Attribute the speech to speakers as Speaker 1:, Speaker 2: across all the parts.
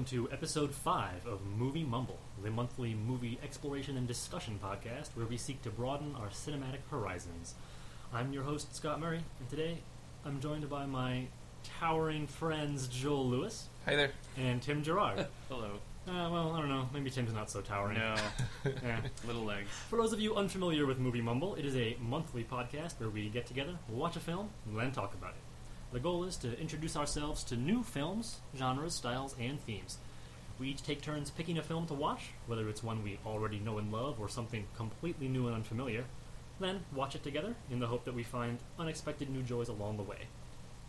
Speaker 1: welcome to episode 5 of Movie Mumble, the monthly movie exploration and discussion podcast where we seek to broaden our cinematic horizons. I'm your host, Scott Murray, and today I'm joined by my towering friends Joel Lewis
Speaker 2: Hi there.
Speaker 1: and Tim Gerard.
Speaker 3: Hello.
Speaker 1: uh, well, I don't know, maybe Tim's not so towering.
Speaker 3: No,
Speaker 1: Yeah.
Speaker 3: little legs.
Speaker 1: For those of you unfamiliar with Movie Mumble, it is a monthly podcast where we get together, watch a film, and then talk about it. The goal is to introduce ourselves to new films, genres, styles, and themes. We each take turns picking a film to watch, whether it's one we already know and love or something completely new and unfamiliar, then watch it together in the hope that we find unexpected new joys along the way.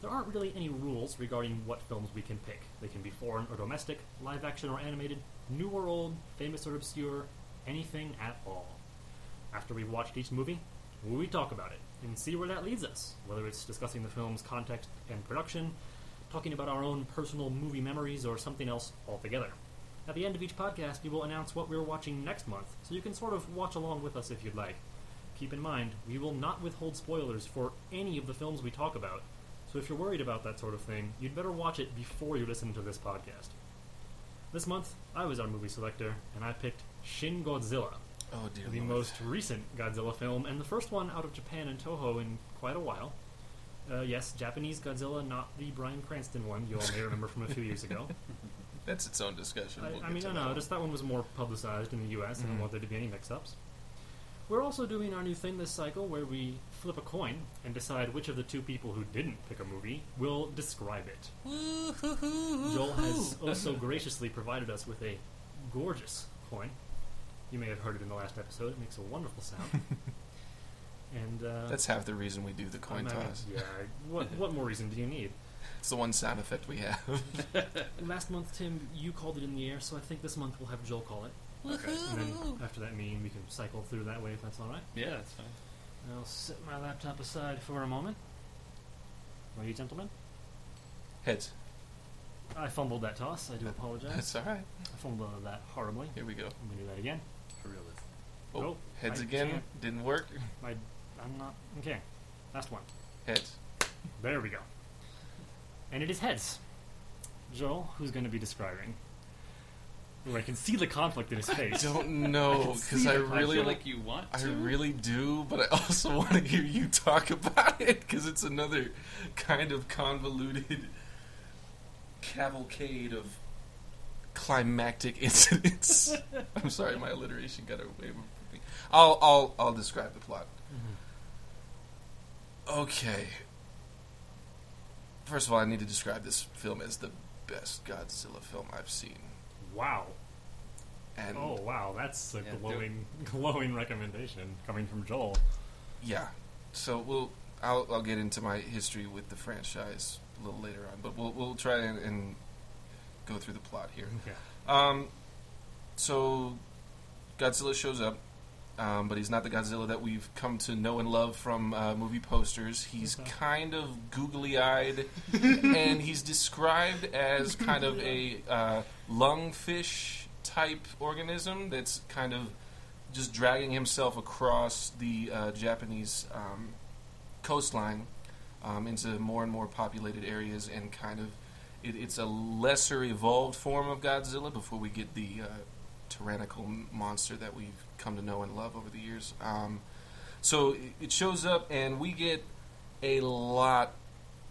Speaker 1: There aren't really any rules regarding what films we can pick. They can be foreign or domestic, live action or animated, new or old, famous or obscure, anything at all. After we've watched each movie, we talk about it and see where that leads us, whether it's discussing the film's context and production, talking about our own personal movie memories, or something else altogether. At the end of each podcast, we will announce what we're watching next month, so you can sort of watch along with us if you'd like. Keep in mind, we will not withhold spoilers for any of the films we talk about, so if you're worried about that sort of thing, you'd better watch it before you listen to this podcast. This month, I was our movie selector, and I picked Shin Godzilla,
Speaker 2: Oh dear
Speaker 1: the
Speaker 2: Lord.
Speaker 1: most recent Godzilla film, and the first one out of Japan and Toho in quite a while. Uh, yes, Japanese Godzilla, not the Bryan Cranston one you all may remember from a few years ago.
Speaker 2: That's its own discussion. We'll
Speaker 1: I, I mean,
Speaker 2: to
Speaker 1: I
Speaker 2: that
Speaker 1: know,
Speaker 2: one.
Speaker 1: just that one was more publicized in the U.S. And
Speaker 2: I
Speaker 1: don't want there to be any mix-ups. We're also doing our new thing this cycle where we flip a coin and decide which of the two people who didn't pick a movie will describe it. Joel has also graciously provided us with a gorgeous coin. You may have heard it in the last episode. It makes a wonderful sound. and uh,
Speaker 2: That's half the reason we do the
Speaker 1: I
Speaker 2: coin
Speaker 1: mean,
Speaker 2: toss.
Speaker 1: Yeah. What what more reason do you need?
Speaker 2: It's the one sound effect we have.
Speaker 1: Last month, Tim, you called it in the air, so I think this month we'll have Joel call it.
Speaker 3: Okay.
Speaker 1: And then after that mean, we can cycle through that way if that's all right.
Speaker 3: Yeah, that's fine.
Speaker 1: I'll set my laptop aside for a moment. Ladies and gentlemen,
Speaker 2: Heads.
Speaker 1: I fumbled that toss. I do apologize.
Speaker 2: That's all right.
Speaker 1: I fumbled that horribly.
Speaker 2: Here we go.
Speaker 1: I'm gonna do that again.
Speaker 3: For real.
Speaker 2: Oh,
Speaker 1: Nope,
Speaker 2: heads
Speaker 1: I
Speaker 2: again.
Speaker 1: can't.
Speaker 2: Didn't work.
Speaker 1: I, I'm not okay. Last one.
Speaker 2: Heads.
Speaker 1: There we go. And it is heads. Joel, who's going to be describing? Ooh, I can see the conflict in his face.
Speaker 2: I
Speaker 1: face.
Speaker 2: don't know because
Speaker 1: see
Speaker 2: I
Speaker 1: the-
Speaker 3: I
Speaker 2: really,
Speaker 3: feel like you want
Speaker 2: I
Speaker 3: to.
Speaker 2: really do, but I also want to hear you talk about it because it's another kind of convoluted cavalcade of climactic incidents. I'm sorry, my alliteration got away from me. I'll, I'll, I'll describe the plot. Mm-hmm. Okay. First of all, I need to describe this film as the best Godzilla film I've seen.
Speaker 1: Wow.
Speaker 2: And
Speaker 1: Oh wow, that's a
Speaker 3: Yeah, do
Speaker 1: glowing, glowing recommendation coming from Joel.
Speaker 2: yeah, so we'll I'll, I'll get into my history with the franchise a little later on, but we'll we'll try and, and go through the plot here.
Speaker 1: Yeah.
Speaker 2: Um, so Godzilla shows up, um, but he's not the Godzilla that we've come to know and love from uh, movie posters. He's
Speaker 1: Okay.
Speaker 2: kind of googly-eyed, and he's described as kind of a uh, lungfish type organism that's kind of just dragging himself across the uh, Japanese um, coastline um, into more and more populated areas and kind of it, it's a lesser evolved form of Godzilla before we get the uh, tyrannical monster that we've come to know and love over the years. Um, so it- it shows up, and we get a lot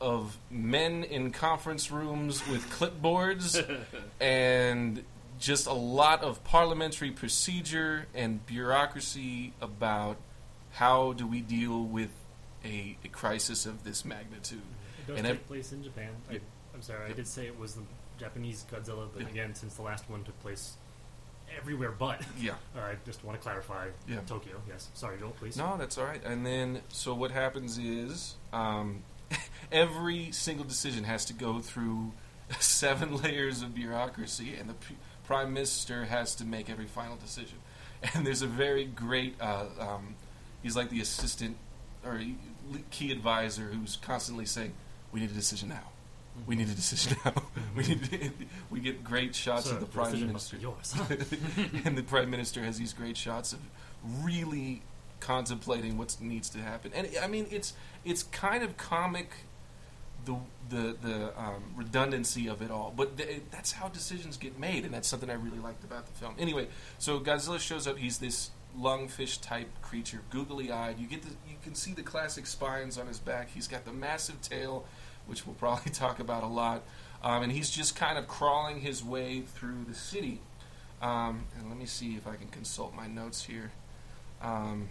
Speaker 2: of men in conference rooms with clipboards and just a lot of parliamentary procedure and bureaucracy about how do we deal with a, a crisis of this magnitude.
Speaker 1: It does
Speaker 2: And
Speaker 1: take
Speaker 2: ev-
Speaker 1: place in Japan. I,
Speaker 2: Yep.
Speaker 1: I'm sorry, I did say it was the Japanese Godzilla, but again, since the last one took place everywhere but,
Speaker 2: Yeah.
Speaker 1: uh, I just want to clarify
Speaker 2: Yeah.
Speaker 1: Tokyo. Yes, sorry, Joel, please.
Speaker 2: No, that's all right. And then, so what happens is um, every single decision has to go through seven layers of bureaucracy, and the p- prime minister has to make every final decision. And there's a very great. Uh, um, he's like the assistant or key advisor who's constantly saying, "We need a decision now. We need a decision now. we need." we get great shots
Speaker 1: Sir,
Speaker 2: of the prime minister.
Speaker 1: yours.
Speaker 2: and the prime minister has these great shots of really contemplating what needs to happen. And I mean, it's it's kind of comic, the the the um, redundancy of it all. But th- that's how decisions get made, and that's something I really liked about the film. Anyway, so Godzilla shows up. He's this lungfish type creature, googly eyed. You get the, you can see the classic spines on his back. He's got the massive tail, which we'll probably talk about a lot, um, and he's just kind of crawling his way through the city. Um, and let me see if I can consult my notes here. Um,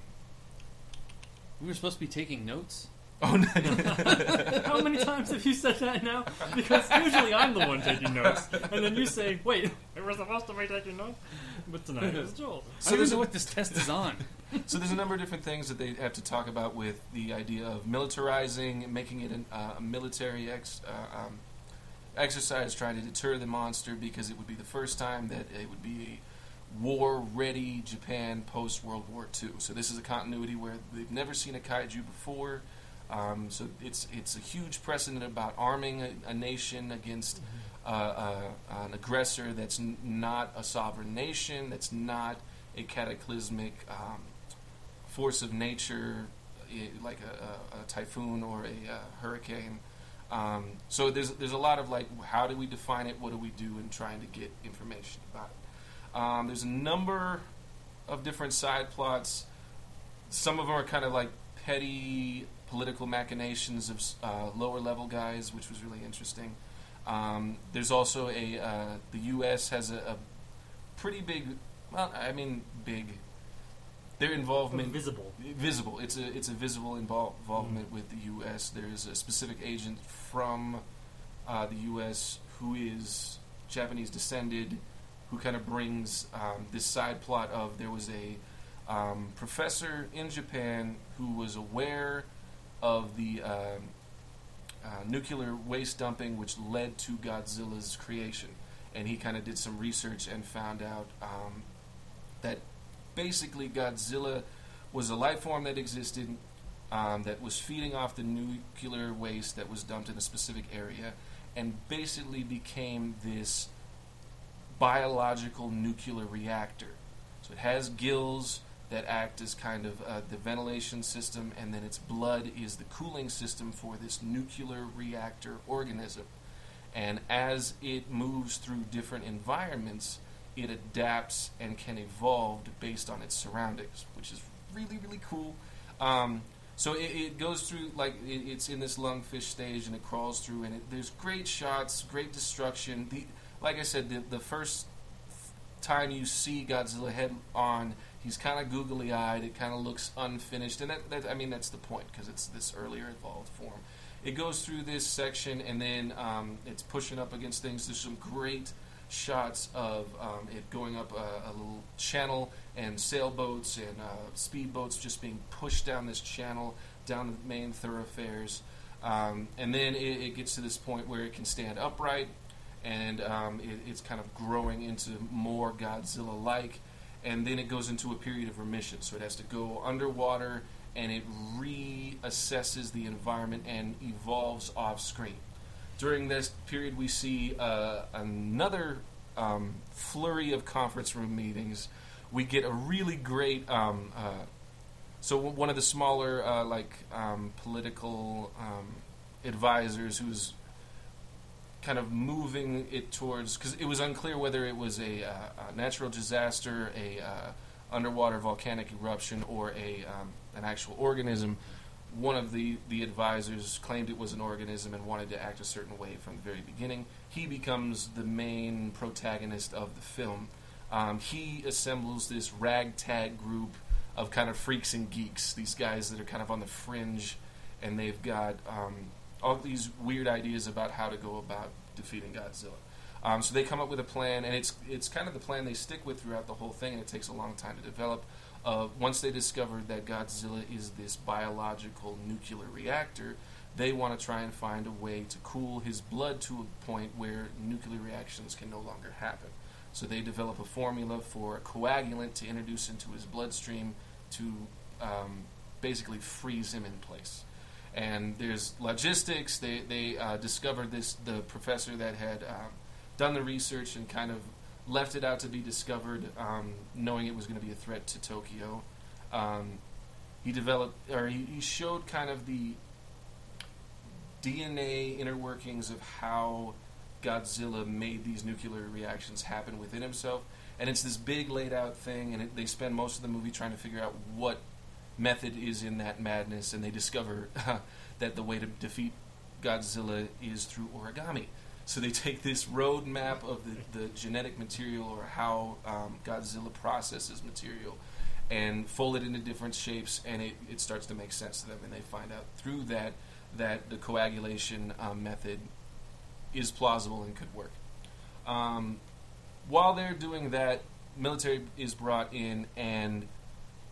Speaker 3: We were supposed to be taking notes.
Speaker 2: oh no.
Speaker 1: How many times have you said that now? Because usually I'm the one taking notes, and then you say, "Wait, we were supposed to be taking notes," but tonight it's Joel.
Speaker 3: So I don't know what this test is on.
Speaker 2: So there's a number of different things that they have to talk about with the idea of militarizing, making it an, uh, a military ex, uh, um, exercise, trying to deter the monster because it would be the first time that it would be a war-ready Japan post World War II. So this is a continuity where they've never seen a kaiju before. Um, so it's it's a huge precedent about arming a, a nation against uh, uh, an aggressor that's n- not a sovereign nation, that's not a cataclysmic um, force of nature, like a, a, a typhoon or a uh, hurricane. Um, so there's there's a lot of like, how do we define it? What do we do in trying to get information about it? Um, there's a number of different side plots. Some of them are kind of like petty political machinations of uh, lower level guys, which was really interesting. Um, there's also a uh, the U.S. has a, a pretty big, well, I mean big. Their involvement
Speaker 1: Visible.
Speaker 2: visible. It's a it's a visible invol- involvement with the U.S. There is a specific agent from uh, the U.S. who is Japanese descended, who kind of brings um, this side plot of there was a um, professor in Japan who was aware of the um, uh, nuclear waste dumping, which led to Godzilla's creation, and he kind of did some research and found out um, that basically Godzilla was a life form that existed um, that was feeding off the nuclear waste that was dumped in a specific area, and basically became this biological nuclear reactor. So it has gills that act as kind of uh, the ventilation system, and then its blood is the cooling system for this nuclear reactor organism. And as it moves through different environments, it adapts and can evolve based on its surroundings, which is really, really cool. Um, so it, it goes through, like, it, it's in this lungfish stage and it crawls through, and it, there's great shots, great destruction. The, like I said, the, the first time you see Godzilla head on, he's kind of googly eyed. It kind of looks unfinished, and that, that I mean that's the point because it's this earlier evolved form. It goes through this section, and then um, it's pushing up against things. There's some great shots of um, it going up a, a little channel and sailboats and uh, speedboats just being pushed down this channel down the main thoroughfares. Um, and then it, it gets to this point where it can stand upright and um, it, it's kind of growing into more Godzilla like. And then it goes into a period of remission. So it has to go underwater and it reassesses the environment and evolves off screen. During this period, we see uh, another um, flurry of conference room meetings. We get a really great. Um, uh, so one of the smaller, uh, like um, political um, advisors, who's kind of moving it towards because it was unclear whether it was a, uh, a natural disaster, a uh, underwater volcanic eruption, or a um, an actual organism. One of the, the advisors claimed it was an organism and wanted to act a certain way from the very beginning. He becomes the main protagonist of the film. Um, he assembles this ragtag group of kind of freaks and geeks, these guys that are kind of on the fringe, and they've got um, all these weird ideas about how to go about defeating Godzilla. Um, so they come up with a plan, and it's it's kind of the plan they stick with throughout the whole thing, and it takes a long time to develop. Uh, once they discovered that Godzilla is this biological nuclear reactor, they want to try and find a way to cool his blood to a point where nuclear reactions can no longer happen. So they develop a formula for a coagulant to introduce into his bloodstream to um, basically freeze him in place and there's logistics. They they uh, discovered this the professor that had um, done the research and kind of left it out to be discovered, um, knowing it was going to be a threat to Tokyo. Um, he developed or he, he showed kind of the DNA inner workings of how Godzilla made these nuclear reactions happen within himself. And it's this big laid out thing, and it, they spend most of the movie trying to figure out what method is in that madness, and they discover that the way to defeat Godzilla is through origami. So they take this roadmap of the, the genetic material or how um, Godzilla processes material and fold it into different shapes, and it, it starts to make sense to them. And they find out through that that the coagulation um, method is plausible and could work. Um, while they're doing that, military is brought in, and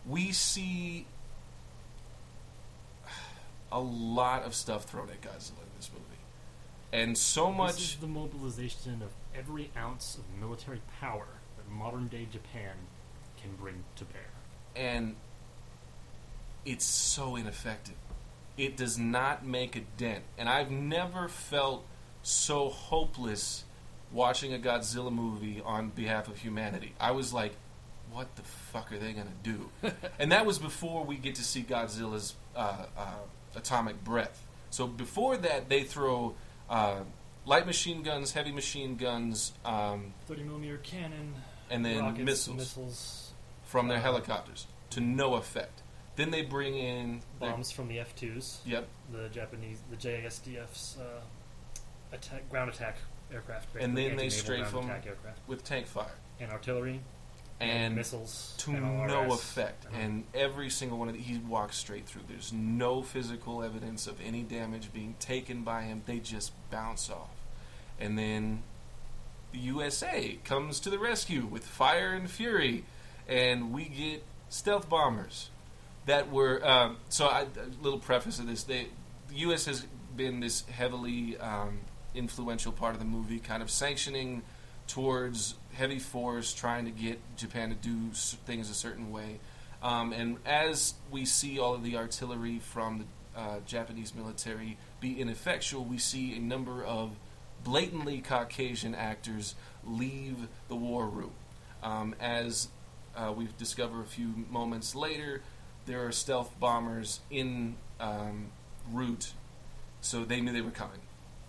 Speaker 2: we see a lot of stuff thrown at Godzilla in this movie, and so
Speaker 1: This
Speaker 2: much.
Speaker 1: is the mobilization of every ounce of military power that modern day Japan can bring to bear.
Speaker 2: and it's so ineffective. It does not make a dent. And I've never felt so hopeless watching a Godzilla movie on behalf of humanity. I was like, what the fuck are they going to do? and that was before we get to see Godzilla's uh, uh, atomic breath. So before that, they throw uh, light machine guns, heavy machine guns, um,
Speaker 1: 30 millimeter cannon,
Speaker 2: and then
Speaker 1: rockets,
Speaker 2: missiles.
Speaker 1: missiles,
Speaker 2: from their
Speaker 1: uh,
Speaker 2: helicopters to no effect. Then they bring in their-
Speaker 1: bombs from the F-2s,
Speaker 2: Yep,
Speaker 1: the Japanese, the JSDF's uh, attack, ground attack aircraft,
Speaker 2: And then they strafe
Speaker 1: ground
Speaker 2: 'em
Speaker 1: attack aircraft,
Speaker 2: with tank fire.
Speaker 1: And artillery,
Speaker 2: and
Speaker 1: missiles,
Speaker 2: to no effect.
Speaker 1: Uh-huh.
Speaker 2: And every single one of the, he walks straight through. There's no physical evidence of any damage being taken by him. They just bounce off. And then the USA comes to the rescue with fire and fury, and we get stealth bombers that were. Um, so, I, a little preface of this: they, the U.S. has been this heavily um, influential part of the movie, kind of sanctioning towards heavy force, trying to get Japan to do things a certain way. Um, and as we see all of the artillery from the uh, Japanese military be ineffectual, we see a number of blatantly Caucasian actors leave the war room. Um, as uh, we discover a few moments later, there are stealth bombers in um, route, so they knew they were coming.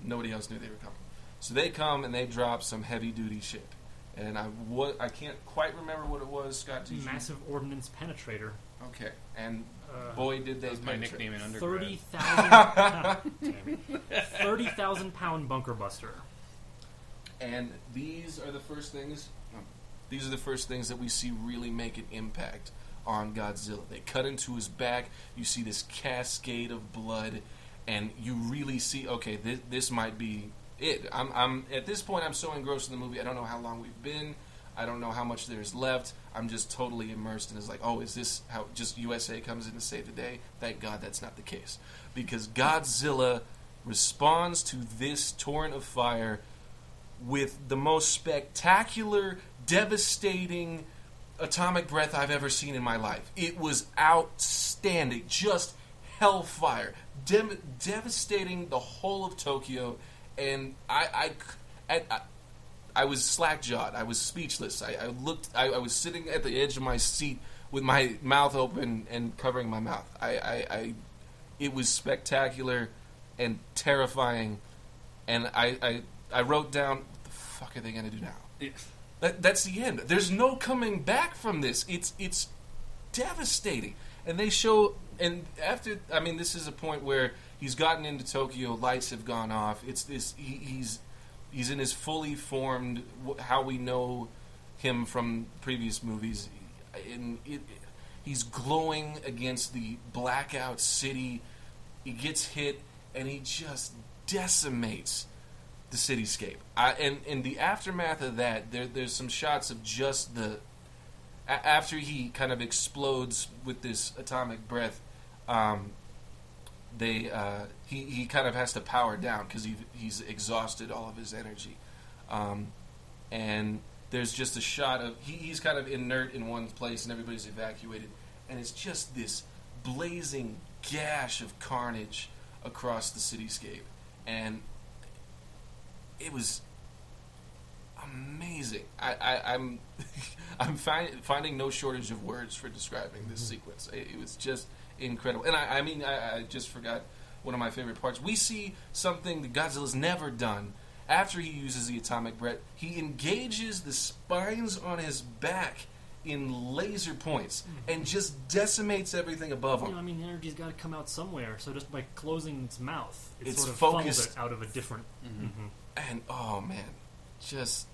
Speaker 2: Nobody else knew they were coming. So they come and they drop some heavy duty shit. And I wa- I can't quite remember what it was, Scott. did you-
Speaker 1: massive ordnance penetrator.
Speaker 2: Okay, and
Speaker 1: Uh,
Speaker 2: boy did they
Speaker 3: That was my
Speaker 2: penetrate.
Speaker 3: nickname in undergrad.
Speaker 1: Thirty thousand, thirty thousand pound bunker buster.
Speaker 2: And these are the first things. um, These are the first things that we see really make an impact on Godzilla. They cut into his back. You see this cascade of blood, and you really see. Okay, this, this might be it. I'm, I'm at this point. I'm so engrossed in the movie. I don't know how long we've been. I don't know how much there's left. I'm just totally immersed, and it's like, oh, is this how just USA comes in to save the day? Thank God that's not the case, because Godzilla responds to this torrent of fire with the most spectacular, devastating atomic breath I've ever seen in my life. It was outstanding, just hellfire, devastating the whole of Tokyo, and I, I, I was slack jawed. I was speechless. I, I looked. I, I was sitting at the edge of my seat with my mouth open and covering my mouth. I, I, I it was spectacular and terrifying, and I, I, I wrote down, what the fuck are they going to do now?
Speaker 3: Yeah.
Speaker 2: That, that's the end. There's no coming back from this. It's it's devastating. And they show and after I mean this is a point where he's gotten into Tokyo, lights have gone off. It's this he, he's he's in his fully formed how we know him from previous movies and it, he's glowing against the blackout city. He gets hit and he just decimates the cityscape. I, and in the aftermath of that, there, there's some shots of just the after he kind of explodes with this atomic breath. Um, they uh, he he kind of has to power down because he he's exhausted all of his energy, um, and there's just a shot of he, he's kind of inert in one place and everybody's evacuated, and it's just this blazing gash of carnage across the cityscape, and it was amazing. I, I, I'm I'm find, finding no shortage of words for describing this sequence. It, it was just incredible. And I, I mean, I, I just forgot one of my favorite parts. We see something that Godzilla's never done. After he uses the atomic breath, he engages the spines on his back in laser points and just decimates everything above
Speaker 1: You
Speaker 2: him.
Speaker 1: know, I mean, the energy's got to come out somewhere. So just by closing its mouth, it
Speaker 2: It's
Speaker 1: sort of
Speaker 2: focused.
Speaker 1: funnels it out of a different. Mhm.
Speaker 2: And oh man, just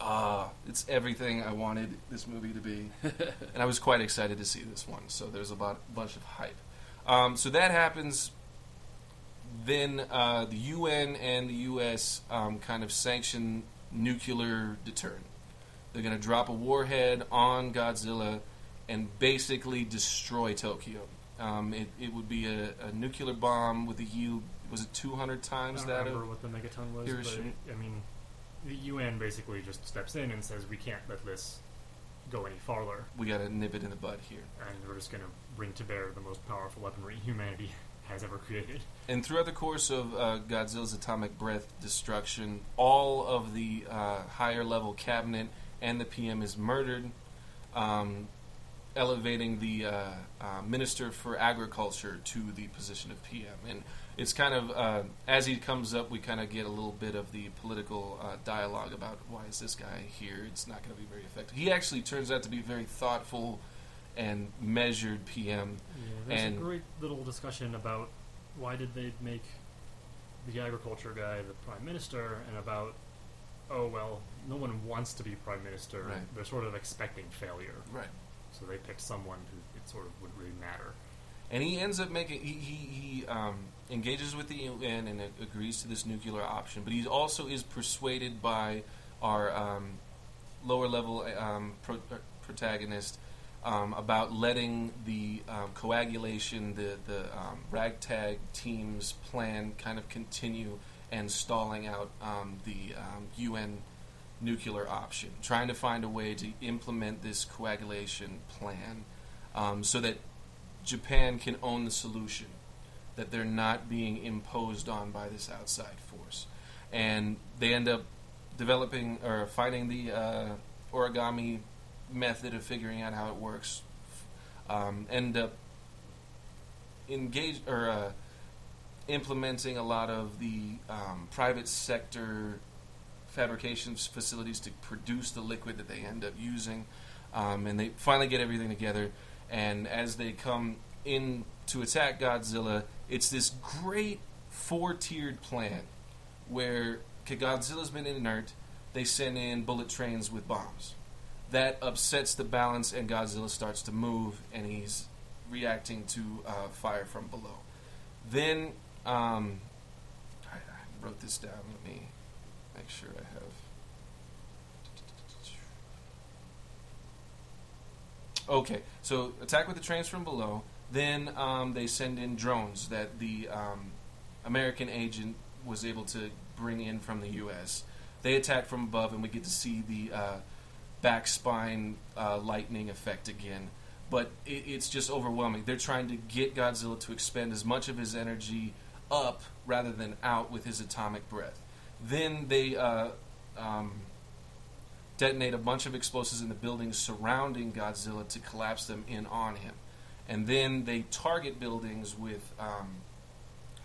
Speaker 2: uh it's everything I wanted this movie to be. and I was quite excited to see this one. So there's a lot, bunch of hype. Um, so that happens. Then uh, the UN and the US um, kind of sanction nuclear deterrent. They're going to drop a warhead on Godzilla and basically destroy Tokyo. Um, it, it would be a, a nuclear bomb with a yield. Was it 200
Speaker 1: I
Speaker 2: times
Speaker 1: don't
Speaker 2: that?
Speaker 1: remember
Speaker 2: Of,
Speaker 1: what the megaton was, but I mean, the UN basically just steps in and says we can't let this go any farther,
Speaker 2: we got to nip it in the bud here.
Speaker 1: and we're just going to bring to bear the most powerful weaponry humanity has ever created.
Speaker 2: And throughout the course of uh, Godzilla's atomic breath destruction, all of the uh, higher level cabinet and the PM is murdered, um, elevating the uh, uh, Minister for Agriculture to the position of PM. And it's kind of, uh, as he comes up, we kind of get a little bit of the political uh, dialogue about why is this guy here? It's not going to be very effective. He actually turns out to be a very thoughtful and measured PM.
Speaker 1: Yeah, there's
Speaker 2: And-
Speaker 1: a great little discussion about why did they make the agriculture guy the prime minister, and about oh well, no one wants to be prime minister.
Speaker 2: Right.
Speaker 1: They're sort of expecting failure,
Speaker 2: Right.
Speaker 1: so they picked someone who it sort of wouldn't really matter.
Speaker 2: And he ends up making he he, he um, engages with the UN and agrees to this nuclear option, but he also is persuaded by our um, lower level um, pro- uh, protagonist um, about letting the um, coagulation, the the um, ragtag team's plan kind of continue and stalling out the UN nuclear option, trying to find a way to implement this coagulation plan so that Japan can own the solution, that they're not being imposed on by this outside force. And they end up developing or finding the uh, origami method of figuring out how it works, um, end up engage or uh, implementing a lot of the um, private sector fabrication facilities to produce the liquid that they end up using, um, and they finally get everything together. And as they come in to attack Godzilla, it's this great four-tiered plan where Godzilla's been inert. They send in bullet trains with bombs. That upsets the balance, and Godzilla starts to move, and he's reacting to uh, fire from below. Then um, I, I wrote this down. Let me make sure I have. Okay, so attack with the trains from below. Then um, they send in drones that the um, American agent was able to bring in from the U.S. They attack from above, and we get to see the uh, back spine uh, lightning effect again. But it, it's just overwhelming. They're trying to get Godzilla to expend as much of his energy up rather than out with his atomic breath. Then they uh, um, detonate a bunch of explosives in the buildings surrounding Godzilla to collapse them in on him. And then they target buildings with, um,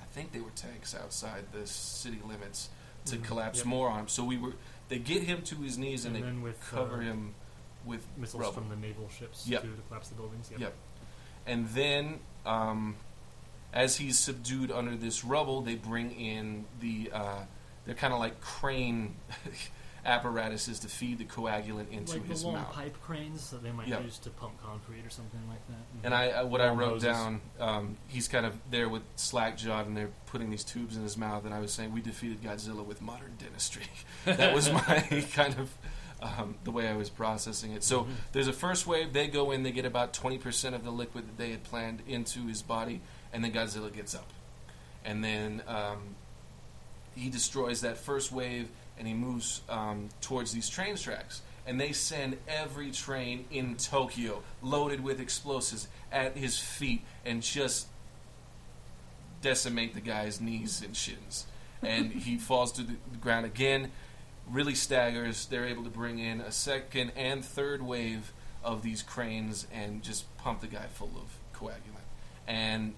Speaker 2: I think they were tanks outside the city limits to
Speaker 1: Mhm,
Speaker 2: collapse
Speaker 1: yep.
Speaker 2: more on him. So we were, they get him to his knees and,
Speaker 1: And
Speaker 2: they
Speaker 1: then with,
Speaker 2: cover
Speaker 1: uh,
Speaker 2: him with
Speaker 1: Missiles
Speaker 2: rubble.
Speaker 1: from the naval ships
Speaker 2: Yep.
Speaker 1: too to collapse the buildings. Yep.
Speaker 2: Yep. And then, um, as he's subdued under this rubble, they bring in the. Uh, they're kind of like crane apparatuses to feed the coagulant into
Speaker 1: like
Speaker 2: his
Speaker 1: the long
Speaker 2: mouth.
Speaker 1: pipe cranes that they might
Speaker 2: Yep.
Speaker 1: use to pump concrete or something like that.
Speaker 2: And I, I what I wrote
Speaker 1: noses.
Speaker 2: down, um, he's kind of there with slack jawed, and they're putting these tubes in his mouth. And I was saying we defeated Godzilla with modern dentistry. that was my kind of um, the way I was processing it. So
Speaker 1: Mhm.
Speaker 2: there's a first wave. They go in. They get about 20% of the liquid that they had planned into his body, and then Godzilla gets up, and then um, he destroys that first wave, and he moves um, towards these train tracks. And they send every train in Tokyo loaded with explosives at his feet, and just decimate the guy's knees and shins. And he falls to the ground again really staggers. They're able to bring in a second and third wave of these cranes and just pump the guy full of coagulant. And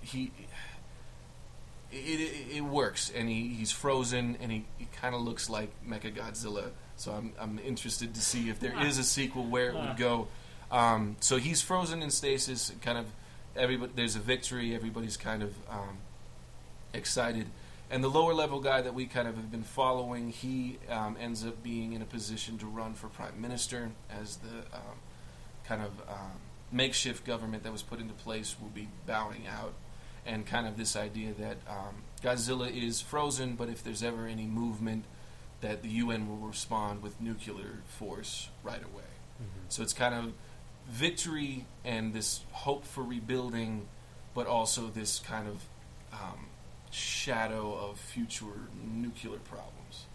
Speaker 2: he, it, it, it works, and he, he's frozen, and he, he kind of looks like Mecha Godzilla. So I'm I'm interested to see if there is a sequel where it would go. Um, so he's frozen in stasis, kind of. Everybody, there's a victory. Everybody's kind of um, excited, and the lower level guy that we kind of have been following, he um, ends up being in a position to run for prime minister as the um, kind of um, makeshift government that was put into place will be bowing out, and kind of this idea that um, Godzilla is frozen, but if there's ever any movement, that the UN will respond with nuclear force right away. So it's kind of victory and this hope for rebuilding, but also this kind of um, shadow of future nuclear problems.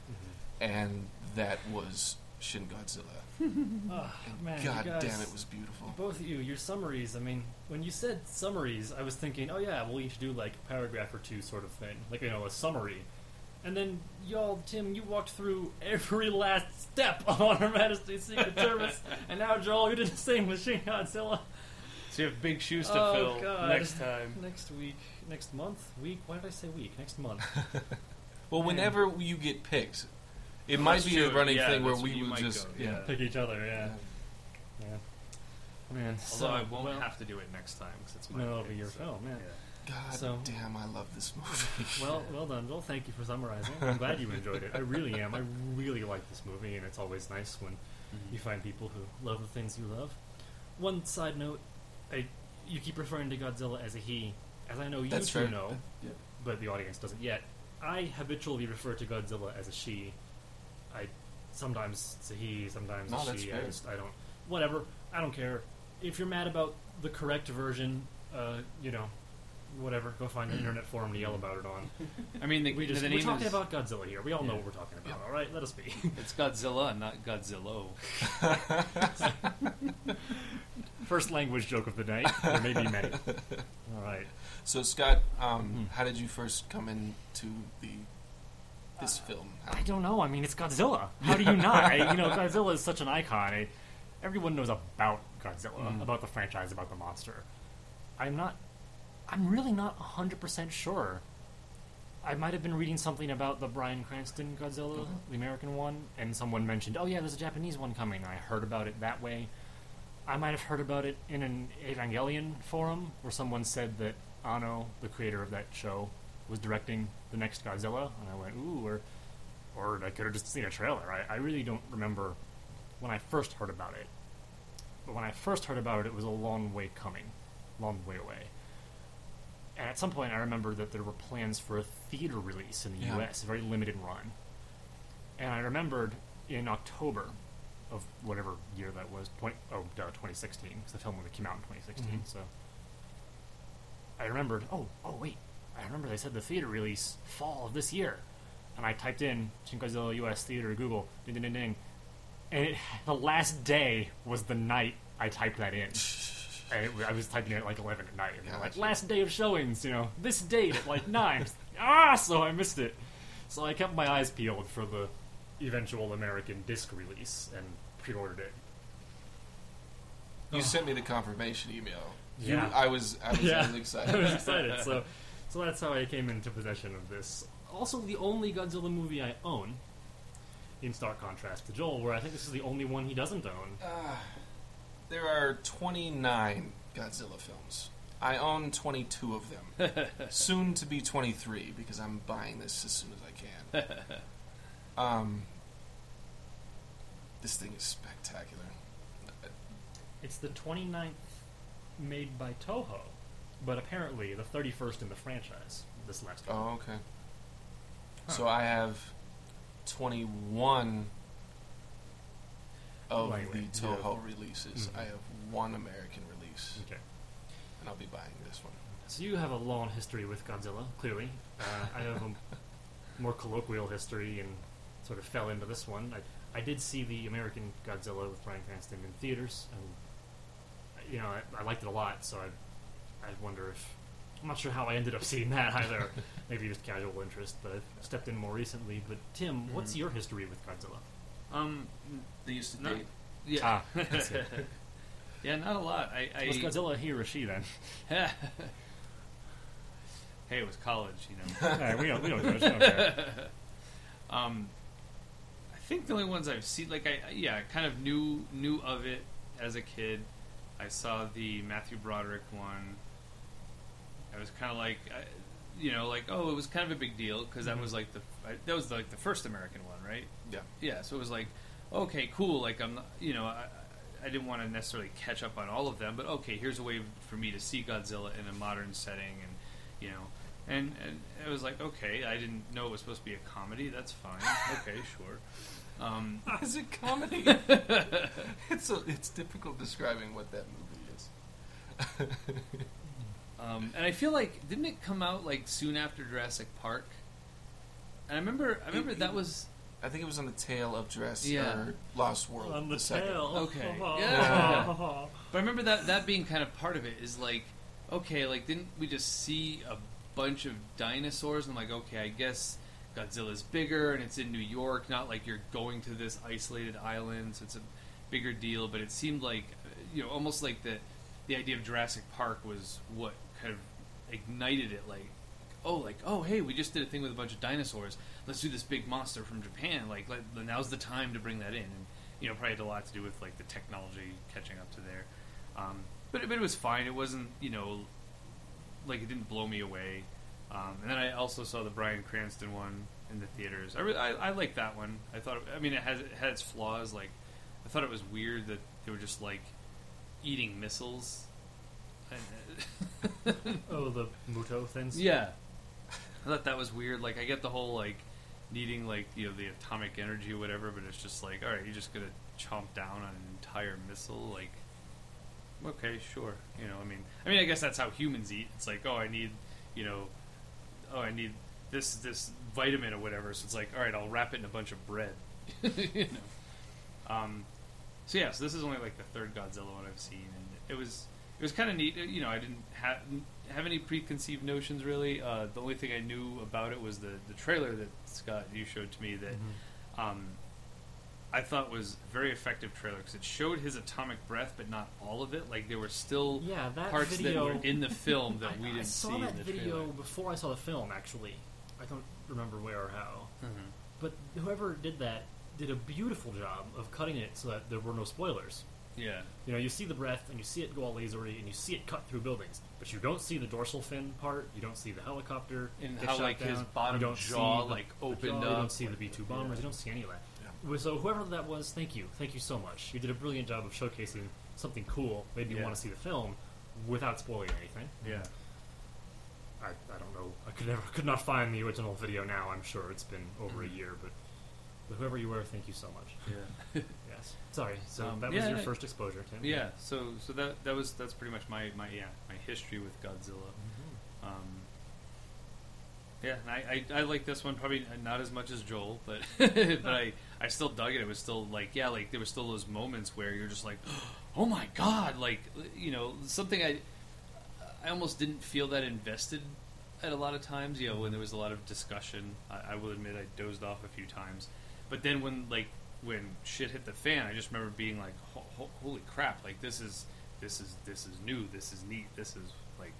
Speaker 2: And that was Shin Godzilla.
Speaker 1: Oh, man,
Speaker 2: God
Speaker 1: you guys,
Speaker 2: damn, it was beautiful.
Speaker 1: Both of you, your summaries. I mean, when you said summaries, I was thinking, oh yeah, we'll each do like a paragraph or two, sort of thing, like you know, a summary. And then y'all, Tim, you walked through every last step on Her Majesty's Secret Service, and now Joel, you did the same with Shin Godzilla.
Speaker 3: So you have big shoes to
Speaker 1: Oh,
Speaker 3: fill
Speaker 1: God.
Speaker 3: next time.
Speaker 1: Next week, next month, week. Why did I say week? Next month.
Speaker 2: Well,
Speaker 1: Man.
Speaker 2: whenever you get picked, it might
Speaker 3: That's
Speaker 2: be a running
Speaker 3: Yeah,
Speaker 2: thing where we would
Speaker 3: might
Speaker 2: just
Speaker 3: go,
Speaker 2: yeah.
Speaker 3: yeah.
Speaker 1: Pick each other, yeah.
Speaker 2: Yeah.
Speaker 1: Yeah. Man, so
Speaker 4: I won't
Speaker 1: well,
Speaker 4: have to do it next time because it's my
Speaker 1: no, it'll be your
Speaker 4: so-
Speaker 1: film, yeah.
Speaker 2: God
Speaker 1: So-
Speaker 2: damn, I love this movie.
Speaker 1: Well, well done, Joel. Thank you for summarizing. I'm glad you enjoyed it. I really am. I really like this movie, and it's always nice when mm-hmm. you find people who love the things you love. One side note: I, you keep referring to Godzilla as a he, as I know you
Speaker 2: That's
Speaker 1: two
Speaker 2: fair.
Speaker 1: know,
Speaker 2: Yeah.
Speaker 1: but the audience doesn't yet. I habitually refer to Godzilla as a she. I sometimes it's a he, sometimes
Speaker 2: No,
Speaker 1: a she. I just I don't. Whatever. I don't care. If you're mad about the correct version, uh, you know, whatever. Go find an internet forum to yell about it on.
Speaker 3: I mean, the,
Speaker 1: We just,
Speaker 3: the
Speaker 1: we're talking
Speaker 3: is,
Speaker 1: about Godzilla here. We all know what we're talking about.
Speaker 2: Yeah.
Speaker 1: All right, let us be.
Speaker 3: it's Godzilla, not Godzilla.
Speaker 1: First language joke of the night. There may be many. All right.
Speaker 2: So Scott, um,
Speaker 1: Hmm.
Speaker 2: how did you first come into the this film?
Speaker 1: I don't know. I mean, it's Godzilla. How do you not? I, you know, Godzilla is such an icon. I, everyone knows about Godzilla,
Speaker 2: Mhm.
Speaker 1: about the franchise, about the monster. I'm not. I'm really not 100% sure. I might have been reading something about the Bryan Cranston Godzilla, the American one, and someone mentioned, oh, yeah, there's a Japanese one coming. I heard about it that way. I might have heard about it in an Evangelion forum where someone said that Anno, the creator of that show, was directing the next Godzilla, and I went, ooh, or, or I could have just seen a trailer. I, I really don't remember when I first heard about it. But when I first heard about it, it was a long way coming, long way away. And at some point, I remember that there were plans for a theater release in the
Speaker 2: Yeah.
Speaker 1: U.S., a very limited run. And I remembered in October of whatever year that was, 20, oh, duh, 2016, because the film only came out in 2016.
Speaker 2: Mhm.
Speaker 1: So I remembered, oh, oh wait, I remember they said the theater release fall of this year, and I typed in Shin Godzilla U.S. theater Google, ding ding ding ding, and it, the last day was the night I typed that in. And it, I was typing it at like 11 at night, and they're like, last day of showings, you know, this date at like 9. ah, so I missed it. So I kept my eyes peeled for the eventual American disc release and pre-ordered it.
Speaker 2: You sent me the confirmation email. You-
Speaker 1: Yeah.
Speaker 2: I was I was
Speaker 1: Yeah.
Speaker 2: really excited.
Speaker 1: I was excited. So, so that's how I came into possession of this. Also, the only Godzilla movie I own. In stark contrast to Joel, where I think this is the only one he doesn't own.
Speaker 2: Ah, there are 29 Godzilla films. I own 22 of them. Soon to be 23 because I'm buying this as soon as I can. um, this thing is spectacular.
Speaker 1: It's the 29th made by Toho, but apparently the 31st in the franchise. This last one.
Speaker 2: Oh, okay. So I have 21 of
Speaker 1: Lightweight,
Speaker 2: the Toho
Speaker 1: beautiful.
Speaker 2: releases.
Speaker 1: Mhm.
Speaker 2: I have one American release,
Speaker 1: Okay.
Speaker 2: and I'll be buying this one.
Speaker 1: So you have a long history with Godzilla, clearly. Uh, I have a more colloquial history and sort of fell into this one. I, I did see the American Godzilla with Bryan Cranston in theaters, and you know I, I liked it a lot. So I, I wonder if I'm not sure how I ended up seeing that either. Maybe just casual interest, but I've stepped in more recently. But Tim, what's
Speaker 3: Mhm.
Speaker 1: your history with Godzilla?
Speaker 3: Um,
Speaker 2: They used to
Speaker 3: No.
Speaker 2: date.
Speaker 3: yeah,
Speaker 1: Ah,
Speaker 3: yeah, not a lot. I, I
Speaker 1: Was Godzilla he or she then?
Speaker 3: hey, it was college, you know.
Speaker 1: All right, we don't we don't judge. Okay.
Speaker 3: um, I think the only ones I've seen, like I I- yeah, kind of knew knew of it as a kid. I saw the Matthew Broderick one. I was kind of like, I, you know, like oh, it was kind of a big deal because that
Speaker 1: Mhm.
Speaker 3: was like the I, that was like the first American one, right?
Speaker 2: Yeah.
Speaker 3: Yeah, so it was like, okay, cool. Like I'm, not, you know, I, I didn't want to necessarily catch up on all of them, but okay, here's a way for me to see Godzilla in a modern setting, and you know, and and it was like, okay, I didn't know it was supposed to be a comedy. That's fine. Okay, sure. Um,
Speaker 2: Is it comedy? it's a, it's difficult describing what that movie is.
Speaker 3: Um, and I feel like didn't it come out like soon after Jurassic Park? And I remember, I remember
Speaker 2: It-
Speaker 3: that was
Speaker 2: I think it was on the tail of Jurassic
Speaker 3: Yeah.
Speaker 2: or Lost World.
Speaker 1: On the
Speaker 2: second.
Speaker 1: tail.
Speaker 3: Okay.
Speaker 1: Yeah.
Speaker 3: Yeah. But I remember that that being kind of part of it is like, okay, like didn't we just see a bunch of dinosaurs? And I'm like, okay, I guess Godzilla's bigger and it's in New York, not like you're going to this isolated island, so it's a bigger deal. But it seemed like, uh, you know, almost like the the idea of Jurassic Park was what kind of ignited it. Like, oh, like oh, hey, we just did a thing with a bunch of dinosaurs. Let's do this big monster from Japan. Like, let, now's the time to bring that in. And you know, probably had a lot to do with like the technology catching up to there. Um, but, but it was fine. It wasn't, you know, like it didn't blow me away. Um, and then I also saw the Bryan Cranston one in the theaters. I, re- I, I like that one. I thought, I mean, it has it had its flaws. Like, I thought it was weird that they were just like eating missiles. And-
Speaker 1: Oh, the Muto things.
Speaker 3: yeah, I thought that was weird. Like, I get the whole like needing like you know the atomic energy or whatever, but it's just like, all right, you're just gonna chomp down on an entire missile. Like, okay, sure. You know, I mean, I mean, I guess that's how humans eat. It's like, oh, I need, you know, oh, I need this this vitamin or whatever. So it's like, all right, I'll wrap it in a bunch of bread. you know. Um, so yeah, so this is only like the third Godzilla one I've seen, and it was it was kind of neat. You know, I didn't have have any preconceived notions really. Uh, the only thing I knew about it was the the trailer that Scott you showed to me that
Speaker 1: Mhm.
Speaker 3: um, I thought was a very effective trailer because it showed his atomic breath, but not all of it. Like there were still
Speaker 1: Yeah, that
Speaker 3: parts
Speaker 1: video.
Speaker 3: that were in the film that
Speaker 1: I,
Speaker 3: we didn't see.
Speaker 1: saw
Speaker 3: see
Speaker 1: that
Speaker 3: in the
Speaker 1: video
Speaker 3: trailer.
Speaker 1: before I saw the film. Actually, I don't remember where or how.
Speaker 3: Mhm.
Speaker 1: But whoever did that did a beautiful job of cutting it so that there were no spoilers.
Speaker 3: Yeah,
Speaker 1: You know, you see the breath and you see it go all lasery and you see it cut through buildings, but you don't see the dorsal fin part. You don't see the helicopter.
Speaker 3: and how like his bottom
Speaker 1: you don't
Speaker 3: jaw
Speaker 1: the-
Speaker 3: like opened
Speaker 1: jaw,
Speaker 3: up.
Speaker 1: You don't see the B two bombers.
Speaker 3: yeah.
Speaker 1: You don't see any of that.
Speaker 2: Yeah.
Speaker 1: So whoever that was, thank you, thank you so much. You did a brilliant job of showcasing something cool. Made me
Speaker 3: Yeah.
Speaker 1: want to see the film without spoiling anything.
Speaker 3: Yeah.
Speaker 1: I, I don't know. I could never could not find the original video now. I'm sure it's been over a
Speaker 3: Mhm.
Speaker 1: year, but, but whoever you were, thank you so much.
Speaker 3: Yeah.
Speaker 1: Sorry. So
Speaker 3: Um,
Speaker 1: that was
Speaker 3: yeah,
Speaker 1: your
Speaker 3: yeah.
Speaker 1: first exposure, Tim.
Speaker 3: Yeah, so so that that was that's pretty much my, my yeah my history with Godzilla.
Speaker 1: Mhm.
Speaker 3: Um, yeah, and I, I I like this one probably not as much as Joel, but but I I still dug it. It was still like yeah, like there were still those moments where you're just like, oh my god, like you know something I I almost didn't feel that invested at a lot of times. You know when there was a lot of discussion, I, I will admit I dozed off a few times, but then when like when shit hit the fan, I just remember being like, ho- ho- holy crap, like this is this is this is new, this is neat, this is like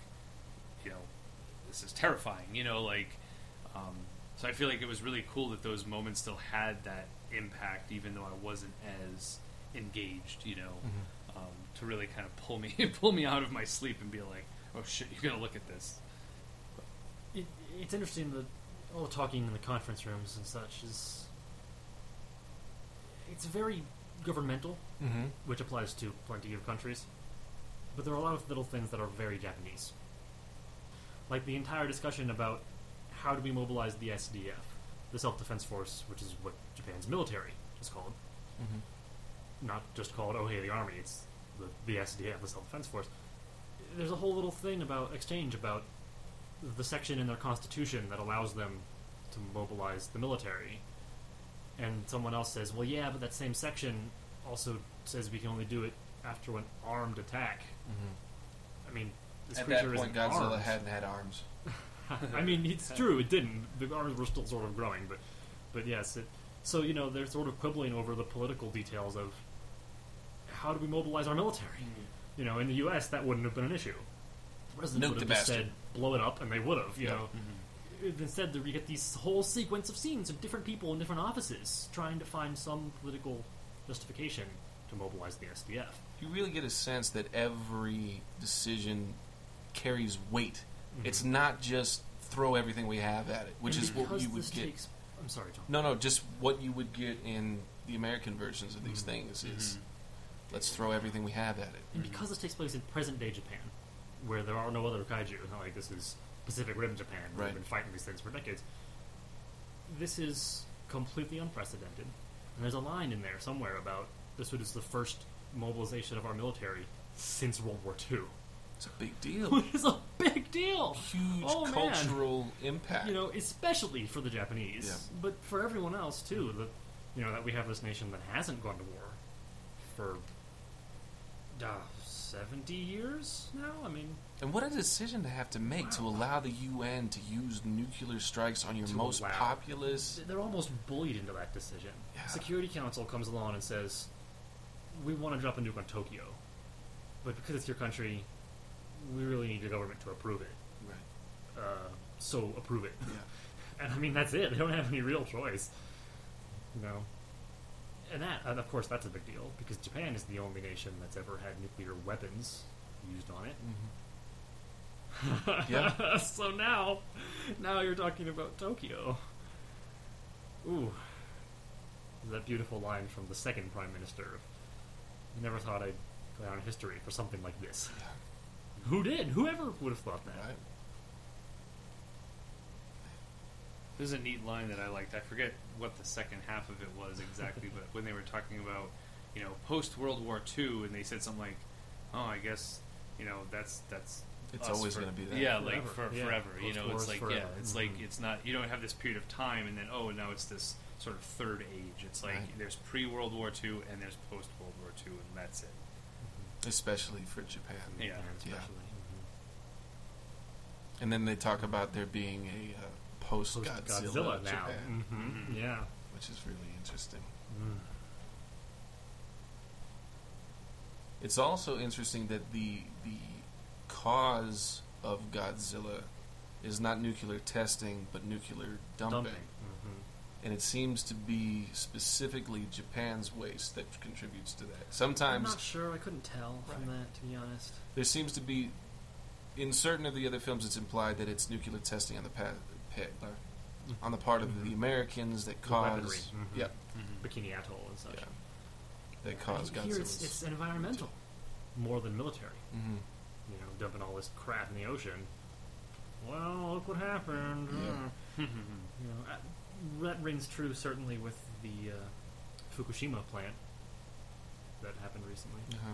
Speaker 3: you know this is terrifying, you know, like um, so I feel like it was really cool that those moments still had that impact, even though I wasn't as engaged, you know,
Speaker 2: Mm-hmm.
Speaker 3: um, to really kind of pull me pull me out of my sleep and be like, oh shit, you're gonna look at this.
Speaker 1: It, it's interesting that all the talking in the conference rooms and such is it's very governmental,
Speaker 2: Mm-hmm.
Speaker 1: which applies to plenty of countries. But there are a lot of little things that are very Japanese. Like the entire discussion about how do we mobilize the SDF, the Self Defense Force, which is what Japan's military is called.
Speaker 2: Mm-hmm.
Speaker 1: Not just called, oh, hey, the army, it's the, the SDF, the Self Defense Force. There's a whole little thing about exchange about the section in their constitution that allows them to mobilize the military. And someone else says, well, yeah, but that same section also says we can only do it after an armed attack.
Speaker 2: Mm-hmm.
Speaker 1: I mean, this
Speaker 2: At
Speaker 1: creature
Speaker 2: that point,
Speaker 1: is
Speaker 2: Godzilla
Speaker 1: armed.
Speaker 2: hadn't had arms.
Speaker 1: I mean, it's true. It didn't. The arms were still sort of growing, but, but yes. It, so you know, they're sort of quibbling over the political details of how do we mobilize our military. You know, in the U.S., that wouldn't have been an issue. The president
Speaker 2: Nuke
Speaker 1: would have
Speaker 2: the
Speaker 1: just
Speaker 2: bastard.
Speaker 1: said, blow it up, and they would have, you
Speaker 2: Yeah.
Speaker 1: know. Instead, you get these whole sequence of scenes of different people in different offices trying to find some political justification to mobilize the SDF.
Speaker 2: You really get a sense that every decision carries weight. Mm-hmm. It's not just throw everything we have at it, which
Speaker 1: And
Speaker 2: is what you would get.
Speaker 1: Takes, I'm sorry, John.
Speaker 2: No, no, just what you would get in the American versions of these mm-hmm. things is mm-hmm. let's throw everything we have at it.
Speaker 1: And because this takes place in present day Japan, where there are no other kaiju, not like this is Pacific Rim Japan, where
Speaker 2: Right.
Speaker 1: they've been fighting these things for decades. This is completely unprecedented. And there's a line in there somewhere about this was the first mobilization of our military since World War II.
Speaker 2: It's a big deal.
Speaker 1: it is a big deal.
Speaker 2: Huge
Speaker 1: Oh, man.
Speaker 2: cultural impact.
Speaker 1: You know, especially for the Japanese,
Speaker 2: Yeah.
Speaker 1: but for everyone else too. That you know that we have this nation that hasn't gone to war for uh, seventy years now. I mean,
Speaker 2: and what a decision to have to make to allow the UN to use nuclear strikes on your most
Speaker 1: allow.
Speaker 2: populous.
Speaker 1: they're almost bullied into that decision.
Speaker 2: Yeah.
Speaker 1: Security Council comes along and says, "We want to drop a nuke on Tokyo, but because it's your country, we really need your government to approve it.
Speaker 2: Right.
Speaker 1: Uh, so approve it."
Speaker 2: Yeah.
Speaker 1: And I mean, that's it. They don't have any real choice. You know? And that, and of course, that's a big deal because Japan is the only nation that's ever had nuclear weapons used on it.
Speaker 2: Mm-hmm. Yeah.
Speaker 1: so now, now you're talking about Tokyo. Ooh. That beautiful line from the second prime minister. of, Never thought I'd go down in history for something like this. Who did? Whoever would have thought that?
Speaker 2: Right.
Speaker 3: There's a neat line that I liked. I forget what the second half of it was exactly, but when they were talking about, you know, post World War II, and they said something like, "Oh, I guess, you know, that's that's
Speaker 2: It's always gonna be that.
Speaker 3: Yeah, like for
Speaker 1: Forever. Yeah.
Speaker 3: You know, it's like
Speaker 1: forever.
Speaker 3: yeah, it's like
Speaker 1: Mhm.
Speaker 3: it's not. You don't have this period of time, and then oh, now it's this sort of third age. It's like
Speaker 2: Right.
Speaker 3: there's pre World War II and there's post World War II, and that's it.
Speaker 2: Especially for Japan.
Speaker 3: Yeah.
Speaker 1: Japan
Speaker 2: Yeah.
Speaker 1: especially.
Speaker 2: And then they talk about there being a uh, post
Speaker 1: Post
Speaker 2: Godzilla,
Speaker 1: Godzilla now.
Speaker 2: Japan,
Speaker 1: hmm
Speaker 3: Mhm.
Speaker 1: Yeah.
Speaker 2: which is really interesting.
Speaker 1: Mm.
Speaker 2: It's also interesting that the the cause of Godzilla is not nuclear testing, but nuclear dumping.
Speaker 1: Dumping. hmm
Speaker 2: And it seems to be specifically Japan's waste that contributes to that. Sometimes I'm
Speaker 1: not sure. I couldn't tell from that, to be honest.
Speaker 2: there seems to be, in certain of the other films, it's implied that it's nuclear testing on the pa- pa- uh, on the part of the
Speaker 1: Mhm.
Speaker 2: Americans that
Speaker 1: The
Speaker 2: cause,
Speaker 1: weaponry. Mhm. Bikini Atoll and such.
Speaker 2: yeah, that cause
Speaker 1: Here
Speaker 2: Godzilla.
Speaker 1: it's, it's environmental more than military.
Speaker 2: hmm
Speaker 1: You know, dumping all this crap in the ocean. Well, look what happened.
Speaker 2: Yeah.
Speaker 1: You know, uh, that rings true certainly with the uh, Fukushima plant that happened recently.
Speaker 2: Uh-huh.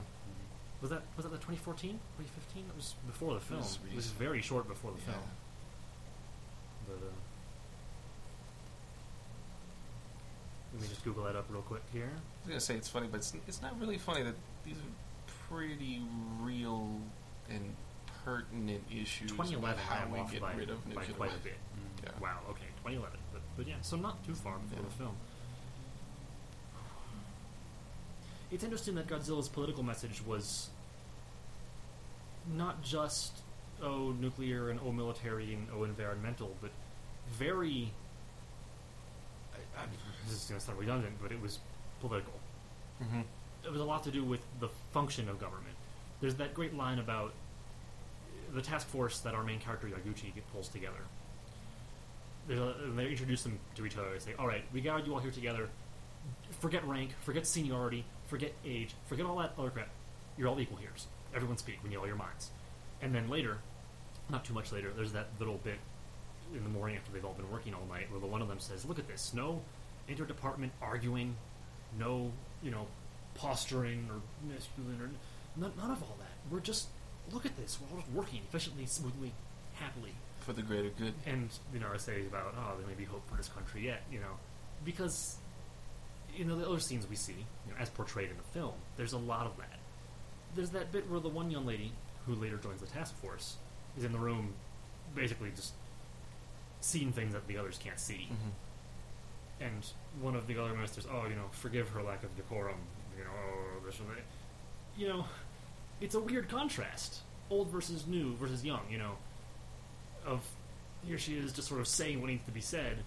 Speaker 1: Was that was that the 2014, 2015? It was before the film.
Speaker 2: was
Speaker 1: It was, very short before the
Speaker 2: Yeah.
Speaker 1: film. But uh, let me just Google that up real quick here.
Speaker 2: I was gonna say it's funny, but it's, it's not really funny that these are pretty real and pertinent issues
Speaker 1: 2011, I
Speaker 2: how we get
Speaker 1: by,
Speaker 2: rid of
Speaker 1: by quite a bit.
Speaker 2: Yeah.
Speaker 1: Wow. Okay, 2011. But, but yeah, so not too far before
Speaker 2: Yeah.
Speaker 1: the film. It's interesting that Godzilla's political message was not just oh nuclear and oh military and oh environmental, but very. I, I, this is going to sound redundant, but it was political.
Speaker 2: Mm-hmm.
Speaker 1: It was a lot to do with the function of government. There's that great line about the task force that our main character Yaguchi pulls together. A, and they introduce them to each other. They say, "All right, we got you all here together. Forget rank, forget seniority, forget age, forget all that other crap. You're all equal here. So everyone speak. We need all your minds." And then later, not too much later, there's that little bit in the morning after they've all been working all night, where the one of them says, "Look at this. No interdepartment arguing, no you know posturing or masculine or none, none of all that. We're just look at this. We're all just working efficiently, smoothly, happily."
Speaker 2: For the greater good.
Speaker 1: and you know, I say about oh, there may be hope for this country yet, you know, because you know the other scenes we see, you know, as portrayed in the film, there's a lot of that. There's that bit where the one young lady who later joins the task force is in the room, basically just seeing things that the others can't see,
Speaker 2: Mm-hmm.
Speaker 1: and one of the other ministers, oh, you know, forgive her lack of decorum, you know, oh, this and that. You know, it's a weird contrast old versus new versus young. You know, of here she is just sort of saying what needs to be said,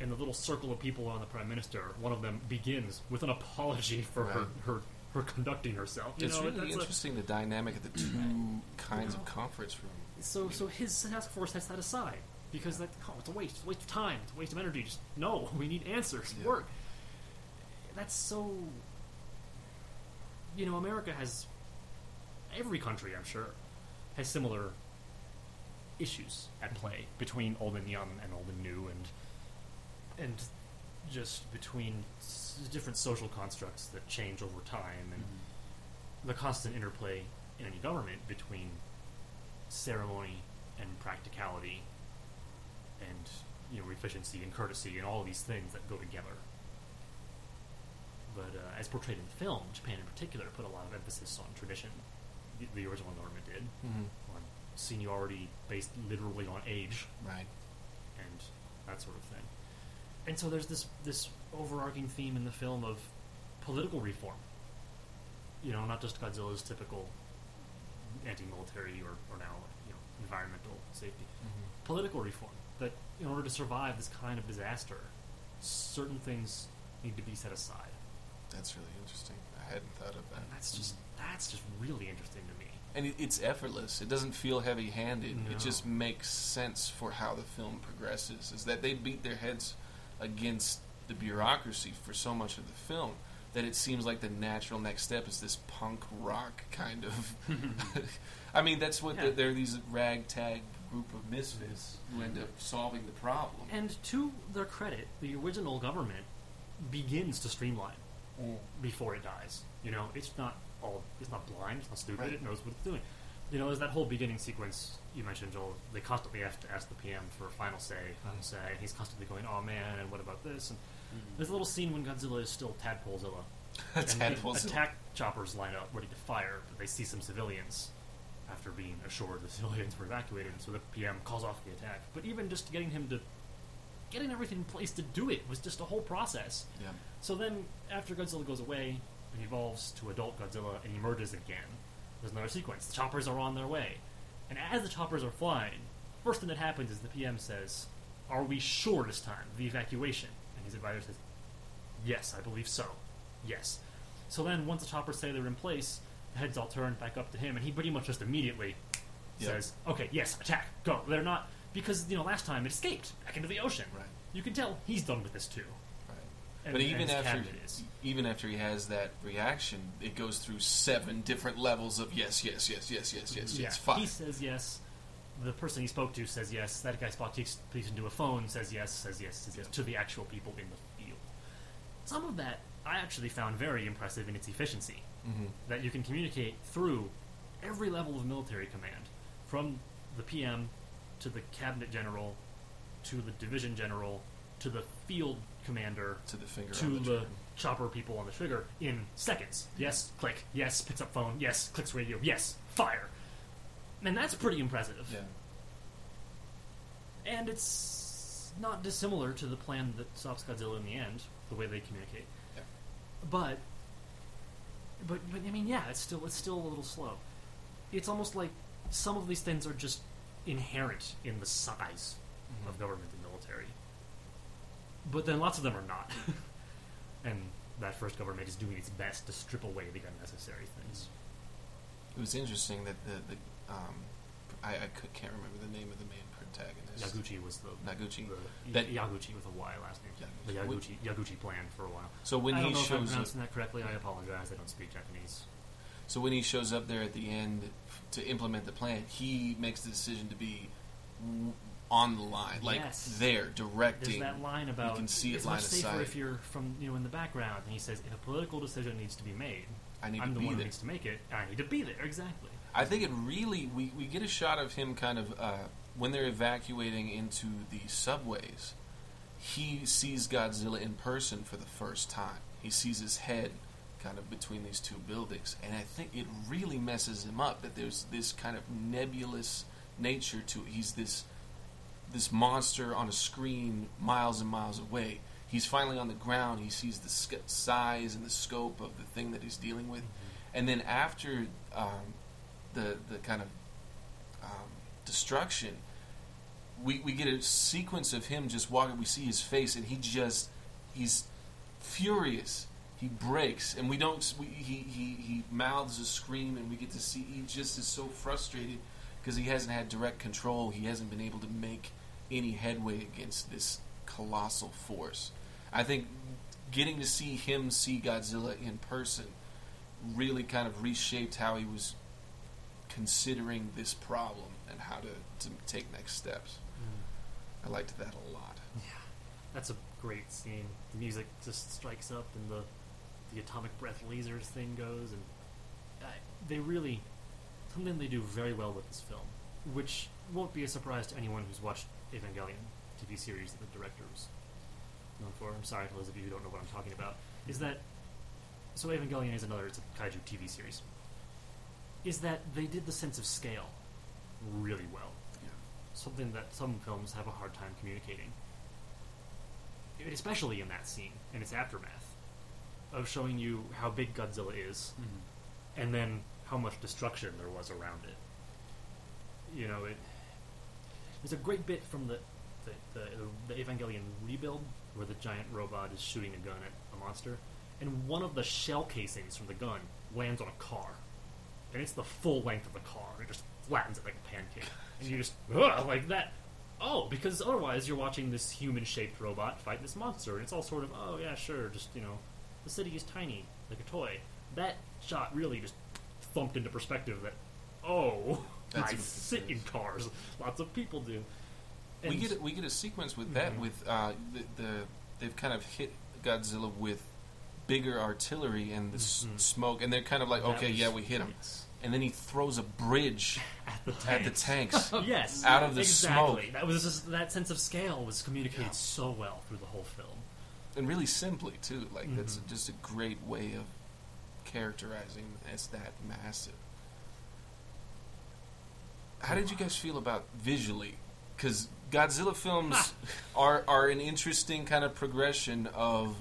Speaker 1: and the little circle of people around the prime minister. One of them begins with an apology for her,
Speaker 2: Right.
Speaker 1: her her conducting herself. You
Speaker 2: it's
Speaker 1: know,
Speaker 2: really
Speaker 1: that's a-
Speaker 2: interesting the dynamic of the two kinds of conference room.
Speaker 1: so so his task force sets that aside because that oh, it's a waste, it's a waste of time, it's a waste of energy. Just no, we need answers.
Speaker 2: Yeah.
Speaker 1: Work. That's so. You know, America has every country, I'm sure, has similar issues at play between old and young and old and new, and and just between s- different social constructs that change over time, and the constant interplay in any government between ceremony and practicality and you know efficiency and courtesy and all of these things that go together. But uh, as portrayed in the film, Japan in particular put a lot of emphasis on tradition. The, the original government did
Speaker 2: Mm-hmm.
Speaker 1: on seniority based literally on age
Speaker 2: Right.
Speaker 1: and that sort of thing. And so there's this this overarching theme in the film of political reform. You know, not just Godzilla's typical anti-military or, or now you know environmental safety.
Speaker 2: Mm-hmm.
Speaker 1: Political reform that in order to survive this kind of disaster, certain things need to be set aside.
Speaker 2: That's really interesting. I hadn't thought of that.
Speaker 1: And that's just that's just really interesting to me.
Speaker 2: and it, it's effortless. It doesn't feel heavy-handed.
Speaker 1: No.
Speaker 2: It just makes sense for how the film progresses. Is that they beat their heads against the bureaucracy for so much of the film that it seems like the natural next step is this punk rock kind of. I mean, that's what
Speaker 1: Yeah.
Speaker 2: the, they're these ragtag group of misfits who end up solving the problem.
Speaker 1: And to their credit, the original government begins to streamline. Mm. before it dies. You know, it's not all it's not blind, it's not stupid,
Speaker 2: Right.
Speaker 1: it knows what it's doing. You know, there's that whole beginning sequence you mentioned, Joel. They constantly have to ask the PM for a final say, final say, and he's constantly going, "Oh man, and what about this?" And Mm-hmm. there's a little scene when Godzilla is still Tadpolezilla, and attack choppers line up ready to fire, but they see some civilians after being assured the civilians were evacuated, and so the PM calls off the attack. But even just getting him to getting everything in place to do it was just a whole process.
Speaker 2: Yeah.
Speaker 1: So then, after Godzilla goes away, it evolves to adult Godzilla and emerges again. There's another sequence. The choppers are on their way. And as the choppers are flying, first thing that happens is the PM says, Are we sure this time the evacuation? And his advisor says, Yes, I believe so. Yes. So then, once the choppers say they're in place, the heads all turn back up to him, and he pretty much just immediately
Speaker 2: Yep.
Speaker 1: says, Okay, yes, attack, go. They're not. Because, you know, last time it escaped back into the ocean.
Speaker 2: Right.
Speaker 1: You can tell he's done with this too.
Speaker 2: Right.
Speaker 1: And-
Speaker 2: but even after
Speaker 1: is.
Speaker 2: even after he has that reaction, it goes through seven different levels of yes, yes, yes, yes, yes, yes,
Speaker 1: Yeah,
Speaker 2: yes. Five.
Speaker 1: he says yes. The person he spoke to says yes. That guy Spock takes into a phone, says yes, says yes, says yes to the actual people in the field. Some of that I actually found very impressive in its efficiency.
Speaker 2: Mhm.
Speaker 1: That you can communicate through every level of military command, from the PM to the cabinet general to the division general to the field commander
Speaker 2: to the finger
Speaker 1: to
Speaker 2: the,
Speaker 1: the chopper people on the trigger in seconds. Yes, click. Yes, picks up phone. Yes, clicks radio. Yes, fire. And that's pretty impressive.
Speaker 2: Yeah.
Speaker 1: And it's not dissimilar to the plan that stops Godzilla in the end, the way they communicate.
Speaker 2: Yeah.
Speaker 1: But, but, but I mean, yeah, it's still it's still a little slow. It's almost like some of these things are just inherent in the size mm-hmm. of government and military. But then lots of them are not. and that first government is doing its best to strip away the unnecessary things.
Speaker 2: It was interesting that the, the um, I, I could, can't remember the name of the main protagonist.
Speaker 1: Yaguchi was the
Speaker 2: Naguchi.
Speaker 1: the
Speaker 2: That-
Speaker 1: Yaguchi with a Y last name. The
Speaker 2: Yaguchi.
Speaker 1: Yaguchi Yaguchi plan for a while.
Speaker 2: So when
Speaker 1: I don't
Speaker 2: he
Speaker 1: I'm
Speaker 2: shows up,
Speaker 1: pronouncing that correctly. I apologize. I don't speak Japanese.
Speaker 2: so when he shows up there at the end to implement the plan, he makes the decision to be on the line, like
Speaker 1: Yes.
Speaker 2: there,
Speaker 1: There's
Speaker 2: directing.
Speaker 1: that line about you
Speaker 2: can see it
Speaker 1: it's
Speaker 2: line
Speaker 1: much safer
Speaker 2: sight.
Speaker 1: if you're from you know in the background. And he says, if a political decision needs to be made,
Speaker 2: I need
Speaker 1: I'm
Speaker 2: to
Speaker 1: the
Speaker 2: be
Speaker 1: one who needs to make it. I need to be there. Exactly.
Speaker 2: I think it really we, we get a shot of him kind of uh, when they're evacuating into the subways. He sees Godzilla in person for the first time. He sees his head kind of between these two buildings, and I think it really messes him up that there's this kind of nebulous nature to it. He's this this monster on a screen miles and miles away. He's finally on the ground. He sees the size and the scope of the thing that he's dealing with, and then after um, the the kind of um, destruction. We we get a sequence of him just walking. We see his face, and he just he's furious. He breaks, and we don't. We, he he he mouths a scream, and we get to see. He just is so frustrated because he hasn't had direct control. He hasn't been able to make any headway against this colossal force. I think getting to see him see Godzilla in person really kind of reshaped how he was considering this problem and how to, to take next steps. I liked that a lot.
Speaker 1: Yeah, that's a great scene. The music just strikes up, and the the atomic breath lasers thing goes, and uh, they really something they do very well with this film, which won't be a surprise to anyone who's watched Evangelion TV series that the director was known for. I'm sorry to those of you who don't know what I'm talking about. Is that so? Evangelion is another. It's a kaiju TV series. Is that they did the sense of scale really well. Yeah. Something that some films have a hard time communicating especially in that scene and its aftermath of showing you how big Godzilla is, mm-hmm. and then how much destruction there was around it. You know, it. There's a great bit from the the, the the Evangelion rebuild where the giant robot is shooting a gun at a monster, and one of the shell casings from the gun lands on a car, and it's the full length of the car. It just flattens it like a pancake, and you just ugh, like that. Oh, because otherwise you're watching this human-shaped robot fight this monster, and it's all sort of, oh yeah, sure, just you know, the city is tiny like a toy. That shot really just thumped into perspective that, oh,
Speaker 2: That's
Speaker 1: I sit in cars. Lots of people do.
Speaker 2: we get a, we get a sequence with that
Speaker 1: Mhm.
Speaker 2: with uh, the, the they've kind of hit Godzilla with bigger artillery and the s-
Speaker 1: Mhm.
Speaker 2: smoke, and they're kind of like,
Speaker 1: That
Speaker 2: okay,
Speaker 1: was-
Speaker 2: yeah, we hit him,
Speaker 1: yes.
Speaker 2: and then he throws a bridge
Speaker 1: at the
Speaker 2: at the
Speaker 1: tanks.
Speaker 2: tanks.
Speaker 1: yes,
Speaker 2: Out of the
Speaker 1: exactly.
Speaker 2: smoke.
Speaker 1: That was just, that sense of scale was communicated
Speaker 2: Yeah.
Speaker 1: so well through the whole film.
Speaker 2: and really simply too. Like that's
Speaker 1: Mhm.
Speaker 2: just a great way of characterizing as that massive. How did you guys feel about visually? Because Godzilla films are are an interesting kind of progression of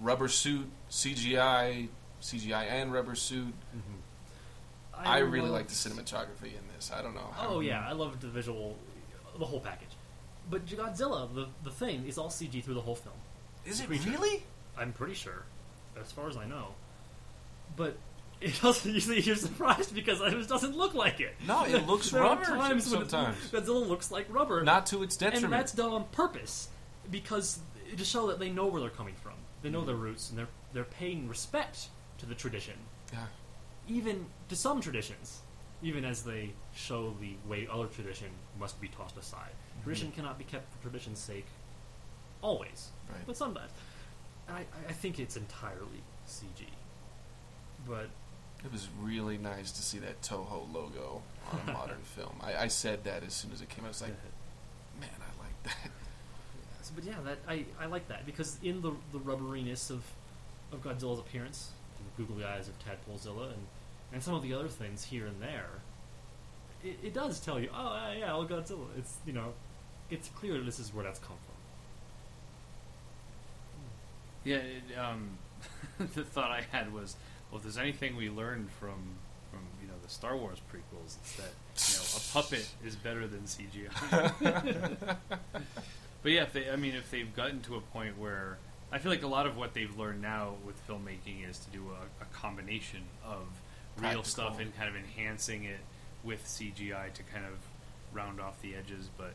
Speaker 2: rubber suit, CGI, CGI and rubber suit. Mm-hmm. I, really like the cinematography in this. I don't know. How,
Speaker 1: Oh yeah, I loved the visual, the whole package. But Godzilla, the the thing, is all CG through the whole film.
Speaker 2: is it really?
Speaker 1: I'm pretty sure, as far as I know. But it doesn't. Usually, you're surprised because it doesn't look like it.
Speaker 2: No, it looks
Speaker 1: there
Speaker 2: rubber
Speaker 1: times
Speaker 2: sometimes.
Speaker 1: Godzilla looks like rubber,
Speaker 2: Not to its detriment.
Speaker 1: and that's done on purpose because to show that they know where they're coming from. They know their roots, and they're they're paying respect to the tradition,
Speaker 2: yeah.
Speaker 1: even to some traditions. Even as they show the way other tradition must be tossed aside.
Speaker 2: Mm-hmm.
Speaker 1: Tradition cannot be kept for tradition's sake, always,
Speaker 2: Right.
Speaker 1: but sometimes. I, I think it's entirely CG, but
Speaker 2: It was really nice to see that Toho logo on a modern film. I, I said that as soon as it came out. I was like, man, I like that.
Speaker 1: So, but yeah, that I, I like that because in the the rubberiness of of Godzilla's appearance, the googly eyes of Tadpolezilla, and and some of the other things here and there, it, it does tell you, oh uh, yeah, well Godzilla. It's you know, it's clear this is where that's come from.
Speaker 3: Yeah, it, um, the thought I had was, well, if there's anything we learned from from you know the Star Wars prequels, it's that you know a puppet is better than CGI. but yeah, if they, I mean, if they've gotten to a point where I feel like a lot of what they've learned now with filmmaking is to do a, a combination of real stuff and kind of enhancing it with CGI to kind of round off the edges, but.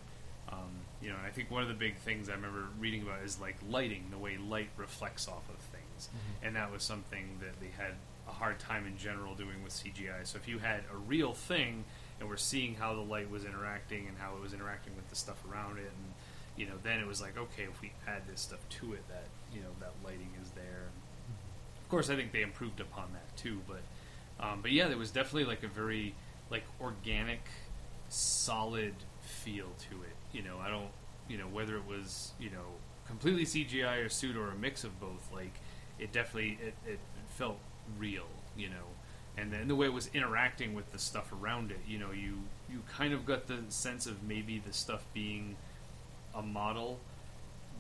Speaker 3: Um, you know, and I think one of the big things I remember reading about is like lighting, the way light reflects off of things, and that was something that they had a hard time in general doing with CGI. So if you had a real thing, and we're seeing how the light was interacting and how it was interacting with the stuff around it, and you know, then it was like, okay, if we add this stuff to it, that you know, that lighting is there. Of course, I think they improved upon that too, but um, but yeah, there was definitely like a very like organic, solid feel to it. You know, I don't, you know, whether it was you know completely CGI or suit or a mix of both. Like it definitely it, it felt real. You know, and then the way it was interacting with the stuff around it. You know, you you kind of got the sense of maybe the stuff being a model,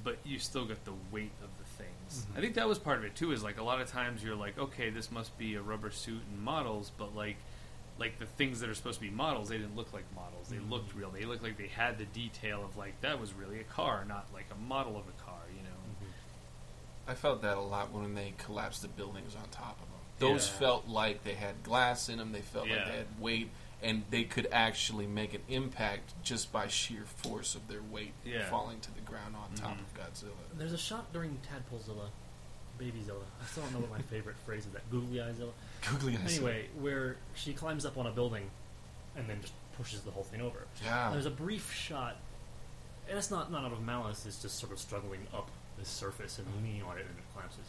Speaker 3: but you still got the weight of the things.
Speaker 1: Mhm.
Speaker 3: I think that was part of it too. Is like a lot of times you're like, okay, this must be a rubber suit and models, but like like the things that are supposed to be models, they didn't look like models. They looked real. They looked like they had the detail of like that was really a car, not like a model of a car. You know.
Speaker 2: I felt that a lot when they collapsed the buildings on top of them. Those
Speaker 3: Yeah.
Speaker 2: felt like they had glass in them. They felt like they had weight, and they could actually make an impact just by sheer force of their weight
Speaker 3: Yeah.
Speaker 2: falling to the ground on top
Speaker 3: Mhm.
Speaker 2: of Godzilla.
Speaker 1: There's a shot during Tadpolezilla, Babyzilla. I still don't know what my favorite phrase is. That googly eye Zilla.
Speaker 2: Googly eyes.
Speaker 1: Anyway, where she climbs up on a building, and then just pushes the whole thing over.
Speaker 2: yeah,
Speaker 1: There's a brief shot, and it's not not out of malice. It's just sort of struggling up the surface and leaning on it, and it collapses.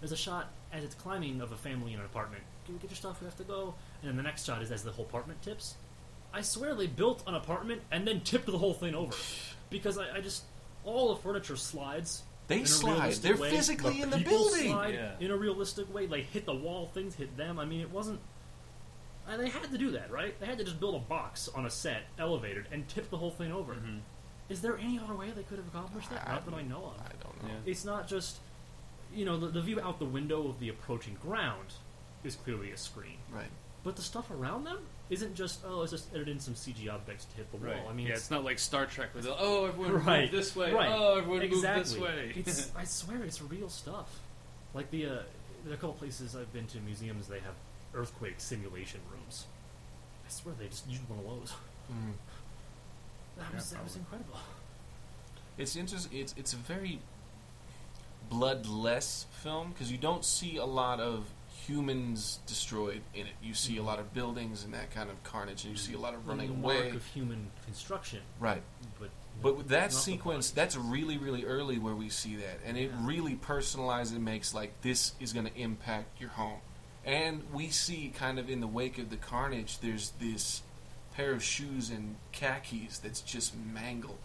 Speaker 1: There's a shot as it's climbing of a family in an apartment. Can we get your stuff? We have to go. And then the next shot is as the whole apartment tips. I swear they built an apartment and then tipped the whole thing over because I, I just all the furniture slides.
Speaker 2: They slide. They're
Speaker 1: way.
Speaker 2: physically in the
Speaker 1: people
Speaker 2: building.
Speaker 1: Slide
Speaker 3: Yeah.
Speaker 1: in a realistic way. Like hit the wall, things hit them. I mean, it wasn't. And they had to do that, right? They had to just build a box on a set, elevated, and tip the whole thing over.
Speaker 3: Mhm.
Speaker 1: Is there any other way they could have accomplished that? Not that I know of.
Speaker 2: I don't know.
Speaker 3: Yeah.
Speaker 1: It's not just, you know, the, the view out the window of the approaching ground is clearly a screen,
Speaker 2: Right.
Speaker 1: But the stuff around them isn't just oh, let's just edit in some CG objects to hit the wall.
Speaker 3: Right.
Speaker 1: I mean,
Speaker 3: yeah, it's not like Star Trek with oh everyone
Speaker 1: right
Speaker 3: move this way,
Speaker 1: right.
Speaker 3: oh everyone
Speaker 1: exactly.
Speaker 3: move this way.
Speaker 1: it's I swear it's real stuff. Like the uh, there are a couple places I've been to museums. They have earthquake simulation rooms. I swear they just used one of those.
Speaker 2: Mm.
Speaker 1: That
Speaker 3: Yeah,
Speaker 1: was that was incredible.
Speaker 2: It's interesting. It's it's a very bloodless film because you don't see a lot of humans destroyed in it. You see a lot of buildings and that kind of carnage, and you see a lot of running away.
Speaker 1: of human construction,
Speaker 2: Right.
Speaker 1: but
Speaker 2: But that sequence that's really, really early where we see that, and it
Speaker 1: Yeah.
Speaker 2: really personalizes and makes like this is going to impact your home. And we see kind of in the wake of the carnage, there's this pair of shoes and khakis that's just mangled.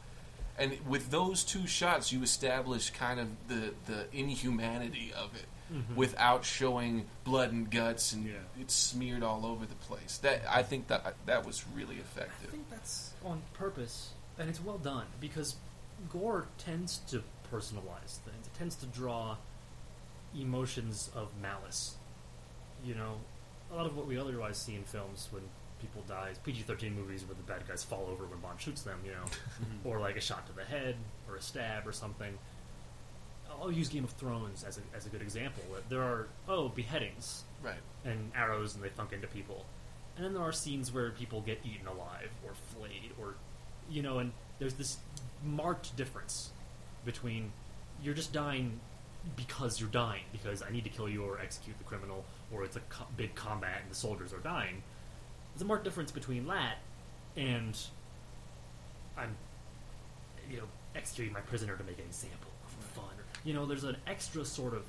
Speaker 2: And with those two shots, you establish kind of the the inhumanity of it,
Speaker 1: Mhm.
Speaker 2: without showing blood and guts and
Speaker 3: Yeah.
Speaker 2: it's smeared all over the place. That I think that that was really effective.
Speaker 1: I think that's on purpose, and it's well done because gore tends to personalize things. It tends to draw emotions of malice. You know, a lot of what we otherwise see in films when people die is PG-13 movies where the bad guys fall over when Bond shoots them. You know, or like a shot to the head or a stab or something. I'll use Game of Thrones as a, as a good example. There are oh beheadings
Speaker 2: Right.
Speaker 1: and arrows and they thunk into people. And then there are scenes where people get eaten alive or flayed or you know, and there's this marked difference between you're just dying because you're dying because I need to kill you or execute the criminal or it's a co- big combat and the soldiers are dying. There's a marked difference between that and I'm you know executing my prisoner to make an example. You know, there's an extra sort of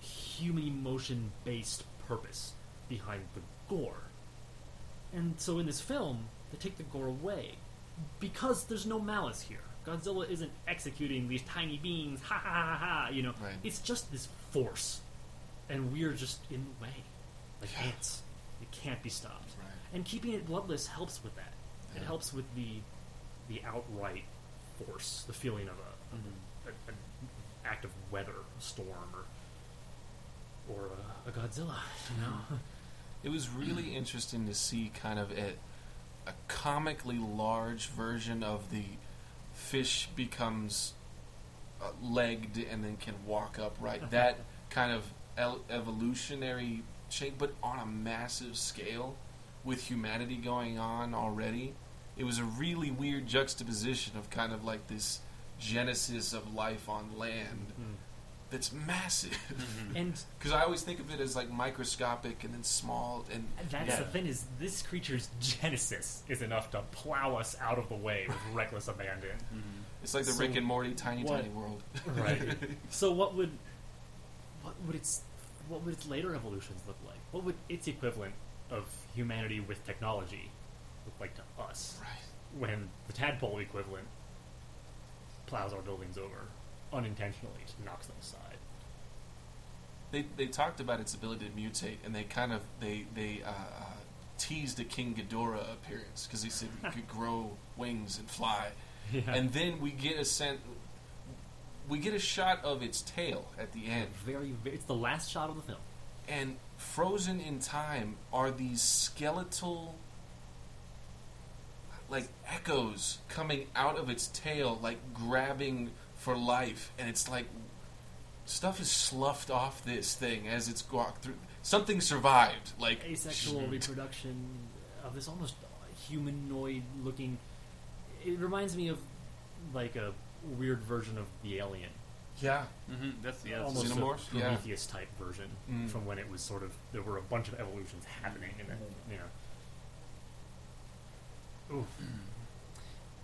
Speaker 1: human emotion based purpose behind the gore. And so in this film, they take the gore away because there's no malice here. Godzilla isn't executing these tiny beings, ha ha ha ha, you know.
Speaker 2: Right.
Speaker 1: It's just this force. And we're just in the way. Like
Speaker 2: Yeah.
Speaker 1: ants. It can't be stopped.
Speaker 2: Right.
Speaker 1: And keeping it bloodless helps with that. It helps with the the outright force, the feeling of a,
Speaker 3: Mhm.
Speaker 1: A, an act of weather, storm, or or a, a Godzilla. You know,
Speaker 2: It was really interesting to see kind of a, a comically large version of the fish becomes uh, legged and then can walk upright. That kind of el- evolutionary change, but on a massive scale with humanity going on already. It was a really weird juxtaposition of kind of like this genesis of life on land mm-hmm. that's massive. Mm-hmm.
Speaker 1: and
Speaker 2: Because I always think of it as like microscopic and then small and
Speaker 1: that's
Speaker 3: Yeah.
Speaker 1: the thing is this creature's genesis is enough to plow us out of the way with reckless abandon. Mm-hmm.
Speaker 2: it's like the
Speaker 1: So
Speaker 2: Rick and Morty tiny
Speaker 1: what-
Speaker 2: tiny world.
Speaker 1: Right. so what would what would its what would its later evolutions look like? What would its equivalent of humanity with technology look like to us?
Speaker 2: Right.
Speaker 1: when the tadpole equivalent plows our buildings over unintentionally, just knocks them aside.
Speaker 2: They they talked about its ability to mutate and they kind of they they uh, teased a King Ghidorah appearance because they said it could grow wings and fly.
Speaker 1: Yeah.
Speaker 2: And then we get a sense. We get a shot of its tail at the end,
Speaker 1: very, very, it's the last shot of the film.
Speaker 2: and frozen in time are these skeletal like echoes coming out of its tail like grabbing for life and it's like stuff is sloughed off this thing as it's walked through something survived like
Speaker 1: asexual
Speaker 2: shoot.
Speaker 1: reproduction of this almost humanoid looking. It reminds me of like a weird version of the alien,
Speaker 2: yeah
Speaker 3: hmm That's yeah. That's
Speaker 1: almost
Speaker 2: Xenomorph?
Speaker 1: a
Speaker 2: Yeah.
Speaker 1: Prometheus type version
Speaker 2: Mm.
Speaker 1: from when it was sort of there were a bunch of evolutions happening, and then you know.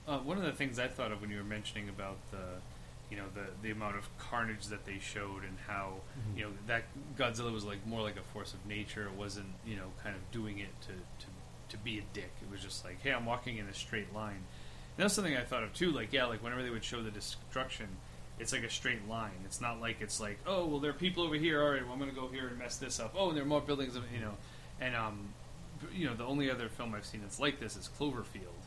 Speaker 3: Uh, one of the things I thought of when you were mentioning about the, you know, the the amount of carnage that they showed and how,
Speaker 1: Mhm.
Speaker 3: you know, that Godzilla was like more like a force of nature. It wasn't, you know, kind of doing it to to to be a dick. It was just like, hey, I'm walking in a straight line. And that's something I thought of too. Like, yeah, like whenever they would show the destruction, it's like a straight line. It's not like it's like, oh, well, there are people over here. All right, well, I'm going to go here and mess this up. Oh, and there are more buildings, you know. And um, you know, the only other film I've seen that's like this is Cloverfield.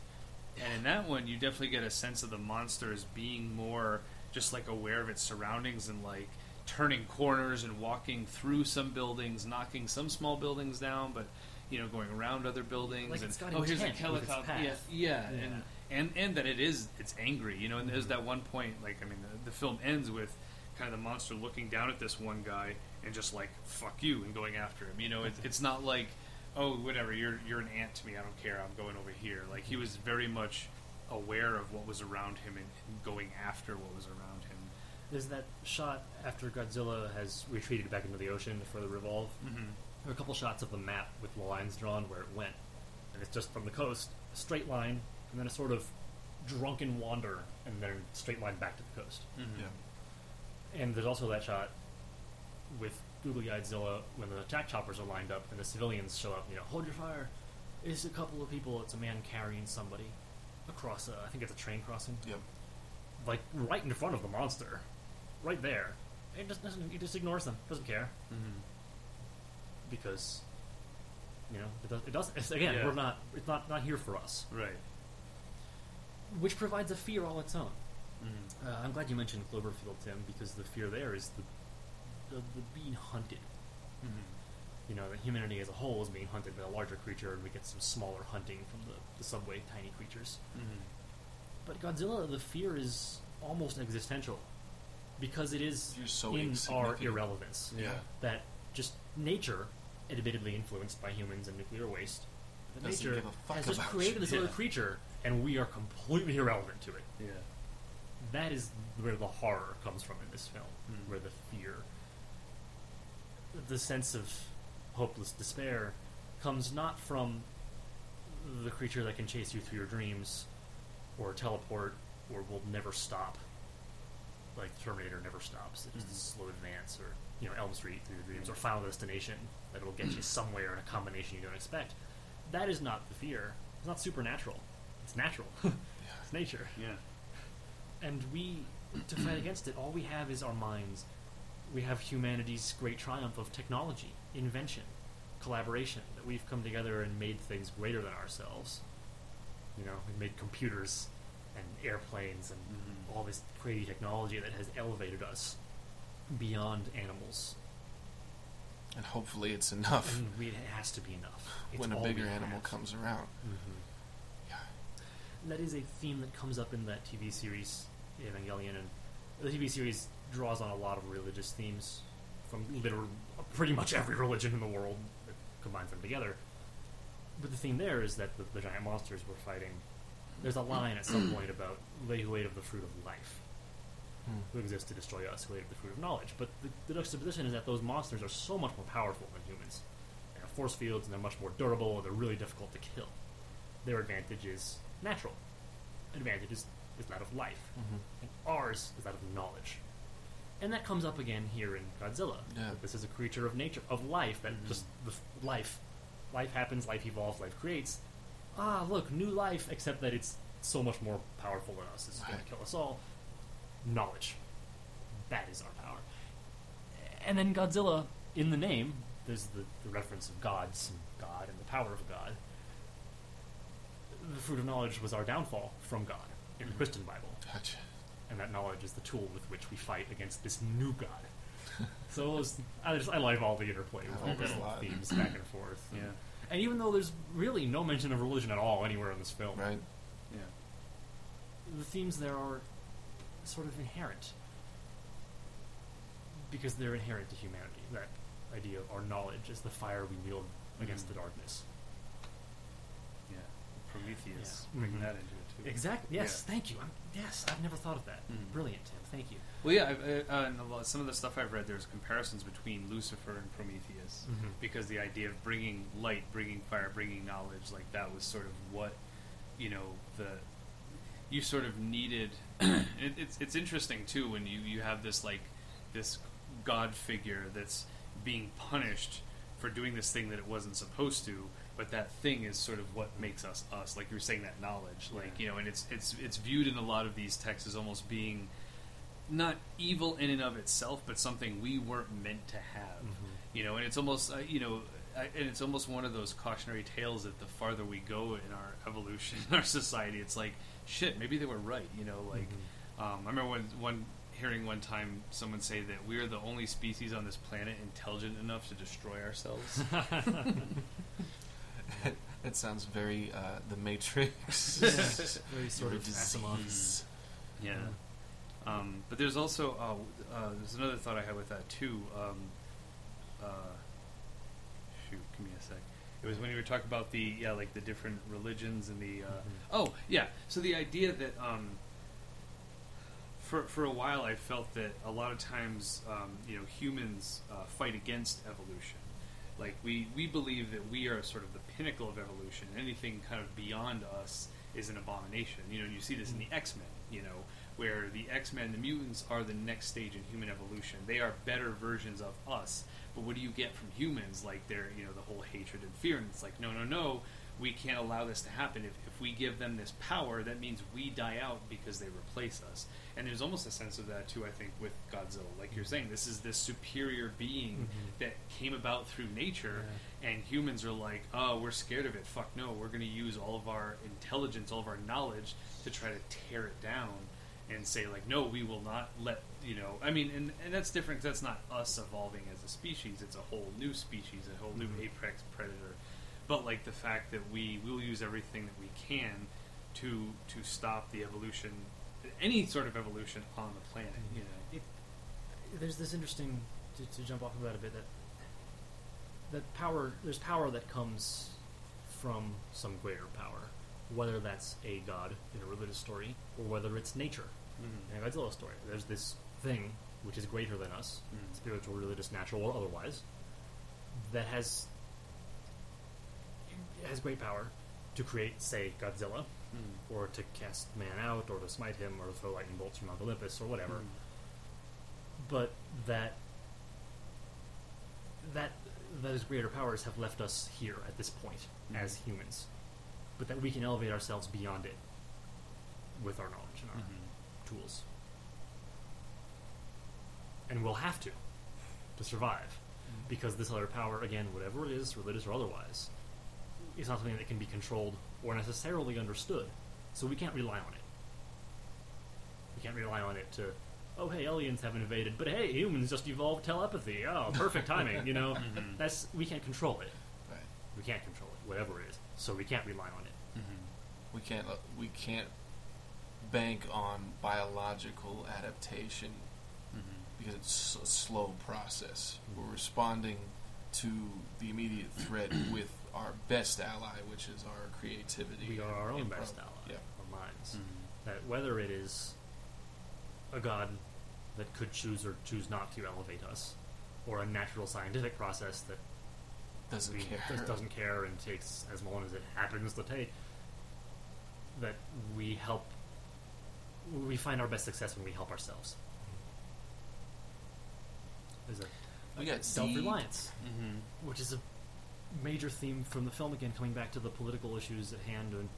Speaker 3: And in that one, you definitely get a sense of the monster as being more just like aware of its surroundings and like turning corners and walking through some buildings, knocking some small buildings down, but you know, going around other buildings.
Speaker 1: Like
Speaker 3: and oh, here's a helicopter. Yeah, yeah,
Speaker 1: Yeah.
Speaker 3: and and and that it is it's angry. You know, and there's that one point, like I mean, the, the film ends with kind of the monster looking down at this one guy and just like fuck you and going after him. You know, it's it's not like oh whatever you're you're an ant to me. I don't care. I'm going over here. Like he was very much aware of what was around him and, and going after what was around him.
Speaker 1: There's that shot after Godzilla has retreated back into the ocean to further revolve.
Speaker 3: Mm-hmm.
Speaker 1: There are a couple shots of the map with the lines drawn where it went, and it's just from the coast, a straight line, and then a sort of drunken wander, and then a straight line back to the coast.
Speaker 3: Mm-hmm.
Speaker 2: yeah
Speaker 1: And there's also that shot with Googly Eyed Zilla when the attack choppers are lined up and the civilians show up. You know, hold your fire. It's a couple of people. It's a man carrying somebody across. A, I think it's a train crossing,
Speaker 2: yep
Speaker 1: like right in front of the monster, right there. It just doesn't. He just ignores them. Doesn't care
Speaker 3: Mm-hmm.
Speaker 1: because you know it does. It does. It's, again,
Speaker 3: Yeah.
Speaker 1: we're not. It's not not here for us.
Speaker 3: Right.
Speaker 1: Which provides a fear all its own.
Speaker 3: Mm-hmm.
Speaker 1: Uh, I'm glad you mentioned Cloverfield, Tim, because the fear there is the the, the being hunted.
Speaker 3: Mm-hmm.
Speaker 1: You know, that humanity as a whole is being hunted by a larger creature, and we get some smaller hunting from the, the subway tiny creatures.
Speaker 3: Mm-hmm.
Speaker 1: But Godzilla, the fear is almost existential because it is
Speaker 2: so
Speaker 1: in our irrelevance.
Speaker 2: yeah
Speaker 1: That just nature, admittedly influenced by humans and nuclear waste,
Speaker 2: Doesn't
Speaker 1: nature
Speaker 2: a
Speaker 1: has just created this
Speaker 3: Yeah.
Speaker 1: other creature, and we are completely irrelevant to it.
Speaker 3: Yeah.
Speaker 1: That is where the horror comes from in this film,
Speaker 3: Mm.
Speaker 1: where the fear, the sense of hopeless despair, comes not from the creature that can chase you through your dreams, or teleport, or will never stop, like Terminator never stops. It's
Speaker 3: Mhm.
Speaker 1: slow advance, or you know Elm Street through your dreams, or Final Destination that will get you somewhere in a combination you don't expect. That is not the fear. It's not supernatural. It's natural. it's nature
Speaker 3: Yeah.
Speaker 1: and we to fight against it all we have is our minds we have humanity's great triumph of technology invention collaboration that we've come together and made things greater than ourselves. You know we've made computers and airplanes and
Speaker 3: Mhm.
Speaker 1: all this crazy technology that has elevated us beyond animals.
Speaker 2: And hopefully it's enough.
Speaker 1: And we, it has to be enough. It's
Speaker 2: when a bigger animal comes around.
Speaker 1: Mhm.
Speaker 2: yeah.
Speaker 1: That is a theme that comes up in that TV series, Evangelion, and the TV series draws on a lot of religious themes from literally pretty much every religion in the world that combines them together. But the theme there is that the, the giant monsters we're fighting. There's a line at some point about they who ate of the fruit of life,
Speaker 2: Hmm.
Speaker 1: who exist to destroy us, who ate of the fruit of knowledge. But the, the juxtaposition is that those monsters are so much more powerful than humans. They have force fields and they're much more durable. And they're really difficult to kill. Their advantage is natural. Advantage is, is that of life,
Speaker 2: Mhm.
Speaker 1: and ours is that of knowledge. And that comes up again here in Godzilla.
Speaker 2: Yeah.
Speaker 1: This is a creature of nature, of life, that
Speaker 3: Mhm.
Speaker 1: just the f- life, life happens, life evolves, life creates. Ah, look, new life, except that it's so much more powerful than us. It's going to kill us all. Knowledge. That is our power. And then Godzilla, in the name, there's the, the reference of gods and God and the power of God. The fruit of knowledge was our downfall from God in the
Speaker 3: Mhm.
Speaker 1: Christian Bible
Speaker 2: gotcha
Speaker 1: and that knowledge is the tool with which we fight against this new god. So it was, I just I like all the interplay with all
Speaker 2: like
Speaker 1: the
Speaker 2: it a lot.
Speaker 1: themes back and forth.
Speaker 3: Yeah.
Speaker 1: And even though there's really no mention of religion at all anywhere in this film,
Speaker 2: Right?
Speaker 3: Yeah.
Speaker 1: the themes there are sort of inherent because they're inherent to humanity. That idea of our knowledge is the fire we wield against
Speaker 3: Mhm.
Speaker 1: the darkness.
Speaker 3: Yeah. Prometheus.
Speaker 1: Yeah.
Speaker 3: Bringing
Speaker 1: Mhm.
Speaker 3: that into it too.
Speaker 1: Exactly. Yes.
Speaker 3: Yeah.
Speaker 1: Thank you. I'm, yes, I've never thought of that.
Speaker 3: Mhm.
Speaker 1: Brilliant, Tim. Thank you.
Speaker 3: Well, yeah, I've, uh, uh, in a lot, some of the stuff I've read, there's comparisons between Lucifer and Prometheus
Speaker 1: Mhm.
Speaker 3: because the idea of bringing light, bringing fire, bringing knowledge, like that was sort of what you know the you sort of needed. it, it's it's interesting too when you you have this like this god figure that's being punished for doing this thing that it wasn't supposed to. But that thing is sort of what makes us us, like you were saying that knowledge, like
Speaker 1: Yeah.
Speaker 3: you know, and it's it's it's viewed in a lot of these texts as almost being not evil in and of itself, but something we weren't meant to have.
Speaker 1: Mhm.
Speaker 3: You know, and it's almost uh, you know, uh, and it's almost one of those cautionary tales that the farther we go in our evolution, in our society, it's like shit. Maybe they were right. You know, like
Speaker 1: Mhm.
Speaker 3: um, I remember one one hearing one time someone say that we're the only species on this planet intelligent enough to destroy ourselves.
Speaker 2: That sounds very uh, The Matrix.
Speaker 1: Very sort of
Speaker 2: a
Speaker 1: Asimov.
Speaker 2: disease.
Speaker 3: Yeah. Um, but there's also uh, uh, there's another thought I had with that too. Um, uh, shoot, give me a sec. It was when you were talking about the yeah, like the different religions and the. Uh,
Speaker 1: Mhm.
Speaker 3: Oh yeah, so the idea that um, for for a while I felt that a lot of times um, you know humans uh, fight against evolution. Like we we believe that we are sort of the pinnacle of evolution. And anything kind of beyond us is an abomination. You know, you see this in the X Men. You know, where the X Men, the mutants, are the next stage in human evolution. They are better versions of us. But what do you get from humans? Like they're you know the whole hatred and fear, and it's like no, no, no. We can't allow this to happen. If, if we give them this power, that means we die out because they replace us. And there's almost a sense of that too. I think with Godzilla, like you're saying, this is this superior being
Speaker 1: Mhm.
Speaker 3: that came about through nature, and humans are like, oh, we're scared of it. Fuck no, we're going to use all of our intelligence, all of our knowledge to try to tear it down and say like, no, we will not let you know. I mean, and, and that's different. that's not us evolving as a species. It's a whole new species, a whole new
Speaker 1: Mhm.
Speaker 3: apex predator. But like the fact that we will use everything that we can to to stop the evolution, any sort of evolution on the planet. You know.
Speaker 1: It, there's this interesting to, to jump off of that a bit that that power there's power that comes from some greater power, whether that's a god in a religious story or whether it's nature in a Godzilla story. There's this thing which is greater than us,
Speaker 3: Mhm.
Speaker 1: spiritual, religious, natural, or otherwise, that has has great power to create, say, Godzilla,
Speaker 3: Mm.
Speaker 1: or to cast man out, or to smite him, or to throw lightning bolts from Mount Olympus, or whatever.
Speaker 3: Mm.
Speaker 1: But that that those greater powers have left us here at this point
Speaker 3: Mhm.
Speaker 1: as humans, but that we can elevate ourselves beyond it with our knowledge and our
Speaker 3: Mhm.
Speaker 1: tools, and we'll have to to survive because this other power, again, whatever it is, religious or otherwise, is not something that can be controlled or necessarily understood. So we can't rely on it. We can't rely on it to, oh hey, aliens have invaded, but hey, humans just evolved telepathy. Oh, perfect timing. You know,
Speaker 3: Mhm.
Speaker 1: that's we can't control it.
Speaker 2: Right.
Speaker 1: We can't control it, whatever it is. So we can't rely on it.
Speaker 3: Mhm.
Speaker 2: We can't. uh, We can't bank on biological adaptation
Speaker 3: Mhm.
Speaker 2: because it's a slow process. We're responding to the immediate threat with our best ally, which is our creativity.
Speaker 1: We are our own best
Speaker 2: improv.
Speaker 1: ally,
Speaker 2: Yeah.
Speaker 1: our minds.
Speaker 3: Mhm.
Speaker 1: That whether it is a god that could choose or choose not to elevate us, or a natural scientific process that
Speaker 2: Doesn't
Speaker 1: we-
Speaker 2: care.
Speaker 1: just doesn't care and takes as long as it happens to take, that we help. We find our best success when we help ourselves. There's a
Speaker 2: We got
Speaker 1: self-reliance.
Speaker 3: Mhm.
Speaker 1: which is a major theme from the film again, coming back to the political issues at hand and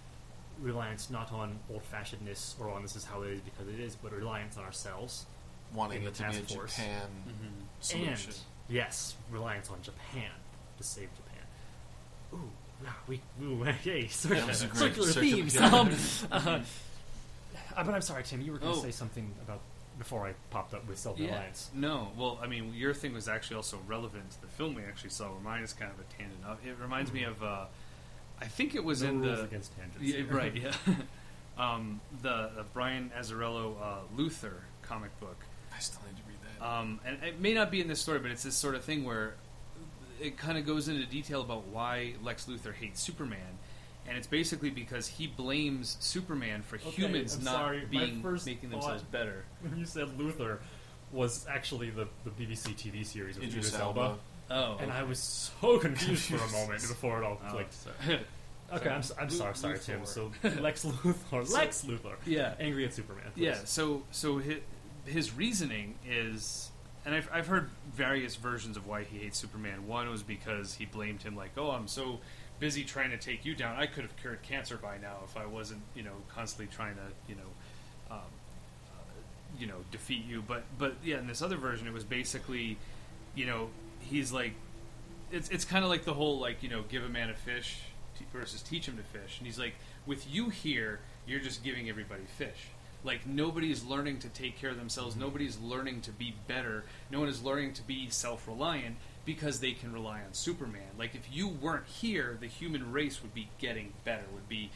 Speaker 1: reliance not on old-fashionedness or on this is how it is because it is, but reliance on ourselves
Speaker 2: wanting
Speaker 1: in the
Speaker 2: it to be a
Speaker 1: task force.
Speaker 2: Japan
Speaker 3: Mhm.
Speaker 2: solution.
Speaker 1: and yes, reliance on Japan to save Japan. Ooh, wow, we ooh, yay, circular,
Speaker 2: was a great
Speaker 1: circular
Speaker 2: circular-
Speaker 1: themes. Um, uh, but I'm sorry, Tim, you were going to
Speaker 3: Oh.
Speaker 1: say something about before I popped up with self
Speaker 3: Yeah.
Speaker 1: reliance.
Speaker 3: No. Well, I mean, your thing was actually also relevant to the film we actually saw. Where mine is kind of a tangent. Uh, It reminds me of. Uh, I think it was
Speaker 1: no
Speaker 3: in
Speaker 1: rules
Speaker 3: the
Speaker 1: against tangents.
Speaker 3: Yeah,
Speaker 1: here.
Speaker 3: right. Yeah. um, the, the Brian Azzarello uh, Luthor comic book.
Speaker 2: I still need to read that.
Speaker 3: Um, and it may not be in this story, but it's this sort of thing where it kind of goes into detail about why Lex Luthor hates Superman. And it's basically because he blames Superman for
Speaker 1: Okay,
Speaker 3: humans
Speaker 1: I'm
Speaker 3: not
Speaker 1: sorry.
Speaker 3: Being
Speaker 1: first
Speaker 3: making themselves better.
Speaker 1: when you said Luther was actually the, the BBC TV series with
Speaker 2: Idris
Speaker 1: Idris
Speaker 2: Elba.
Speaker 1: Elba,
Speaker 3: Oh,
Speaker 1: and I was so confused for a moment before it all
Speaker 3: Oh,
Speaker 1: clicked.
Speaker 3: sorry.
Speaker 1: Okay, I'm, s- I'm
Speaker 3: Lu-
Speaker 1: sorry, sorry, Tim. So Lex Luthor,
Speaker 3: So-
Speaker 1: Lex Luthor,
Speaker 3: yeah,
Speaker 1: angry at Superman. please.
Speaker 3: Yeah, so so his, his reasoning is, and I've I've heard various versions of why he hates Superman. One was because he blamed him like, oh, I'm so busy trying to take you down. I could have cured cancer by now if I wasn't, you know, constantly trying to, you know, um, uh, you know, defeat you. But but yeah, in this other version, it was basically, you know, he's like, it's it's kind of like the whole like you know, give a man a fish versus teach him to fish, and he's like, with you here, you're just giving everybody fish. Like nobody's learning to take care of themselves. Nobody's learning to be better. No one is learning to be self-reliant because they can rely on Superman. Like if you weren't here, the human race would be getting better. Would be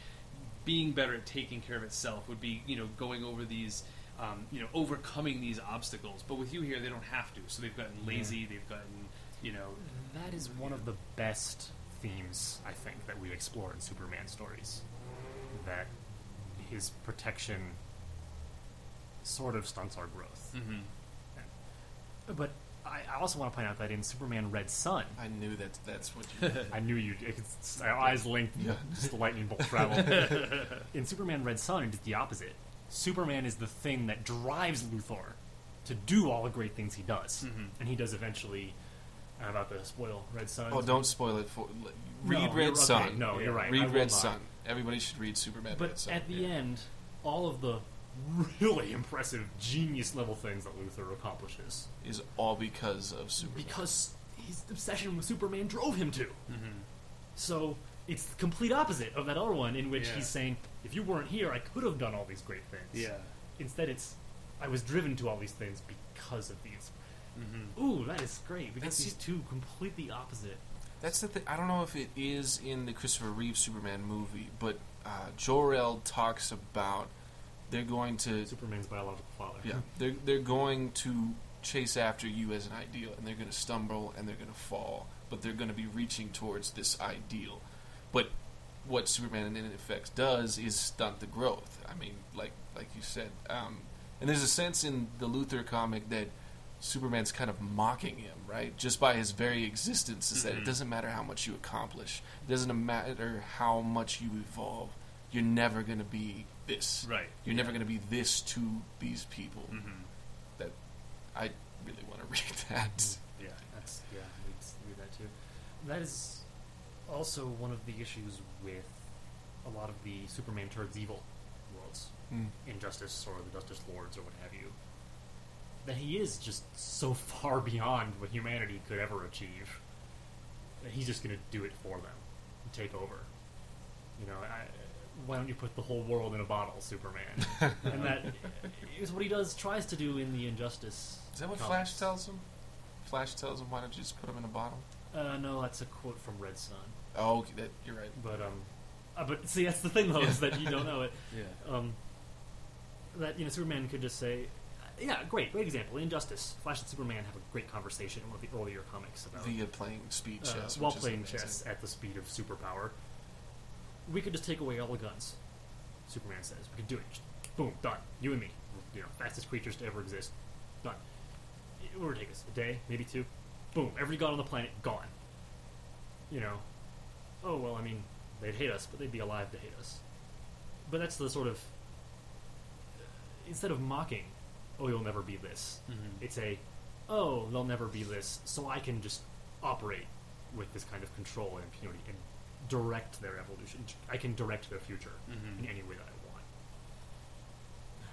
Speaker 3: being better at taking care of itself. Would be you know going over these. Um, you know, overcoming these obstacles, but with you here, they don't have to. So they've gotten lazy. They've gotten, you know,
Speaker 1: That is one of the best themes I think that we explore in Superman stories. That his protection sort of stunts our growth.
Speaker 3: mm-hmm.
Speaker 1: But I, I also want to point out that in Superman Red Sun,
Speaker 2: I knew that that's what you.
Speaker 1: I knew you. It's, our eyes linked.
Speaker 2: Yeah.
Speaker 1: Just the lightning bolt travel. in Superman Red Sun, it's the opposite. Superman is the thing that drives Luthor to do all the great things he does,
Speaker 3: Mhm.
Speaker 1: and he does eventually. I'm about to spoil Red Sun.
Speaker 2: oh, don't spoil it for. Read
Speaker 1: you're-
Speaker 2: Red
Speaker 1: okay,
Speaker 2: Sun.
Speaker 1: No, you're right.
Speaker 2: Read Red
Speaker 1: not.
Speaker 2: Sun. Everybody should read Superman Red
Speaker 1: But
Speaker 2: Sun.
Speaker 1: at the
Speaker 2: yeah.
Speaker 1: end, all of the really impressive, genius level things that Luthor accomplishes
Speaker 2: is all because of Superman.
Speaker 1: because his obsession with Superman drove him to.
Speaker 3: Mm-hmm.
Speaker 1: So it's the complete opposite of that other one, in which
Speaker 3: Yeah.
Speaker 1: he's saying, "If you weren't here, I could have done all these great things."
Speaker 3: Yeah.
Speaker 1: Instead, it's I was driven to all these things because of these.
Speaker 3: Mm-hmm.
Speaker 1: Ooh, that is great. We get
Speaker 2: That's-
Speaker 1: these two completely opposite.
Speaker 2: That's the thing. I don't know if it is in the Christopher Reeve Superman movie, but uh, Jor-El talks about they're going to
Speaker 1: Superman's biological father.
Speaker 2: yeah they're they're going to chase after you as an ideal, and they're going to stumble and they're going to fall, but they're going to be reaching towards this ideal. But what Superman in effect does is stunt the growth. I mean, like like you said, um, and there's a sense in the Luthor comic that Superman's kind of mocking him, right? Just by his very existence, is that it doesn't matter how much you accomplish, it doesn't matter how much you evolve, you're never going to be this.
Speaker 3: Right.
Speaker 2: You're never going to be this to these people.
Speaker 3: Mm-hmm.
Speaker 2: That I really want to read that.
Speaker 1: Yeah, that's yeah. We read that too. That is also one of the issues with a lot of the Superman turns evil worlds,
Speaker 2: Mm.
Speaker 1: Injustice or the Justice Lords or what have you. That he is just so far beyond what humanity could ever achieve. That he's just going to do it for them, and take over. You know, I, why don't you put the whole world in a bottle, Superman? and that is what he does, tries to do in the Injustice.
Speaker 2: Is that what
Speaker 1: comics.
Speaker 2: Flash tells him? Flash tells him, "Why don't you just put him in a bottle?"
Speaker 1: Uh, no, that's a quote from Red Sun.
Speaker 2: Oh, okay, that, you're right.
Speaker 1: But um, uh, but see, that's the thing though is that you don't know it.
Speaker 3: Yeah.
Speaker 1: Um, that you know, Superman could just say, "Yeah, great, great example. Injustice. Flash and Superman have a great conversation in one of the earlier comics about
Speaker 2: Via playing speed
Speaker 1: uh,
Speaker 2: chess,
Speaker 1: while playing
Speaker 2: amazing.
Speaker 1: chess at the speed of superpower. We could just take away all the guns. Superman says we could do it. Just boom, done. You and me, you know, fastest creatures to ever exist. Done. It would take us a day, maybe two. Boom, every god on the planet gone. You know, oh well, I mean, they'd hate us, but they'd be alive to hate us. But that's the sort of instead of mocking, oh, you'll never be this.
Speaker 3: Mm-hmm.
Speaker 1: It's a, oh, they'll never be this, so I can just operate with this kind of control and impunity and direct their evolution. I can direct their future
Speaker 3: Mhm.
Speaker 1: in any way that I want.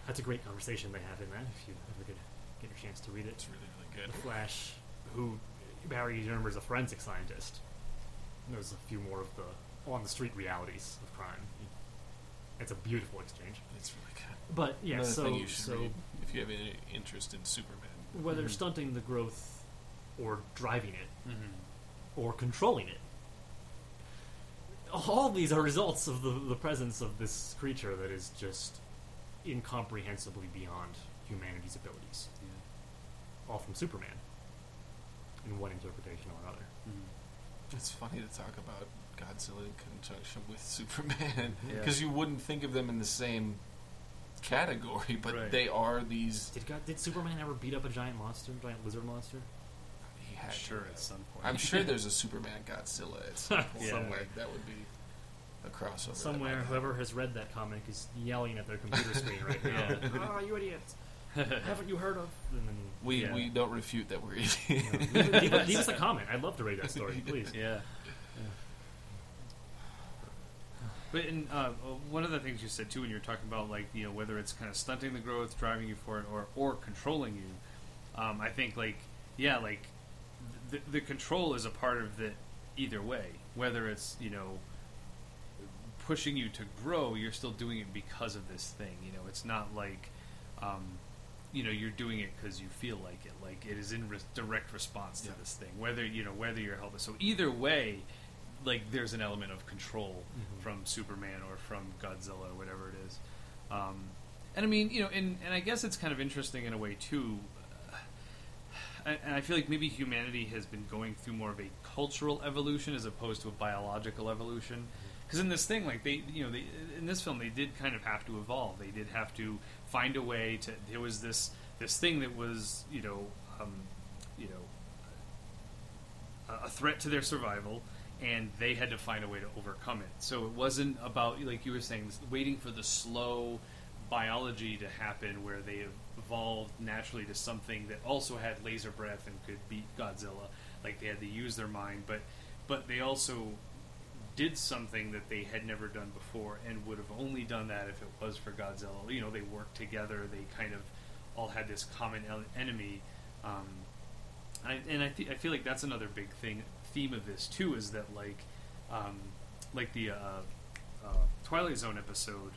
Speaker 1: That's a great conversation they have in that. If you ever get get a chance to read it,
Speaker 2: It's really, really
Speaker 1: the
Speaker 2: good.
Speaker 1: Flash, who Barry remembers a forensic scientist, knows a few more of the on the street realities of crime. It's a beautiful exchange.
Speaker 2: It's really good.
Speaker 1: But yeah,
Speaker 2: Another
Speaker 1: so
Speaker 2: thing you should
Speaker 1: so
Speaker 2: read if you have any interest in Superman.
Speaker 1: whether
Speaker 3: Mhm.
Speaker 1: stunting the growth or driving it
Speaker 3: Mm-hmm.
Speaker 1: or controlling it. All these are results of the, the presence of this creature that is just incomprehensibly beyond humanity's abilities. All from Superman, in one interpretation or another.
Speaker 3: Mm-hmm.
Speaker 2: It's funny to talk about Godzilla in conjunction with Superman
Speaker 3: Yeah.
Speaker 2: because you wouldn't think of them in the same category, but
Speaker 3: Right.
Speaker 2: they are these.
Speaker 1: Did God, did Superman ever beat up a giant monster, giant lizard monster?
Speaker 2: He had
Speaker 3: I'm sure
Speaker 2: have.
Speaker 3: at some point.
Speaker 2: I'm sure there's a Superman Godzilla at some point.
Speaker 3: Yeah.
Speaker 1: Somewhere.
Speaker 2: Like, that would be a crossover.
Speaker 1: Somewhere, whoever has read that comic is yelling at their computer screen right now.
Speaker 3: Yeah.
Speaker 1: Ah, you idiots! Haven't you heard of? And then,
Speaker 2: We
Speaker 3: Yeah.
Speaker 2: we don't refute that we're
Speaker 1: you know,
Speaker 2: idiots.
Speaker 1: leave, leave- leave us a comment. I'd love to read that story, please.
Speaker 3: Yeah. But in uh, one of the things you said too, when you were talking about like you know whether it's kind of stunting the growth, driving you forward, or or controlling you, um, I think like yeah, like the, the control is a part of it either way. Whether it's you know pushing you to grow, you're still doing it because of this thing. You know, it's not like um, you know you're doing it because you feel like it. Like it is in re- direct response to
Speaker 2: Yeah.
Speaker 3: this thing. Whether you know whether you're helpless. So either way, like there's an element of control
Speaker 1: Mhm.
Speaker 3: from Superman or from Godzilla or whatever it is. Um, and I mean, you know, and, and I guess it's kind of interesting in a way too. And I feel like maybe humanity has been going through more of a cultural evolution as opposed to a biological evolution. Because in this thing, like they, you know, they, in this film, they did kind of have to evolve. They did have to find a way to. There was this this thing that was, you know, um, you know, a- a threat to their survival, and they had to find a way to overcome it. So it wasn't about, like you were saying, waiting for the slow biology to happen where they evolved naturally to something that also had laser breath and could beat Godzilla. Like they had to use their mind, but but they also did something that they had never done before and would have only done that if it was for Godzilla. You know, they worked together. They kind of all had this common enemy. Um, I, and I, th- I feel like that's another big thing theme of this too is that like um, like the uh, uh, Twilight Zone episode.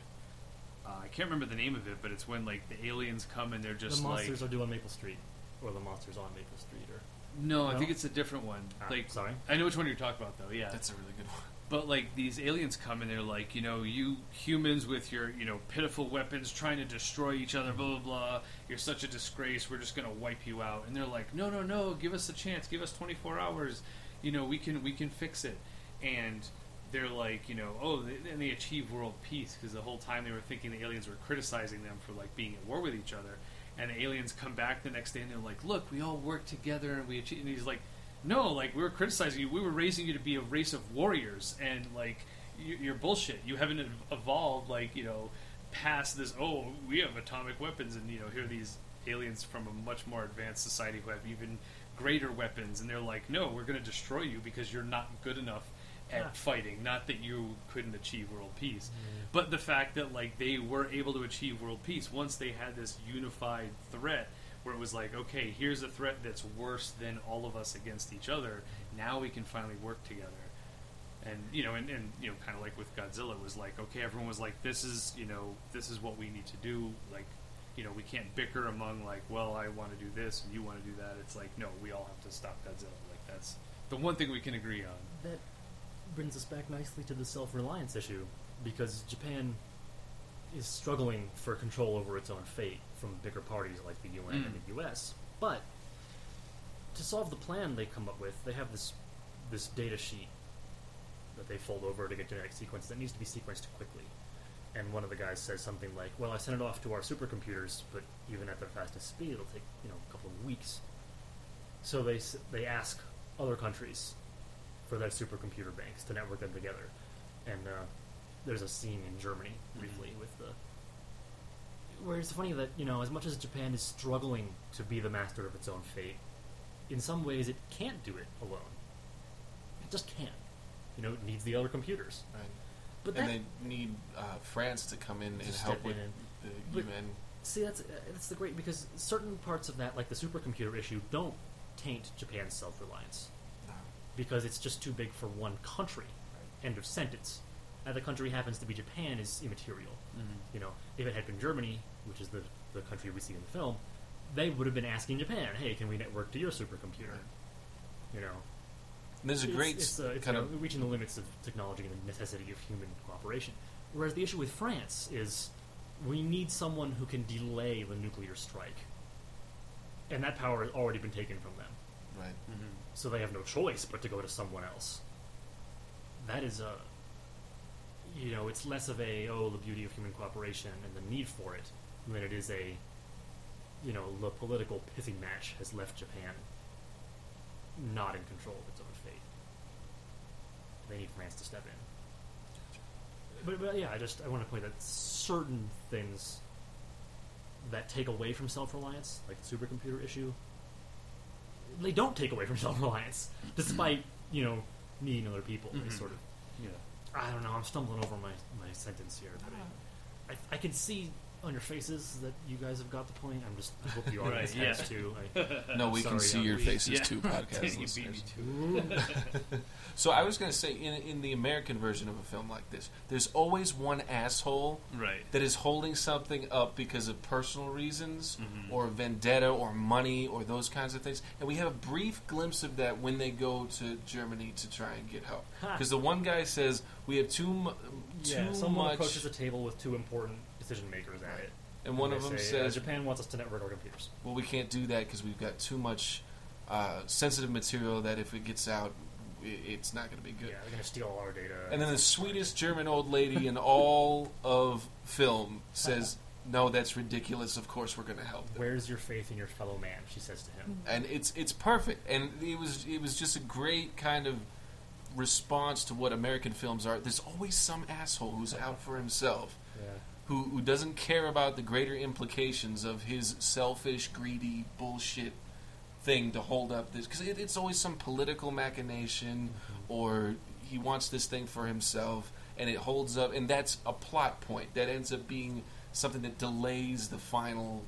Speaker 3: Uh, I can't remember the name of it, but it's when like the aliens come and they're just
Speaker 1: the monsters
Speaker 3: like
Speaker 1: are due on Maple Street, or the monsters on Maple Street, or
Speaker 3: no, I think it's a different one.
Speaker 1: Ah,
Speaker 3: like
Speaker 1: sorry.
Speaker 3: I know which one you're talking about though. Yeah,
Speaker 2: That's a really good one.
Speaker 3: but like these aliens come and they're like, you know, you humans with your, you know, pitiful weapons trying to destroy each other, blah blah blah. You're such a disgrace. We're just gonna wipe you out. And they're like, no, no, no. Give us a chance. Give us 24 hours. You know, we can we can fix it. And they're like, you know, oh, they, and they achieve world peace because the whole time they were thinking the aliens were criticizing them for like being at war with each other. And the aliens come back the next day and they're like, look, we all work together and we achieve. And he's like, no, like we were criticizing you. We were raising you to be a race of warriors, and like you, you're bullshit. You haven't evolved like you know past this. Oh, we have atomic weapons, and you know here are these aliens from a much more advanced society who have even greater weapons, and they're like, no, we're going to destroy you because you're not good enough at fighting. Not that you couldn't achieve world peace, mm-hmm. but the fact that like they were able to achieve world peace once they had this unified threat where it was like okay here's a threat that's worse than all of us against each other. Now we can finally work together. And you know and, and you know kind of like with godzilla it was like okay everyone was like this is you know this is what we need to do. Like you know we can't bicker among like well i want to do this and you want to do that. It's like no we all have to stop godzilla. Like that's the one thing we can agree on.
Speaker 1: That brings us back nicely to the self-reliance issue, because Japan is struggling for control over its own fate from bigger parties like the UN and
Speaker 3: Mm.
Speaker 1: the US. But to solve the plan they come up with, they have this this data sheet that they fold over to get genetic sequences that needs to be sequenced quickly. And one of the guys says something like, "Well, I sent it off to our supercomputers, but even at their fastest speed, it'll take you know a couple of weeks." So they they ask other countries for their supercomputer banks to network them together. And uh, there's a scene in Germany briefly with the where it's funny that you know as much as Japan is struggling to be the master of its own fate, in some ways it can't do it alone. It just can't. You know, it needs the other computers.
Speaker 2: Right.
Speaker 1: But
Speaker 2: and
Speaker 1: that,
Speaker 2: they need uh, France to come in
Speaker 1: To
Speaker 2: and help
Speaker 1: in
Speaker 2: with
Speaker 1: and-
Speaker 2: the
Speaker 1: but-
Speaker 2: UN.
Speaker 1: see that's uh, that's the great because certain parts of that, like the supercomputer issue, don't taint Japan's self-reliance because it's just too big for one country. End of sentence. that the country happens to be Japan is immaterial. You know, if it had been Germany, which is the the country we see in the film, they would have been asking Japan, "Hey, can we network to your supercomputer?" You know,
Speaker 2: And there's a
Speaker 1: it's-
Speaker 2: great
Speaker 1: it's, uh, it's,
Speaker 2: kind
Speaker 1: you
Speaker 2: of
Speaker 1: reaching the limits of technology and the necessity of human cooperation. Whereas the issue with France is we need someone who can delay the nuclear strike, and that power has already been taken from them.
Speaker 2: right.
Speaker 1: So they have no choice but to go to someone else. That is a, you know, it's less of a oh the beauty of human cooperation and the need for it than it is a, you know, the political pissing match has left Japan not in control of its own fate. They need France to step in. But, but yeah, I just I want to point that certain things that take away from self-reliance, like the supercomputer issue, they don't take away from self-reliance, despite you know needing other people. They
Speaker 3: Mhm.
Speaker 1: sort of, you know, I don't know. I'm stumbling over my, my sentence here, but I, I, I can see on your faces that you guys have got the point. I'm just I hope the audience
Speaker 3: Right,
Speaker 1: has
Speaker 3: yeah.
Speaker 1: too. I,
Speaker 2: No, we can
Speaker 1: sorry,
Speaker 2: see
Speaker 1: uh,
Speaker 2: your
Speaker 1: we-
Speaker 2: faces
Speaker 3: Yeah.
Speaker 2: too, podcast
Speaker 3: you beat me
Speaker 2: listeners.
Speaker 3: to
Speaker 2: So I was going to say, in in the American version of a film like this, there's always one asshole.
Speaker 3: Right.
Speaker 2: that is holding something up because of personal reasons
Speaker 3: Mhm.
Speaker 2: or vendetta or money or those kinds of things. And we have a brief glimpse of that when they go to Germany to try and get help.
Speaker 1: Ha.
Speaker 2: Because the one guy says we have too mu- too
Speaker 1: yeah, someone
Speaker 2: much,
Speaker 1: approaches a table with two important decision makers at it.
Speaker 2: and one
Speaker 1: they
Speaker 2: of them
Speaker 1: say, uh,
Speaker 2: says,
Speaker 1: Japan wants us to network our computers.
Speaker 2: "Well, we can't do that because we've got too much uh, sensitive material that if it gets out, it's not going to be good."
Speaker 1: Yeah, they're gonna steal all our data.
Speaker 2: And then the sweetest German old lady in all of film says, "No, that's ridiculous. Of course, we're going to help them."
Speaker 1: Where's your faith in your fellow man? She says to him.
Speaker 2: and it's it's perfect. And it was it was just a great kind of response to what American films are. There's always some asshole who's out for himself,
Speaker 1: Yeah.
Speaker 2: Who who doesn't care about the greater implications of his selfish, greedy bullshit thing to hold up this because it, it's always some political machination or he wants this thing for himself and it holds up and that's a plot point that ends up being something that delays the final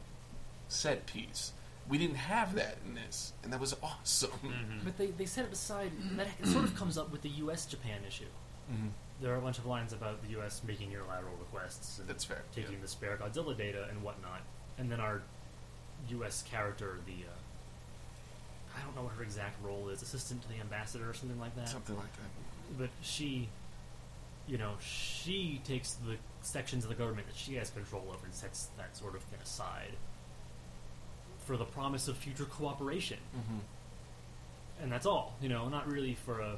Speaker 2: set piece we didn't have that in this and that was awesome
Speaker 3: Mm-hmm.
Speaker 1: But they, they set it aside. and That sort of comes up with the U.S. Japan issue.
Speaker 2: Mhm.
Speaker 1: There are a bunch of lines about the U.S. making unilateral requests and
Speaker 2: that's fair
Speaker 1: taking the spare Godzilla data and whatnot, and then our U.S. character, the uh, I don't know what her exact role is, assistant to the ambassador or something like that.
Speaker 2: something like that
Speaker 1: But she, you know, she takes the sections of the government that she has control over and sets that sort of thing aside for the promise of future cooperation
Speaker 2: mm-hmm.
Speaker 1: and that's all. You know, not really for a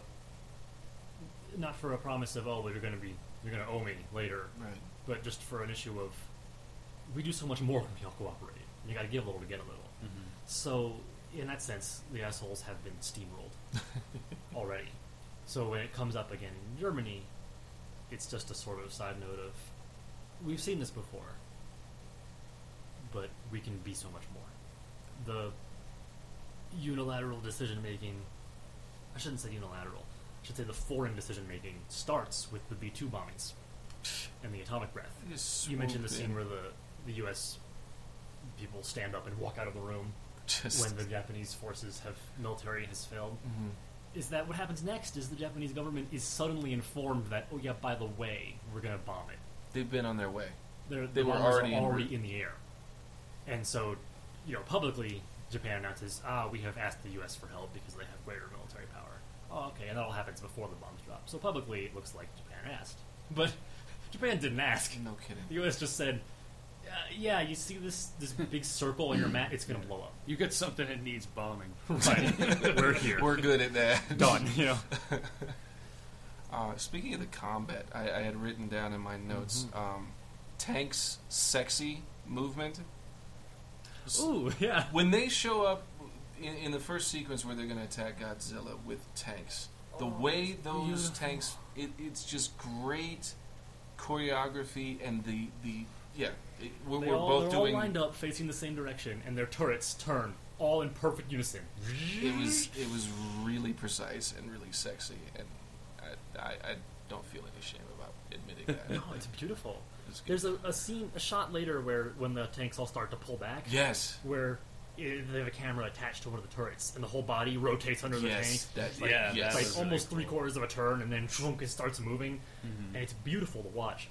Speaker 1: not for a promise of oh, well, you're going to be you're going to owe me later,
Speaker 2: right
Speaker 1: but just for an issue of we do so much more when we all cooperate. You got to give a little to get a little.
Speaker 3: Mm-hmm.
Speaker 1: So in that sense, the assholes have been steamrolled already. So when it comes up again in Germany, it's just a sort of side note of we've seen this before, but we can be so much more. The unilateral decision making, I shouldn't say unilateral, should say the foreign decision making starts with the B 2 bombings and the atomic breath. You mentioned the scene
Speaker 2: in.
Speaker 1: where the, the U.S. people stand up and walk out of the room
Speaker 2: just
Speaker 1: when the Japanese forces have military has failed.
Speaker 2: Mhm.
Speaker 1: Is that what happens next? Is the Japanese government is suddenly informed that oh yeah, by the way, we're going to bomb it.
Speaker 2: they've been on their way
Speaker 1: They're,
Speaker 2: They
Speaker 1: the
Speaker 2: were already
Speaker 1: already
Speaker 2: route.
Speaker 1: in the air, and so you know publicly Japan announces ah we have asked the U.S. for help because they have greater military power. Oh okay, and that all happens before the bombs drop. So publicly it looks like Japan asked, but Japan didn't ask.
Speaker 2: no kidding
Speaker 1: The U.S. just said. Uh, yeah, you see this this big circle on your map? It's gonna blow up.
Speaker 3: You get something that needs bombing.
Speaker 1: Right, we're here.
Speaker 2: we're good at that
Speaker 1: done. You know.
Speaker 2: Uh, speaking of the combat, I, I had written down in my notes
Speaker 1: Mm-hmm.
Speaker 2: um, tanks sexy movement. S-
Speaker 1: Ooh, yeah.
Speaker 2: When they show up in, in the first sequence where they're going to attack Godzilla with tanks, the
Speaker 1: Oh,
Speaker 2: way those
Speaker 1: beautiful.
Speaker 2: tanks, it, it's just great choreography and the the yeah. It, we're,
Speaker 1: They
Speaker 2: we're
Speaker 1: all,
Speaker 2: both
Speaker 1: they're
Speaker 2: doing.
Speaker 1: all lined up facing the same direction, and their turrets turn all in perfect unison.
Speaker 2: It was it was really precise and really sexy, and I, I, I don't feel any shame about admitting that.
Speaker 1: no, it's beautiful.
Speaker 2: It's.
Speaker 1: There's a, a scene, a shot later where when the tanks all start to pull back,
Speaker 2: yes.
Speaker 1: where i they have a camera attached to one of the turrets, and the whole body rotates under the tank.
Speaker 2: yes, that,
Speaker 1: Like,
Speaker 3: Yeah,
Speaker 2: yes.
Speaker 1: like
Speaker 3: was really
Speaker 1: almost
Speaker 3: cool.
Speaker 1: three quarters of a turn, and then shrunk, it starts moving,
Speaker 3: Mhm.
Speaker 1: and it's beautiful to watch.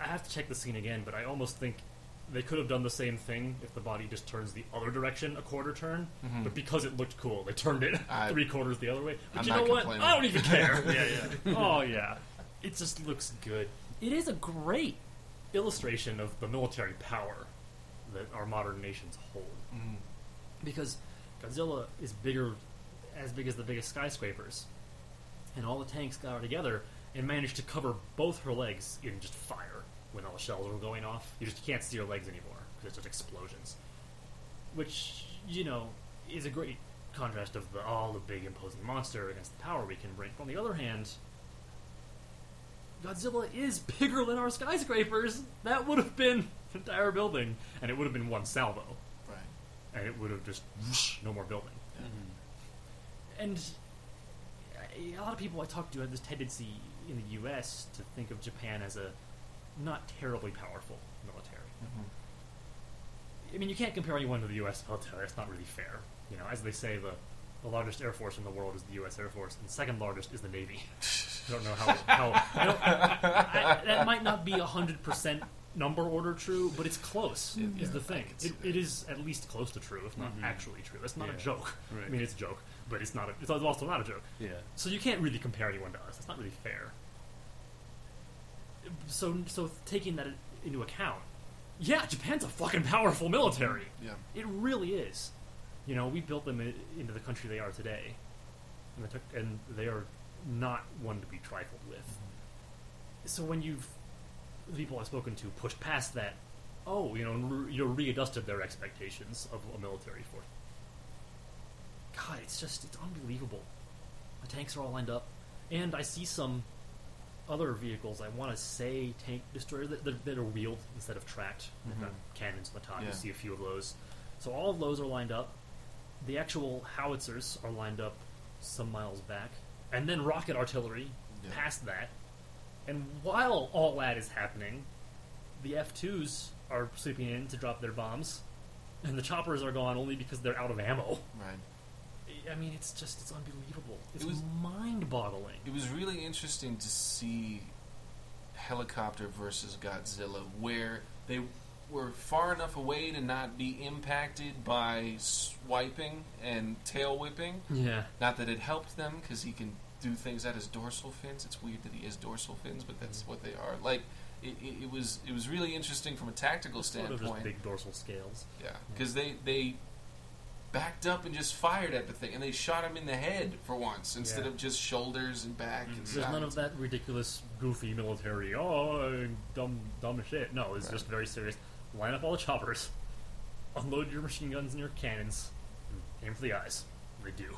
Speaker 1: I have to check the scene again, but I almost think they could have done the same thing if the body just turns the other direction a quarter turn.
Speaker 2: Mhm.
Speaker 1: But because it looked cool, they turned it
Speaker 2: I-
Speaker 1: three quarters the other way. But
Speaker 2: I'm
Speaker 1: you
Speaker 2: not
Speaker 1: know what? I don't even care. yeah, yeah. Oh yeah, it just looks good. It is a great illustration of the military power that our modern nations hold
Speaker 2: Mhm.
Speaker 1: because Godzilla is bigger, as big as the biggest skyscrapers, and all the tanks got her together and managed to cover both her legs in just fire when all the shells were going off. You just can't see her legs anymore because it's just explosions, which you know is a great contrast of the all the big imposing monster against the power we can bring. But On the other hand. Godzilla is bigger than our skyscrapers. That would have been an entire building, and it would have been one salvo. And it would have just whoosh, no more building.
Speaker 3: Mhm.
Speaker 1: And a lot of people I talk to have this tendency in the U.S. to think of Japan as a not terribly powerful military.
Speaker 2: Mhm.
Speaker 1: I mean, you can't compare anyone to the U.S. military. It's not really fair. You know, as they say, the the largest air force in the world is the U.S. Air Force, and the second largest is the Navy. I don't know how. how I don't, I, that might not be hundred percent number order true, but it's close.
Speaker 2: It-
Speaker 1: is
Speaker 2: yeah,
Speaker 1: the thing.
Speaker 2: can
Speaker 1: It,
Speaker 2: see
Speaker 1: it
Speaker 2: that.
Speaker 1: is at least close to true, if not
Speaker 3: Mhm.
Speaker 1: actually true. It's not a
Speaker 3: Yeah.
Speaker 1: joke. I mean, it's a joke, but it's not. A, it's also not a joke.
Speaker 3: Yeah.
Speaker 1: So you can't really compare anyone to us. It's not really fair. So, so taking that into account, yeah, Japan's a fucking powerful military. Mm-hmm.
Speaker 2: Yeah.
Speaker 1: It really is. You know, we built them into the country they are today, and they, took, and they are not one to be trifled with. Mm-hmm. So when you've the people I've spoken to pushed past that, oh, you know, re- you know, readjusted their expectations of a military force. God, it's just it's unbelievable. The tanks are all lined up, and I see some other vehicles. I want to say tank destroyers that, that, that are wheeled instead of tracked. They've got
Speaker 2: Mhm.
Speaker 1: cannons on the top.
Speaker 2: Yeah.
Speaker 1: You see a few of those. So all of those are lined up. The actual howitzers are lined up some miles back, and then rocket artillery
Speaker 2: Yeah.
Speaker 1: past that. And while all that is happening, the F twos are sweeping in to drop their bombs, and the choppers are gone only because they're out of ammo.
Speaker 2: Right.
Speaker 1: I mean, it's just it's unbelievable. It's
Speaker 2: was-
Speaker 1: mind-boggling.
Speaker 2: It was really interesting to see helicopter versus Godzilla, where they were far enough away to not be impacted by swiping and tail whipping.
Speaker 1: Yeah.
Speaker 2: Not that it helped them, because he can do things at his dorsal fins. It's weird that he has dorsal fins, but that's what they are. Like it, it, it was, it was really interesting from a tactical
Speaker 1: Sort of just
Speaker 2: standpoint.
Speaker 1: big dorsal scales.
Speaker 2: Yeah, because they they backed up and just fired at the thing, and they shot him in the head for once instead
Speaker 1: Yeah.
Speaker 2: of just shoulders and back and
Speaker 1: There's none of that ridiculous, goofy military. Oh, dumb, dumb shit. No, it's
Speaker 2: Right.
Speaker 1: just very serious. Line up all the choppers, unload your machine guns and your cannons, and aim for the eyes. They do.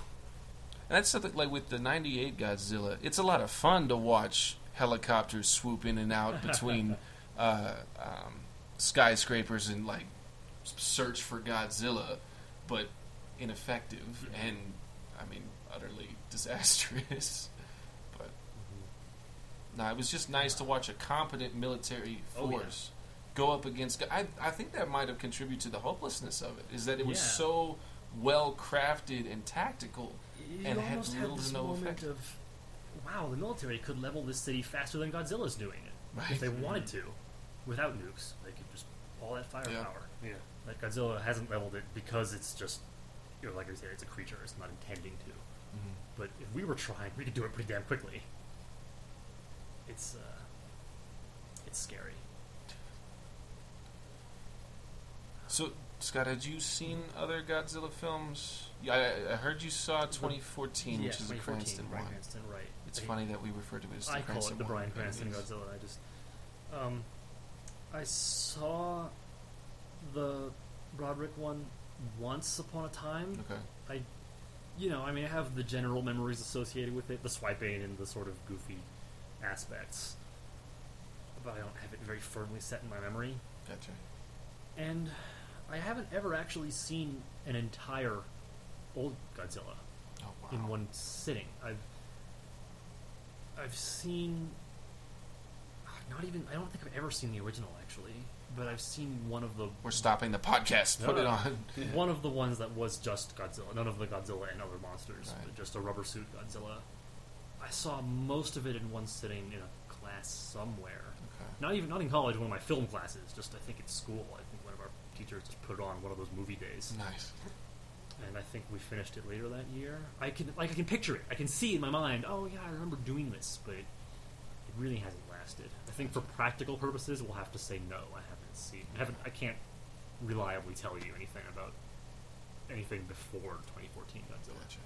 Speaker 2: And that's something like with the '98 Godzilla. It's a lot of fun to watch helicopters swoop in and out between uh, um, skyscrapers and like search for Godzilla, but ineffective and I mean utterly disastrous. but no, it was just nice to watch a competent military
Speaker 1: Oh, yeah.
Speaker 2: force go up against. I I think that might have contributed to the hopelessness of it. Is that it was
Speaker 1: Yeah.
Speaker 2: so well crafted and tactical.
Speaker 1: You
Speaker 2: And had
Speaker 1: almost
Speaker 2: little
Speaker 1: had
Speaker 2: to
Speaker 1: this
Speaker 2: no
Speaker 1: moment
Speaker 2: effect.
Speaker 1: of, wow, the military could level this city faster than Godzilla's doing it
Speaker 2: Right.
Speaker 1: if they wanted to, without nukes. They could just all that firepower.
Speaker 3: Yeah.
Speaker 1: Like Godzilla hasn't leveled it because it's just, you know, like I said, it's a creature. It's not intending to.
Speaker 2: Mhm.
Speaker 1: But if we were trying, we could do it pretty damn quickly. It's uh, it's scary.
Speaker 2: So, Scott, had you seen other Godzilla films? Yeah, I, I heard you saw 2014,
Speaker 1: yeah,
Speaker 2: which is the
Speaker 1: 2014,
Speaker 2: Cranston
Speaker 1: Bryan
Speaker 2: one.
Speaker 1: Cranston, right?
Speaker 2: It's
Speaker 1: I-
Speaker 2: funny that we refer to it as the
Speaker 1: I call it the Bryan
Speaker 2: but
Speaker 1: Cranston. Godzilla. I just, um, I saw the Broderick one once upon a time.
Speaker 2: Okay.
Speaker 1: I, you know, I mean, I have the general memories associated with it, the swiping and the sort of goofy aspects, but I don't have it very firmly set in my memory.
Speaker 2: Gotcha.
Speaker 1: And I haven't ever actually seen an entire old Godzilla
Speaker 2: Oh, wow.
Speaker 1: in one sitting. I've I've seen not even. I don't think I've ever seen the original actually, but I've seen one of the
Speaker 2: We're stopping the podcast. Put it on.
Speaker 1: one of the ones that was just Godzilla. None of the Godzilla and other monsters,
Speaker 2: Right.
Speaker 1: but just a rubber suit Godzilla. I saw most of it in one sitting in a class somewhere.
Speaker 2: Okay.
Speaker 1: Not even not in college. One of my film classes. Just I think at school. I think one of our teachers just put it on one of those movie days,
Speaker 2: Nice.
Speaker 1: and I think we finished it later that year. I can like I can picture it. I can see in my mind. Oh yeah, I remember doing this, but it really hasn't lasted. I think for practical purposes, we'll have to say no. I haven't seen. I haven't. I can't reliably tell you anything about anything before 2014 Godzilla.
Speaker 2: Gotcha.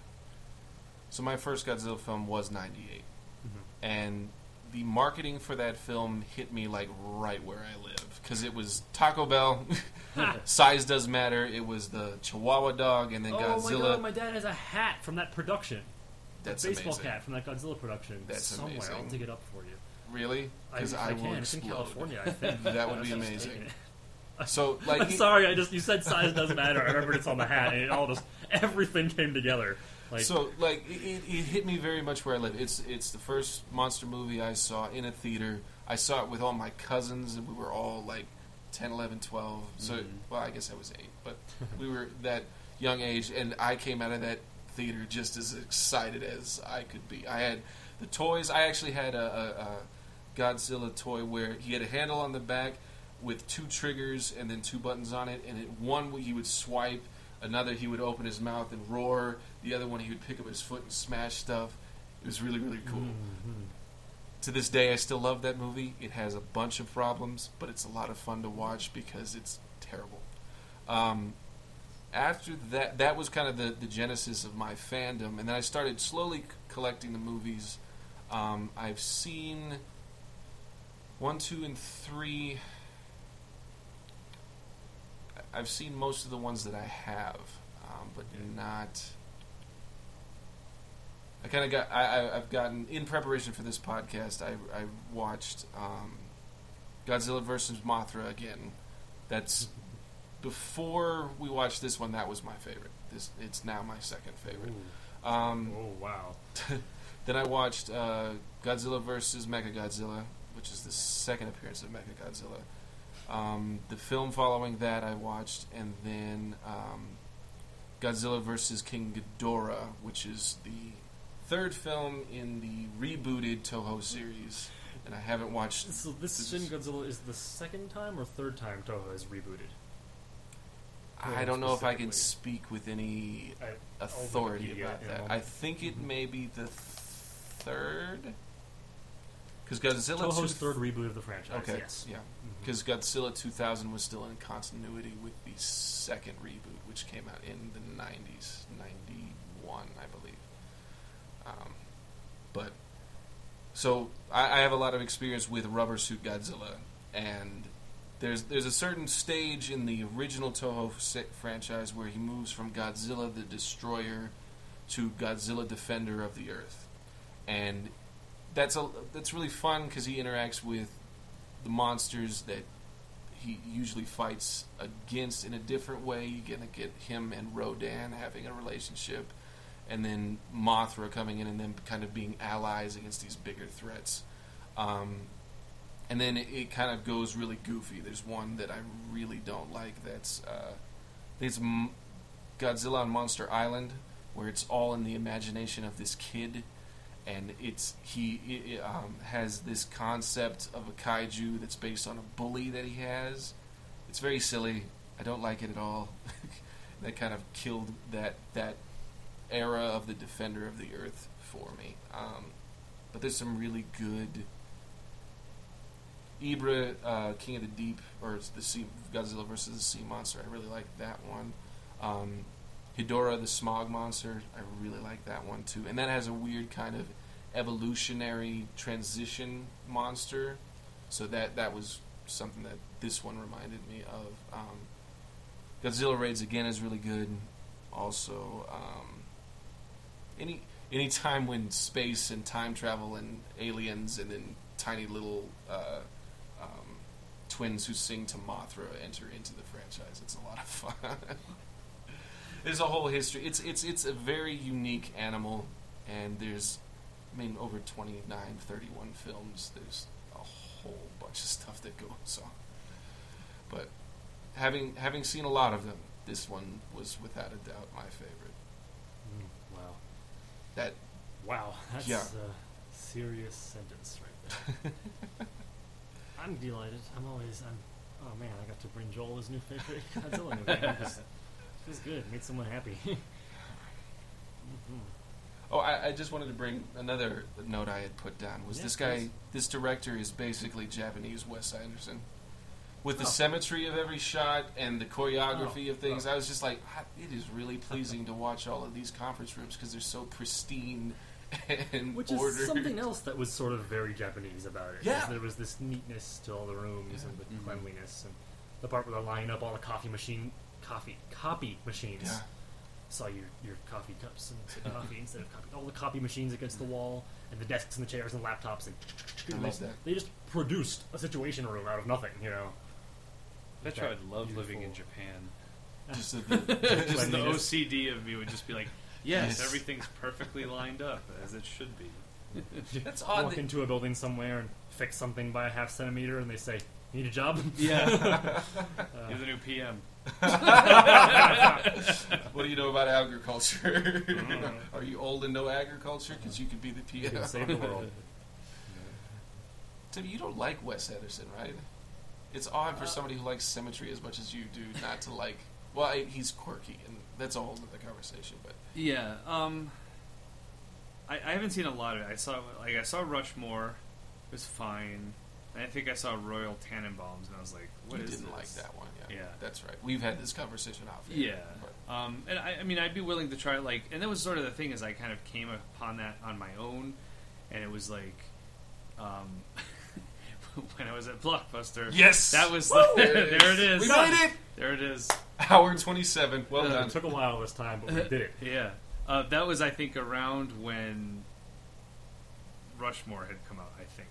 Speaker 2: So my first Godzilla film was '98,
Speaker 1: Mhm.
Speaker 2: and the marketing for that film hit me like right where I live because it was Taco Bell. Size does matter. It was the Chihuahua dog, and then
Speaker 1: oh
Speaker 2: Godzilla.
Speaker 1: my god, my dad has a hat from that production.
Speaker 2: That's
Speaker 1: a baseball
Speaker 2: amazing.
Speaker 1: cap from that Godzilla production.
Speaker 2: That's
Speaker 1: somewhere. I'll
Speaker 2: amazing.
Speaker 1: dig it up for you.
Speaker 2: Really? Because
Speaker 1: if
Speaker 2: I,
Speaker 1: I,
Speaker 2: will
Speaker 1: can. It's in. California, I think.
Speaker 2: That would be amazing. So like,
Speaker 1: I'm
Speaker 2: he-
Speaker 1: sorry, I just you said size doesn't matter. I remembered it's on the hat, and it all just everything came together. Like
Speaker 2: so like it, it it hit me very much where I live. It's it's the first monster movie I saw in a theater. I saw it with all my cousins, and we were all like 10, 11, 12. So
Speaker 1: Mhm.
Speaker 2: well, I guess I was eight, but we were that young age, and I came out of that theater just as excited as I could be. I had the toys. I actually had a, a, a Godzilla toy where he had a handle on the back with two triggers and then two buttons on it, and it, one he would swipe, another he would open his mouth and roar, the other one he would pick up his foot and smash stuff. It was really really cool.
Speaker 1: mhm.
Speaker 2: To this day, I still love that movie. It has a bunch of problems, but it's a lot of fun to watch because it's terrible. Um, after that, that was kind of the, the genesis of my fandom, and then I started slowly c- collecting the movies. Um, I've seen one, two, and three. I've seen most of the ones that I have, um, but not. I kind of got. I, I, I've gotten in preparation for this podcast. I, I watched um, Godzilla versus Mothra again. That's before we watched this one. That was my favorite. This it's now my second favorite. Um,
Speaker 1: oh wow.
Speaker 2: then I watched uh, Godzilla versus Mechagodzilla, which is the second appearance of Mechagodzilla. Um, the film following that I watched, and then um, Godzilla versus King Ghidorah, which is the third film in the rebooted Toho series. And I haven't watched.
Speaker 1: So this
Speaker 2: This
Speaker 1: Shin Godzilla is the second time or third time Toho has rebooted.
Speaker 2: I don't know if I can speak with any
Speaker 1: I,
Speaker 2: authority about that. I think it
Speaker 1: Mhm.
Speaker 2: may be the third. Because Godzilla
Speaker 1: Toho's
Speaker 2: two-
Speaker 1: third reboot of the franchise.
Speaker 2: Okay,
Speaker 1: Yes.
Speaker 2: yeah. Because Godzilla 2000 was still in continuity with the second reboot, which came out in the 90s, 91, I believe. Um, but so I, I have a lot of experience with Rubber Suit Godzilla, and there's there's a certain stage in the original Toho se- franchise where he moves from Godzilla the Destroyer to Godzilla Defender of the Earth, and that's a that's really fun because he interacts with the monsters that he usually fights against in a different way. You're gonna get him and Rodan having a relationship, and then Mothra coming in and then kind of being allies against these bigger threats. Um, and then it, it kind of goes really goofy. There's one that I really don't like. That's uh, it's Godzilla on Monster Island, where it's all in the imagination of this kid and it's he i- i- um, has this concept of a kaiju that's based on a bully that he has. It's very silly. I don't like it at all. that kind of killed that that era of the Defender of the Earth for me. Um, but there's some really good. Ebirah, uh, King of the Deep, or the sea Godzilla versus the Sea Monster. I really like that one. Um, Hedorah, the Smog Monster. I really like that one too, and that has a weird kind of evolutionary transition monster. So that that was something that this one reminded me of. Um, Godzilla Raids again is really good. Also, um, any any time when space and time travel and aliens and then tiny little uh, um, twins who sing to Mothra enter into the franchise, it's a lot of fun. there's a whole history. It's it's it's a very unique animal, and there's, I mean, over 29, 31 films. There's a whole bunch of stuff that goes on. But having having seen a lot of them, this one was without a doubt my favorite.
Speaker 1: Mm, wow.
Speaker 2: That
Speaker 1: Wow. That's
Speaker 2: Yeah.
Speaker 1: a serious sentence right there. I'm delighted. I'm always. I'm. Oh man, I got to bring Joel his new favorite Godzilla movie. Feels good. Made someone happy. Mhm.
Speaker 2: Oh, I, I just wanted to bring another note I had put down. Was
Speaker 1: Yeah,
Speaker 2: this guy,
Speaker 1: please.
Speaker 2: this director is basically Japanese Wes Anderson. With the
Speaker 1: Oh.
Speaker 2: symmetry of every shot and the choreography
Speaker 1: Oh,
Speaker 2: of things,
Speaker 1: oh.
Speaker 2: I was just like, "Ah, it is really pleasing to watch all of these conference rooms because they're so pristine and
Speaker 1: Which
Speaker 2: ordered.
Speaker 1: is something else that was sort of very Japanese about it.
Speaker 2: Yeah.
Speaker 1: There was this neatness to all the rooms
Speaker 2: Yeah.
Speaker 1: and the
Speaker 3: Mhm.
Speaker 1: cleanliness and the part where they line up all the coffee machine, coffee, copy machines.
Speaker 2: Yeah.
Speaker 1: Saw your, your coffee cups and said coffee instead of copy. All the copy machines against the wall and the desks and the chairs and laptops and
Speaker 2: I love that.
Speaker 1: they just produced a situation room out of nothing. You know.
Speaker 3: That's
Speaker 1: why
Speaker 3: I'd love living in Japan.
Speaker 2: Just the, the,
Speaker 3: Just the OCD of me would just be like, yes,
Speaker 2: Yes.
Speaker 3: everything's perfectly lined up as it should be.
Speaker 2: that's odd.
Speaker 1: Walk
Speaker 2: That,
Speaker 1: into a building somewhere and fix something by a half centimeter, and they say, need a job."
Speaker 3: Yeah.
Speaker 1: Uh,
Speaker 3: You're the new PM.
Speaker 2: What do you know about agriculture?
Speaker 1: Mm.
Speaker 2: Are you old and know agriculture? Because you could be the
Speaker 1: you can
Speaker 2: PM.
Speaker 1: save the world.
Speaker 2: Tim, you don't like Wes Anderson, right? It's odd for
Speaker 1: Uh,
Speaker 2: somebody who likes symmetry as much as you do not to like. Well, I, he's quirky, and that's a whole other conversation. But
Speaker 3: Yeah. Um. I, I haven't seen a lot of it. I saw like I saw Rushmore, it was fine. And I think I saw Royal Tenenbaums, and I was like, "What
Speaker 2: you
Speaker 3: is
Speaker 2: didn't
Speaker 3: this?
Speaker 2: like that one, yeah.
Speaker 3: Yeah.
Speaker 2: that's right. We've had this conversation off. air,
Speaker 3: Yeah. Um, and I, I mean, I'd be willing to try like, and that was sort of the thing is I kind of came upon that on my own, and it was like, um, when I was at Blockbuster.
Speaker 2: Yes,
Speaker 3: That was
Speaker 2: Woo!
Speaker 3: there it is.
Speaker 2: We made it.
Speaker 3: There it is.
Speaker 2: Hour twenty-seven. Well
Speaker 3: Uh,
Speaker 2: done.
Speaker 1: It took a while this time, but we did it.
Speaker 3: Yeah. Uh, that was, I think, around when Rushmore had come out, I think.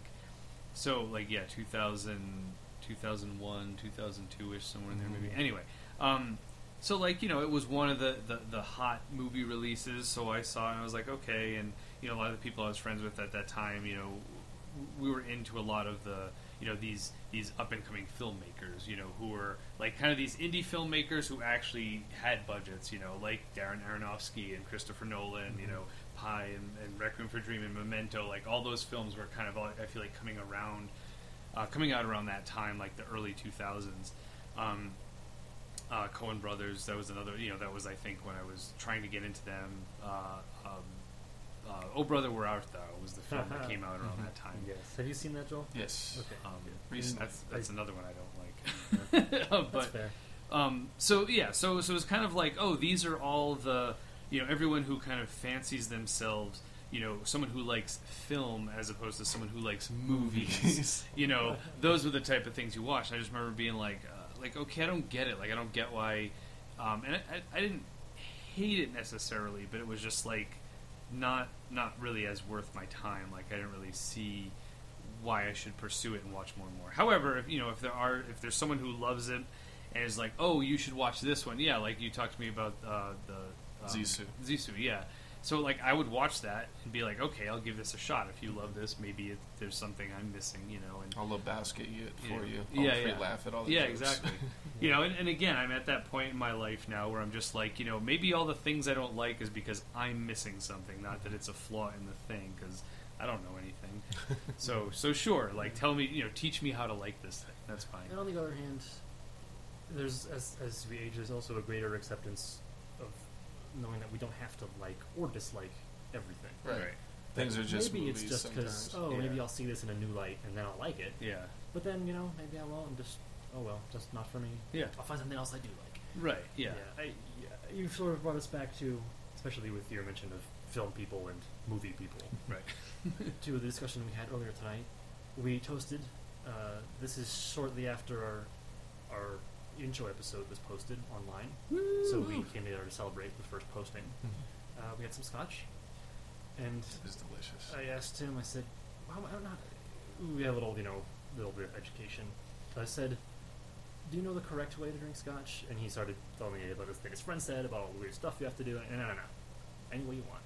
Speaker 3: So, like, yeah, 2000, 2001, 2002 ish, somewhere in there, maybe.
Speaker 1: Mhm.
Speaker 3: Anyway, um, so, like, you know, it was one of the, the, the hot movie releases, so I saw it and I was like, okay. And, you know, a lot of the people I was friends with at that time, you know, we were into a lot of the you know these these up and coming filmmakers you know who were like kind of these indie filmmakers who actually had budgets you know like Darren Aronofsky and Christopher Nolan you know Pi and, and Requiem for Dream and Memento like all those films were kind of I feel like coming around uh, coming out around that time like the early 2000s um, uh, Coen Brothers that was another you know that was I think when I was trying to get into them uh, um, uh, Oh Brother Where Art Thou was the film that came out around that time
Speaker 1: Yes. Have you seen that, Joel?
Speaker 2: yes.
Speaker 1: Okay.
Speaker 3: um,
Speaker 2: Recent.
Speaker 3: That's that's another one I don't like.
Speaker 1: That's fair.
Speaker 3: um, so yeah, so so it's kind of like oh, these are all the you know everyone who kind of fancies themselves. You know, someone who likes film as opposed to someone who likes movies. you know, those were the type of things you watch. And I just remember being like, uh, like okay, I don't get it. Like I don't get why. Um, and I, I, didn't hate it necessarily, but it was just like not not really as worth my time. Like I didn't really see why I should pursue it and watch more and more. However, if you know if there are if there's someone who loves it and is like, oh, you should watch this one, yeah, like you talked to me about uh, the um,
Speaker 2: Zisu.
Speaker 3: Zissou, yeah. So like I would watch that and be like, okay, I'll give this a shot. If you love this, maybe it, there's something I'm missing, you know. And
Speaker 2: I'll Lebowski it for you. I'll
Speaker 3: Yeah,
Speaker 2: free
Speaker 3: yeah.
Speaker 2: laugh at all the
Speaker 3: yeah,
Speaker 2: jokes.
Speaker 3: exactly. you know, and, and again, I'm at that point in my life now where I'm just like, you know, maybe all the things I don't like is because I'm missing something, not that it's a flaw in the thing, because I don't know anything. so, so sure, like, tell me, you know, teach me how to like this thing. That's fine.
Speaker 1: And on the other hand, there's as as we age, there's also a greater acceptance of knowing that we don't have to like or dislike everything.
Speaker 2: Right. Things are just
Speaker 1: maybe it's just because
Speaker 2: sometimes.
Speaker 1: oh maybe I'll see this in a new light and then I'll like it.
Speaker 3: Yeah.
Speaker 1: But then you know maybe I won't and just oh well, just not for me.
Speaker 3: Yeah.
Speaker 1: I'll find something else I do like.
Speaker 3: Right. Yeah.
Speaker 1: I, yeah. You sort of brought us back to, especially with your mention of film people and movie people,
Speaker 3: Right.
Speaker 1: to the discussion we had earlier tonight. We toasted. Uh, this is shortly after our our intro episode was posted online, so we came together to celebrate the first posting. Uh, we had some scotch, and
Speaker 2: It's delicious.
Speaker 1: I asked him. I said, "Well, I'm not." We had a little, you know, little bit of education. I said, "Do you know the correct way to drink scotch?" And he started telling me about this thing his friend said about all the weird stuff you have to do. And no, no, no, any way you want.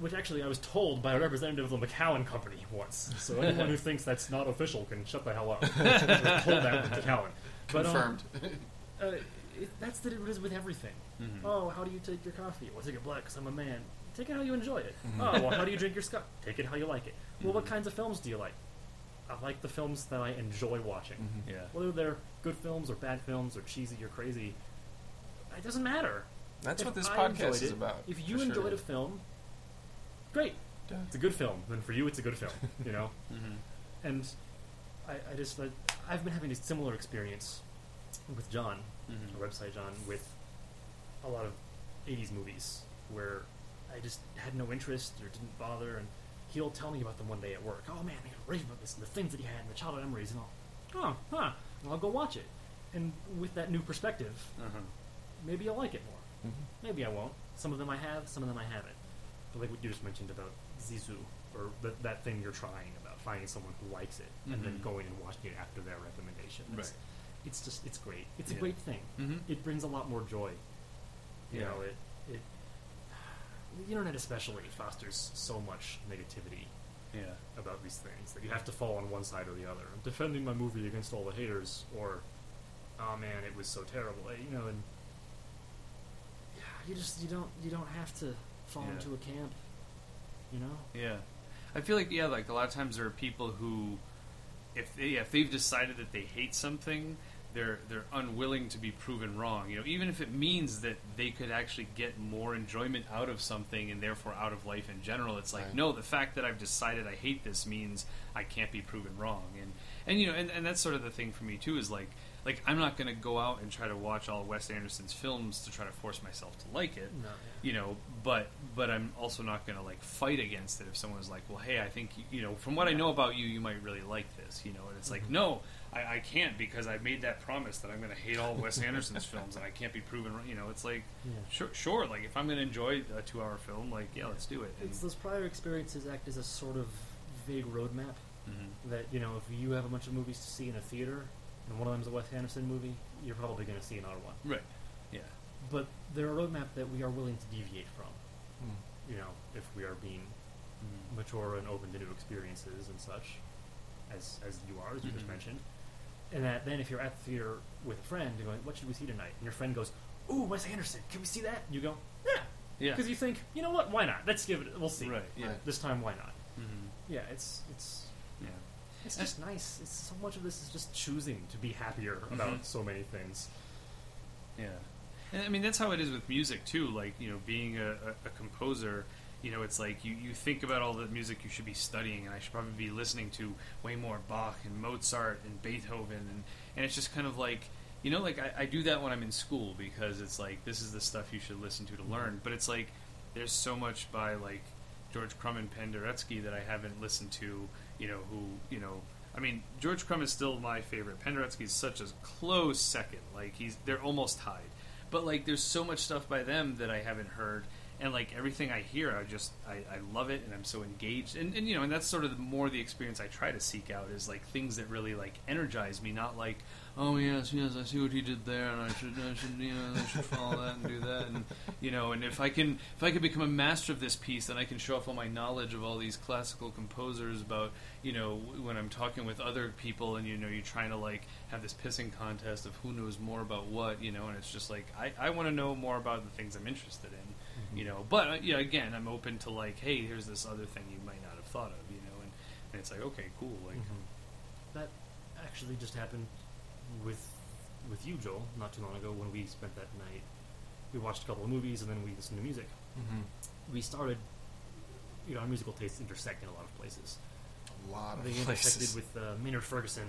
Speaker 1: Which actually I was told by a representative of the McCowan Company once. So anyone who thinks that's not official can shut the hell up. I told that with McCowan. But, um,
Speaker 2: Confirmed.
Speaker 1: uh, it, that's that it is with everything.
Speaker 3: Mhm.
Speaker 1: Oh, how do you take your coffee? Well, take it black because I'm a man. Take it how you enjoy it. Oh, well, how do you drink your scotch? Take it how you like it. Well, what kinds of films do you like? I like the films that I enjoy watching.
Speaker 2: Mhm.
Speaker 3: Yeah.
Speaker 1: Whether they're good films or bad films or cheesy or crazy, it doesn't matter.
Speaker 2: That's
Speaker 1: If
Speaker 2: what this
Speaker 1: I
Speaker 2: podcast
Speaker 1: enjoyed
Speaker 2: is about.
Speaker 1: If you
Speaker 2: for
Speaker 1: enjoyed
Speaker 2: sure.
Speaker 1: a film, great.
Speaker 2: Yeah.
Speaker 1: It's a good film. Then for you, it's a good film. You know.
Speaker 3: Mhm.
Speaker 1: And I, I just I, I've been having a similar experience with John,
Speaker 3: Mhm.
Speaker 1: our website John, with a lot of '80s movies where I just had no interest or didn't bother, and he'll tell me about them one day at work. Oh man, he rave about this and the things that he had and the childhood memories, and I'll, oh, huh, and I'll go watch it. And with that new perspective,
Speaker 3: Uh-huh.
Speaker 1: maybe I'll like it more.
Speaker 2: Mhm.
Speaker 1: Maybe I won't. Some of them I have, some of them I haven't. Like what you just mentioned about Zissou, or that that thing you're trying about finding someone who likes it and then
Speaker 3: Mhm.
Speaker 1: going and watching it after their recommendation. It's,
Speaker 3: Right.
Speaker 1: it's just it's great. It's a great thing.
Speaker 3: Mhm.
Speaker 1: It brings a lot more joy. You
Speaker 3: Yeah.
Speaker 1: know, it it the internet especially fosters so much negativity
Speaker 3: Yeah.
Speaker 1: about these things that you have to fall on one side or the other. I'm defending my movie against all the haters, or oh man, it was so terrible. You know, and yeah, you just you don't you don't have to fall
Speaker 3: Yeah.
Speaker 1: into a camp. You know,
Speaker 3: Yeah, I feel like yeah, like a lot of times there are people who, if they if they've decided that they hate something, they're they're unwilling to be proven wrong. You know, even if it means that they could actually get more enjoyment out of something and therefore out of life in general. It's like
Speaker 2: Right.
Speaker 3: no, the fact that I've decided I hate this means I can't be proven wrong. And and you know, and, and that's sort of the thing for me too is like like I'm not going to go out and try to watch all Wes Anderson's films to try to force myself to like it
Speaker 1: no,
Speaker 3: you know but but i'm also not going to like fight against it if someone's like well hey i think you, know from what i know about you you might really like this you know and it's like
Speaker 1: Mhm.
Speaker 3: no I, I can't because i made that promise that i'm going to hate all wes anderson's films and i can't be proven you know it's like
Speaker 1: yeah.
Speaker 3: sure sure like if i'm going to enjoy a two hour film like yeah let's do it and,
Speaker 1: It's those prior experiences act as a sort of vague roadmap
Speaker 3: Mhm.
Speaker 1: that you know if you have a bunch of movies to see in a theater and one of them's a Wes Anderson movie, you're probably going to see another one.
Speaker 3: right yeah
Speaker 1: But they're a roadmap that we are willing to deviate from.
Speaker 2: Mm.
Speaker 1: You know, if we are being
Speaker 3: Mhm.
Speaker 1: mature and open to new experiences and such, as as you are, as you just
Speaker 3: Mhm.
Speaker 1: mentioned. And that then, if you're at the theater with a friend, you're going, "What should we see tonight?" And your friend goes, "Ooh, Wes Anderson, can we see that?" And you go, "Yeah,"
Speaker 3: yeah
Speaker 1: because you think, you know what? Why not? Let's give it. We'll see.
Speaker 3: right yeah
Speaker 1: This time, why not?
Speaker 3: Mhm.
Speaker 1: Yeah, it's it's
Speaker 3: yeah
Speaker 1: it's just nice. It's so much of this is just choosing to be happier about
Speaker 3: Mhm.
Speaker 1: so many things.
Speaker 3: Yeah, and I mean that's how it is with music too. Like you know, being a, a, a composer, you know, it's like you, you think about all the music you should be studying, and I should probably be listening to way more Bach and Mozart and Beethoven, and and it's just kind of like you know, like I, I do that when I'm in school because it's like this is the stuff you should listen to to learn. But it's like there's so much by like George Crumb and Penderecki that I haven't listened to. You know, who you know. I mean, George Crumb is still my favorite. Penderecki is such a close second. Like he's they're almost tied. But like there's so much stuff by them that I haven't heard and like everything I hear I just I, I love it and I'm so engaged and, and you know and that's sort of the, more the experience I try to seek out is like things that really like energize me not like oh yes yes I see what he did there and I should I should you know I should follow that and do that and you know and if I can if I can become a master of this piece then I can show off all my knowledge of all these classical composers about you know when I'm talking with other people and you know you're trying to like have this pissing contest of who knows more about what you know and it's just like I, I want to know more about the things I'm interested in you know but uh, yeah again i'm open to like hey here's this other thing you might not have thought of you know and, and it's like okay cool like
Speaker 1: Mhm. That actually just happened with with you, Joel, not too long ago when we spent that night. We watched a couple of movies and then we listened to music.
Speaker 2: Mhm.
Speaker 1: We started, you know, our musical tastes intersect in a lot of places.
Speaker 2: A lot of
Speaker 1: They
Speaker 2: places.
Speaker 1: intersected with uh, Maynard Ferguson.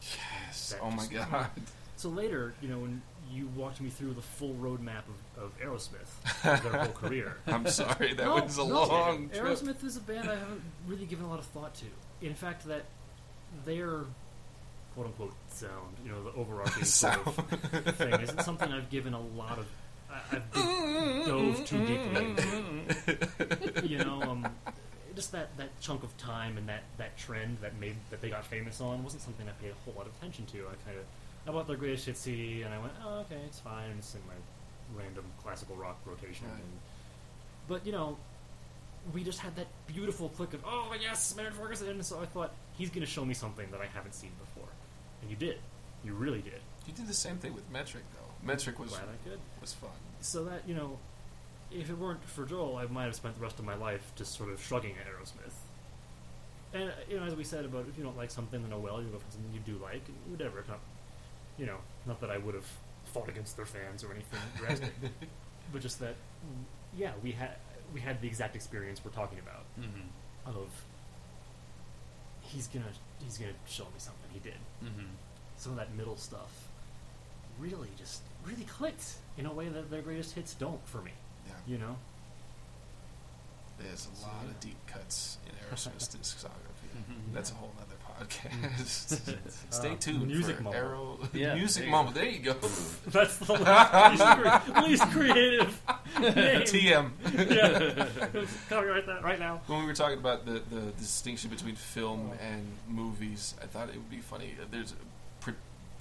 Speaker 2: yes. Oh my god.
Speaker 1: So later, you know, when you walked me through the full roadmap of, of Aerosmith, their whole career.
Speaker 2: I'm sorry. That
Speaker 1: No,
Speaker 2: was a
Speaker 1: no,
Speaker 2: long trip.
Speaker 1: Aerosmith is a band I haven't really given a lot of thought to. In fact, that their quote unquote sound, you know, the overarching sort of thing, isn't something I've given a lot of. I, I've dove too deeply into. You know, um, just that, that chunk of time and that, that trend that made that they got famous on wasn't something I paid a whole lot of attention to. I kind of I bought their greatest hits CD and I went, oh okay, it's fine. It's in my random classical rock rotation.
Speaker 2: Right.
Speaker 1: And, but you know, we just had that beautiful click of oh yes, Maynard Ferguson. And so I thought he's going to show me something that I haven't seen before, and you did. You really did.
Speaker 2: You did the same thing with Metric, though. Metric was
Speaker 1: Glad I could.
Speaker 2: was fun.
Speaker 1: So that you know, if it weren't for Joel, I might have spent the rest of my life just sort of shrugging at Aerosmith. And you know, as we said about if you don't like something, then oh well, you go for something you do like, and whatever. Not, you know, not that I would have fought against their fans or anything drastic, but just that, yeah, we had we had the exact experience we're talking about
Speaker 3: Mm-hmm.
Speaker 1: of he's gonna he's gonna show me something. He did
Speaker 3: Mm-hmm.
Speaker 1: some of that middle stuff really just really clicked in a way that their greatest hits don't for me.
Speaker 2: Yeah.
Speaker 1: You know.
Speaker 2: There's a
Speaker 1: So,
Speaker 2: lot
Speaker 1: yeah.
Speaker 2: of deep cuts in Aerosmith's discography.
Speaker 3: Mhm.
Speaker 2: That's a whole other podcast.
Speaker 1: Uh,
Speaker 2: Stay tuned
Speaker 1: Music
Speaker 2: for
Speaker 1: Mumble.
Speaker 2: Aero
Speaker 3: Yeah,
Speaker 2: Music
Speaker 3: there you
Speaker 2: Mumble. There you go.
Speaker 1: That's the least, least creative name.
Speaker 2: TM.
Speaker 1: yeah. Copyright that right now.
Speaker 2: When we were talking about the, the distinction between film
Speaker 1: Oh.
Speaker 2: and movies, I thought it would be funny. Uh, There's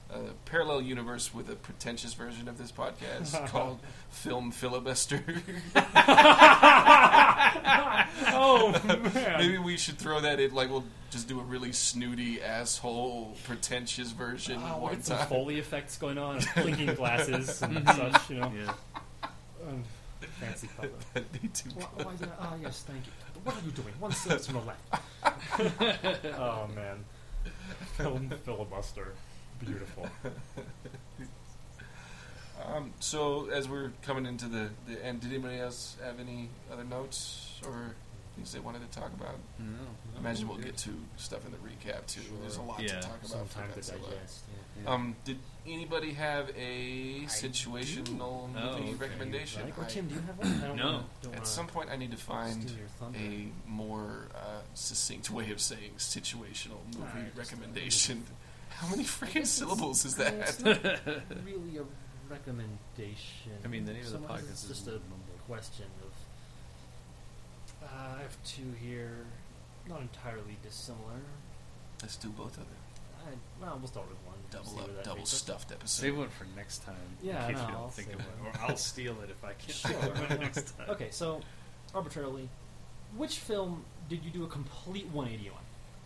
Speaker 2: a, parallel universe with a pretentious version of this podcast called Film Filibuster.
Speaker 1: oh man.
Speaker 2: Maybe we should throw that in. Like, we'll just do a really snooty, asshole, pretentious version
Speaker 1: Oh, we'll
Speaker 2: one
Speaker 1: get some
Speaker 2: time.
Speaker 1: Foley effects going on, clinking glasses and such, you know.
Speaker 3: Yeah.
Speaker 1: Um, fancy color.
Speaker 2: That'd be too
Speaker 1: Why, why did I, oh, yes, thank you. What are you doing? One step to the left. oh, man. Film filibuster. Beautiful.
Speaker 2: Um, so, as we're coming into the, the end, did anybody else have any other notes or things they wanted to talk about?
Speaker 3: No.
Speaker 2: I imagine we'll get to stuff in the recap too.
Speaker 1: Sure.
Speaker 2: There's a lot
Speaker 3: Yeah.
Speaker 2: to talk about. for
Speaker 1: time to digest.
Speaker 3: Yeah.
Speaker 2: Um, did anybody have a situational
Speaker 3: Oh,
Speaker 2: movie
Speaker 3: okay.
Speaker 2: recommendation?
Speaker 1: Right? Or Tim, do you have one? I don't
Speaker 3: No.
Speaker 1: wanna- don't
Speaker 2: at
Speaker 1: wanna
Speaker 2: some point, I need to find
Speaker 1: steal your thunder.
Speaker 2: a more uh, succinct way of saying situational movie
Speaker 1: Alright, just, uh,
Speaker 2: recommendation. How many freaking syllables is that?
Speaker 1: It's not really a recommendation.
Speaker 3: I mean, the name of the
Speaker 1: So
Speaker 3: podcast
Speaker 1: it's
Speaker 3: is
Speaker 1: just a
Speaker 3: Mumble.
Speaker 1: question of. Uh, I have two here, not entirely dissimilar.
Speaker 2: Let's do both of them.
Speaker 1: I, well, we'll start with one.
Speaker 2: Double
Speaker 1: where
Speaker 2: up,
Speaker 1: that
Speaker 2: double
Speaker 1: takes us.
Speaker 2: stuffed episode.
Speaker 3: Save one for next time.
Speaker 1: Yeah,
Speaker 3: in case
Speaker 1: no,
Speaker 3: you don't
Speaker 1: I'll
Speaker 3: think
Speaker 1: save
Speaker 3: of
Speaker 1: one.
Speaker 3: it, or I'll steal it if I can.
Speaker 1: Sure.
Speaker 3: next time.
Speaker 1: Okay, so arbitrarily, which film did you do a complete 180 on?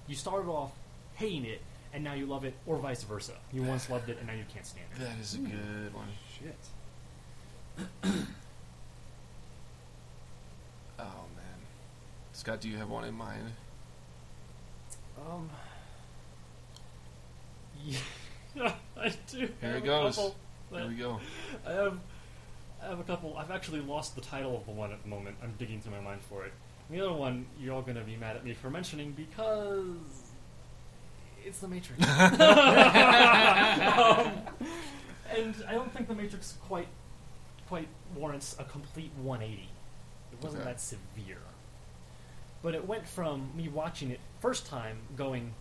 Speaker 1: You started off hating it, and now you love it, or vice versa. You once loved it, and now you can't stand it.
Speaker 2: That is a good one.
Speaker 3: Shit.
Speaker 2: Oh man, Scott, do you have one in mind?
Speaker 1: Um. Yeah, I do.
Speaker 2: Here it goes.
Speaker 1: couple
Speaker 2: There we go.
Speaker 1: I have, I have a couple. I've actually lost the title of the one at the moment. I'm digging through my mind for it. The other one, you're all going to be mad at me for mentioning because it's The Matrix. um, and I don't think The Matrix quite, quite warrants a complete 180. It wasn't
Speaker 2: Okay.
Speaker 1: that severe. But it went from me watching it first time, going,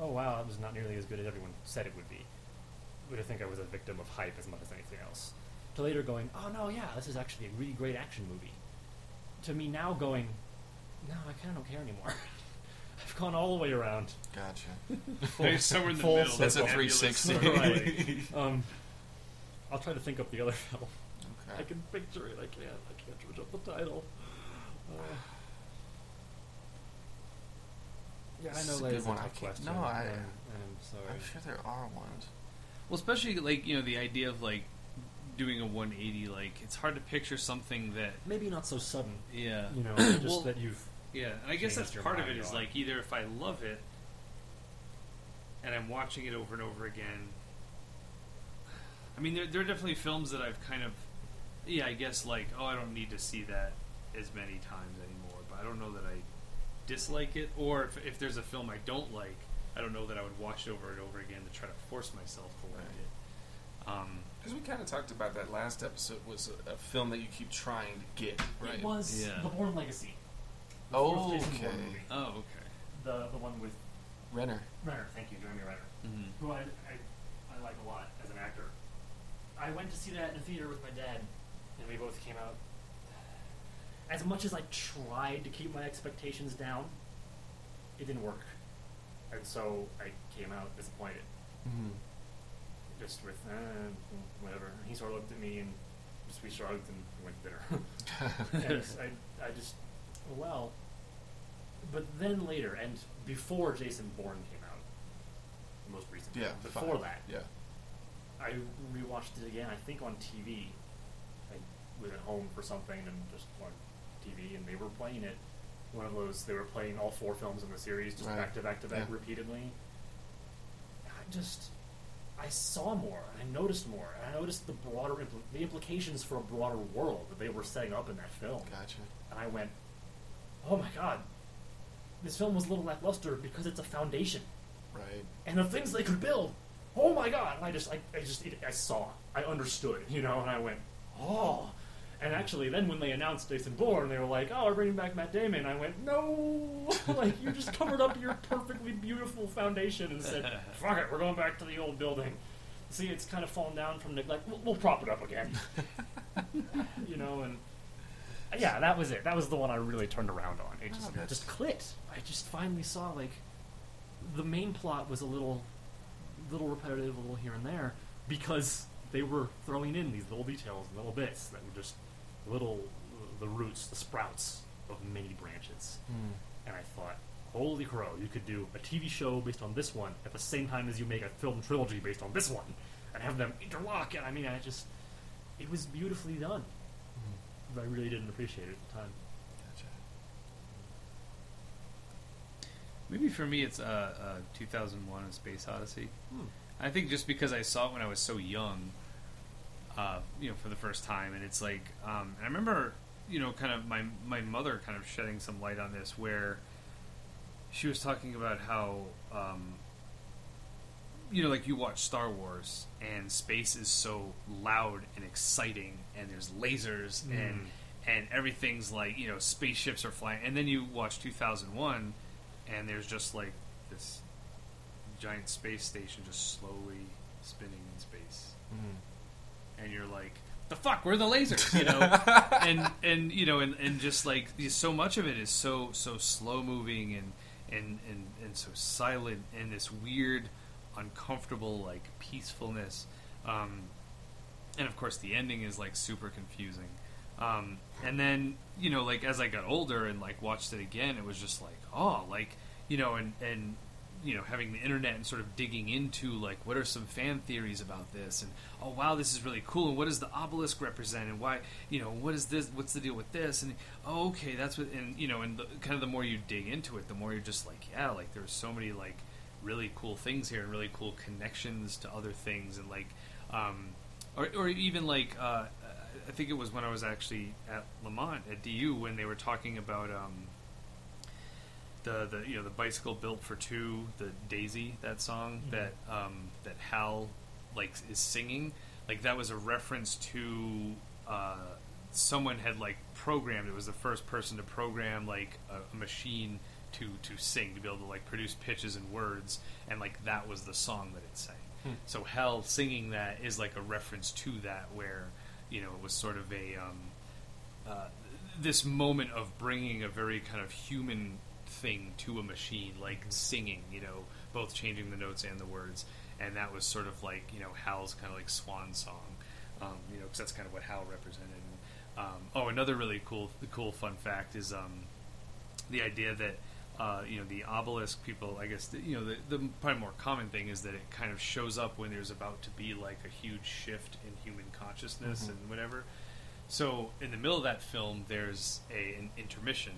Speaker 1: "Oh wow, it was not nearly as good as everyone said it would be." But I think I was a victim of hype as much as anything else. To later going, "Oh no, yeah, this is actually a really great action movie." To me now going, "No, I kind of don't care anymore." I've gone all the way around.
Speaker 2: Gotcha.
Speaker 3: Maybe somewhere in the
Speaker 1: full
Speaker 3: middle.
Speaker 2: That's a
Speaker 1: circle.
Speaker 2: 360.
Speaker 1: Right. Um, I'll try to think up the other film.
Speaker 2: Okay.
Speaker 1: I can picture it. I can't. I can't judge up the title. Uh, yeah, I know.
Speaker 2: That's a good one. I can't. No, I.
Speaker 1: I'm sorry.
Speaker 2: I'm sure there are ones.
Speaker 3: Well, especially like you know the idea of like doing a 180. Like it's hard to picture something that
Speaker 1: Maybe not so sudden.
Speaker 3: yeah
Speaker 1: You know, just
Speaker 3: Well,
Speaker 1: that you've.
Speaker 3: Yeah, and I guess that's part of it is
Speaker 1: on.
Speaker 3: like either if I love it and I'm watching it over and over again. I mean, there, there are definitely films that I've kind of, yeah, I guess like, oh, I don't need to see that as many times anymore. But I don't know that I dislike it, or if, if there's a film I don't like, I don't know that I would watch it over and over again to try to force myself to like it. Um,
Speaker 2: Because we kind of talked about that last episode was a, a film that you keep trying to get, right?
Speaker 1: It was
Speaker 3: Yeah.
Speaker 1: The Bourne Legacy. The
Speaker 2: Oh, okay.
Speaker 3: Oh, okay.
Speaker 1: The the one with
Speaker 2: Renner.
Speaker 1: Renner. Thank you, Jeremy Renner.
Speaker 3: Mm-hmm.
Speaker 1: who I, I, I like a lot as an actor. I went to see that in the theater with my dad, and we both came out. As much as I tried to keep my expectations down, it didn't work. And so I came out disappointed.
Speaker 2: Mm-hmm.
Speaker 1: Just with, uh, whatever. He sort of looked at me and just we shrugged and went to dinner. and I, I just, Well, but then later, and before Jason Bourne came out, the most recent.
Speaker 2: Yeah.
Speaker 1: before
Speaker 2: fine.
Speaker 1: that,
Speaker 2: Yeah.
Speaker 1: I rewatched it again. I think on TV. I was at home for something and just on TV, and they were playing it. One of those they were playing all four films in the series just
Speaker 2: Right.
Speaker 1: back to back to back
Speaker 2: Yeah.
Speaker 1: repeatedly. I just I saw more. I noticed more. I noticed the broader impl- the implications for a broader world that they were setting up in that film.
Speaker 2: Gotcha.
Speaker 1: And I went, "Oh my god, this film was a little lackluster because it's a foundation."
Speaker 2: Right.
Speaker 1: and the things they could build. Oh my god! And I just, I, I just, it, I saw, I understood, you know, and I went, oh. And actually, then when they announced Jason Bourne, they were like, "Oh, we're bringing back Matt Damon." I went, "No!" like you just covered up your perfectly beautiful foundation and said, "Fuck it, we're going back to the old building." See, it's kind of fallen down from neglect. We'll, we'll prop it up again, you know. And yeah, that was it. That was the one I really turned around on. It just,
Speaker 2: Oh,
Speaker 1: just clicked. I just finally saw like the main plot was a little little repetitive, a little here and there, because they were throwing in these little details, little bits that were just little the roots, the sprouts of many branches.
Speaker 2: Hmm.
Speaker 1: And I thought, holy crow, you could do a TV show based on this one at the same time as you make a film trilogy based on this one, and have them interlock. And I mean, I just it was beautifully done. But I really didn't appreciate it at the time.
Speaker 2: Gotcha.
Speaker 3: Maybe for me, it's uh, uh, 2001: A Space Odyssey.
Speaker 1: Hmm.
Speaker 3: I think just because I saw it when I was so young, uh, you know, for the first time, and it's like, um, and I remember, you know, kind of my my mother kind of shedding some light on this, where she was talking about how, um, you know, like you watch Star Wars, and space is so loud and exciting, and there's lasers and
Speaker 1: Mm.
Speaker 3: and everything's like, you know, spaceships are flying, and then you watch 2001, and there's just like this giant space station just slowly spinning in space.
Speaker 2: Hmm.
Speaker 3: and you're like the fuck where are the lasers? You know? And and you know and, and just like so much of it is so so slow moving and and and and so silent and this weird uncomfortable like peacefulness. Um and of course the ending is like super confusing. Um and then you know like as i got older and like watched it again it was just like oh like you know and and you know having the internet and sort of digging into like what are some fan theories about this? And oh wow this is really cool. And what does the obelisk represent? And why you know what is this what's the deal with this? And oh okay that's what and you know and the, kind of the more you dig into it the more you're just like yeah like there's so many like really cool things here and really cool connections to other things. And like um or, or even like uh, I think it was when I was actually at Lamont at DU when they were talking about um, the the you know the bicycle built for two, the Daisy that song
Speaker 1: Mhm.
Speaker 3: that um, that Hal like is singing. Like that was a reference to uh, someone had like programmed. It was the first person to program like a, a machine to to sing to be able to like produce pitches and words, and like that was the song that it sang.
Speaker 2: Hmm.
Speaker 3: So Hal singing that is like a reference to that, where you know it was sort of a um, uh, this moment of bringing a very kind of human thing to a machine, like singing, you know, both changing the notes and the words, and that was sort of like you know Hal's kind of like swan song, um, you know, because that's kind of what Hal represented. And, um, oh, another really cool, cool fun fact is um, the idea that uh, you know the obelisk people. I guess the, you know the, the probably more common thing is that it kind of shows up when there's about to be like a huge shift in human consciousness
Speaker 2: Mhm.
Speaker 3: and whatever. So in the middle of that film, there's a, an intermission,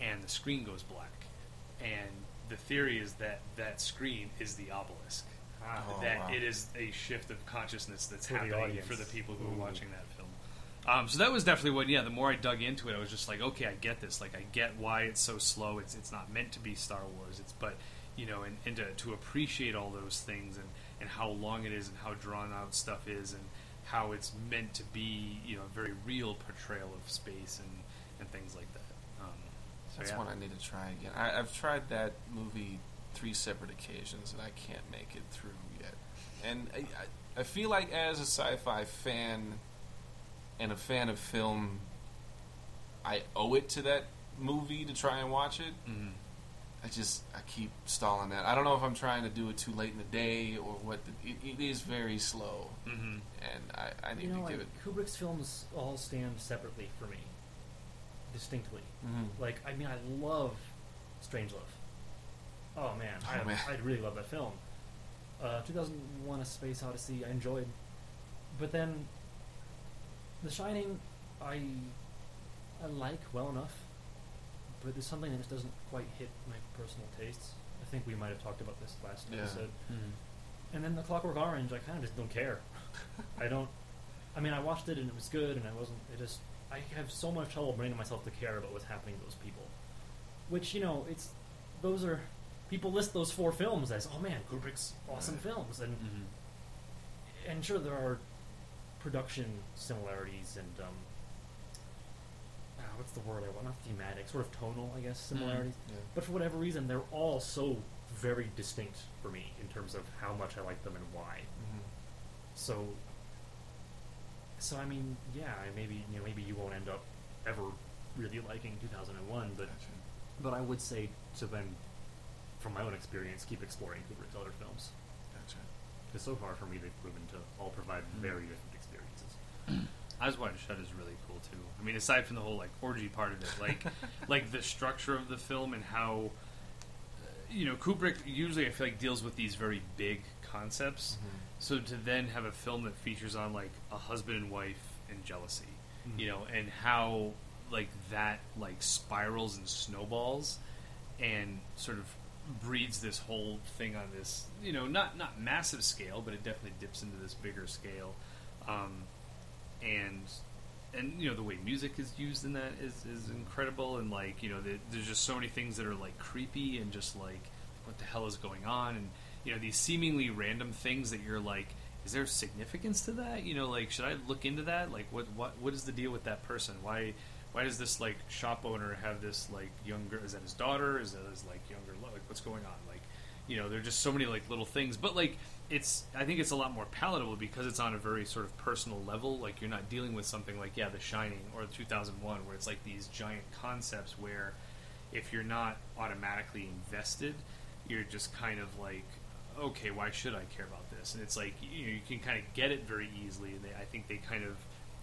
Speaker 3: and the screen goes black. And the theory is that that screen is the obelisk.
Speaker 2: Oh,
Speaker 3: that
Speaker 2: wow.
Speaker 3: it is a shift of consciousness that's
Speaker 1: For
Speaker 3: happening
Speaker 1: audience.
Speaker 3: for the people who
Speaker 1: Ooh.
Speaker 3: are watching that film. Um, so that was definitely what. Yeah, the more I dug into it, I was just like, okay, I get this. Like, I get why it's so slow. It's it's not meant to be Star Wars. It's but you know, and, and to, to appreciate all those things and and how long it is and how drawn out stuff is and how it's meant to be, you know, a very real portrayal of space and and things like that. Um, so
Speaker 2: That's
Speaker 3: yeah.
Speaker 2: one I need to try again. I, I've tried that movie three separate occasions, and I can't make it through yet. And I, I, I feel like as a sci-fi fan and a fan of film, I owe it to that movie to try and watch it.
Speaker 3: Mhm.
Speaker 2: I just I keep stalling that. I don't know if I'm trying to do it too late in the day or what. The, it, it is very slow,
Speaker 3: Mhm.
Speaker 2: and I, I need
Speaker 1: you know,
Speaker 2: to give
Speaker 1: like,
Speaker 2: it.
Speaker 1: Kubrick's films all stand separately for me. distinctly.
Speaker 2: Mhm.
Speaker 1: Like, I mean, I love Strangelove. Oh man, I,
Speaker 2: Oh, man.
Speaker 1: I really love that film. Uh, 2001: A Space Odyssey, I enjoyed, but then The Shining, I I like well enough, but there's something that just doesn't quite hit my personal tastes. I think we might have talked about this last
Speaker 2: Yeah.
Speaker 1: episode.
Speaker 3: Mhm.
Speaker 1: And then The Clockwork Orange, I kind of just don't care. I don't. I mean, I watched it and it was good, and I wasn't. It just. I have so much trouble bringing myself to care about what's happening to those people. Which you know, it's those are people list those four films as oh man, Kubrick's awesome
Speaker 2: Right.
Speaker 1: films, and
Speaker 3: Mhm.
Speaker 1: and sure there are production similarities and um, ah, what's the word I want? Not thematic, sort of tonal, I guess, similarities.
Speaker 2: Yeah.
Speaker 1: But for whatever reason, they're all so very distinct for me in terms of how much I like them and why.
Speaker 2: Mhm.
Speaker 1: So, so I mean, yeah, maybe you know, maybe you won't end up ever really liking 2001, but
Speaker 2: Gotcha.
Speaker 1: but I would say to then, from my own experience, keep exploring Kubrick's other films
Speaker 2: Gotcha.
Speaker 1: because so far for me they've proven to all provide very different experiences.
Speaker 3: Eyes Wide Shut is really cool too. I mean, aside from the whole like orgy part of it, like like the structure of the film and how you know Kubrick usually I feel like deals with these very big concepts.
Speaker 2: Mhm.
Speaker 3: So to then have a film that features on like a husband and wife and jealousy,
Speaker 1: Mhm.
Speaker 3: you know, and how like that like spirals and snowballs and sort of breeds this whole thing on this, you know, not not massive scale, but it definitely dips into this bigger scale. Um, and and you know the way music is used in that is, is incredible and like you know the, there's just so many things that are like creepy and just like what the hell is going on? And you know these seemingly random things that you're like is there significance to that? You know like should i look into that? Like what what what is the deal with that person? Why why does this like shop owner have this like younger is that his daughter? Is that his like younger like what's going on you know there are just so many like little things. But like it's i think it's a lot more palatable because it's on a very sort of personal level. Like you're not dealing with something like yeah the shining or 2001 where it's like these giant concepts where if you're not automatically invested you're just kind of like okay why should i care about this? And it's like you, know, you can kind of get it very easily. And they, i think they kind of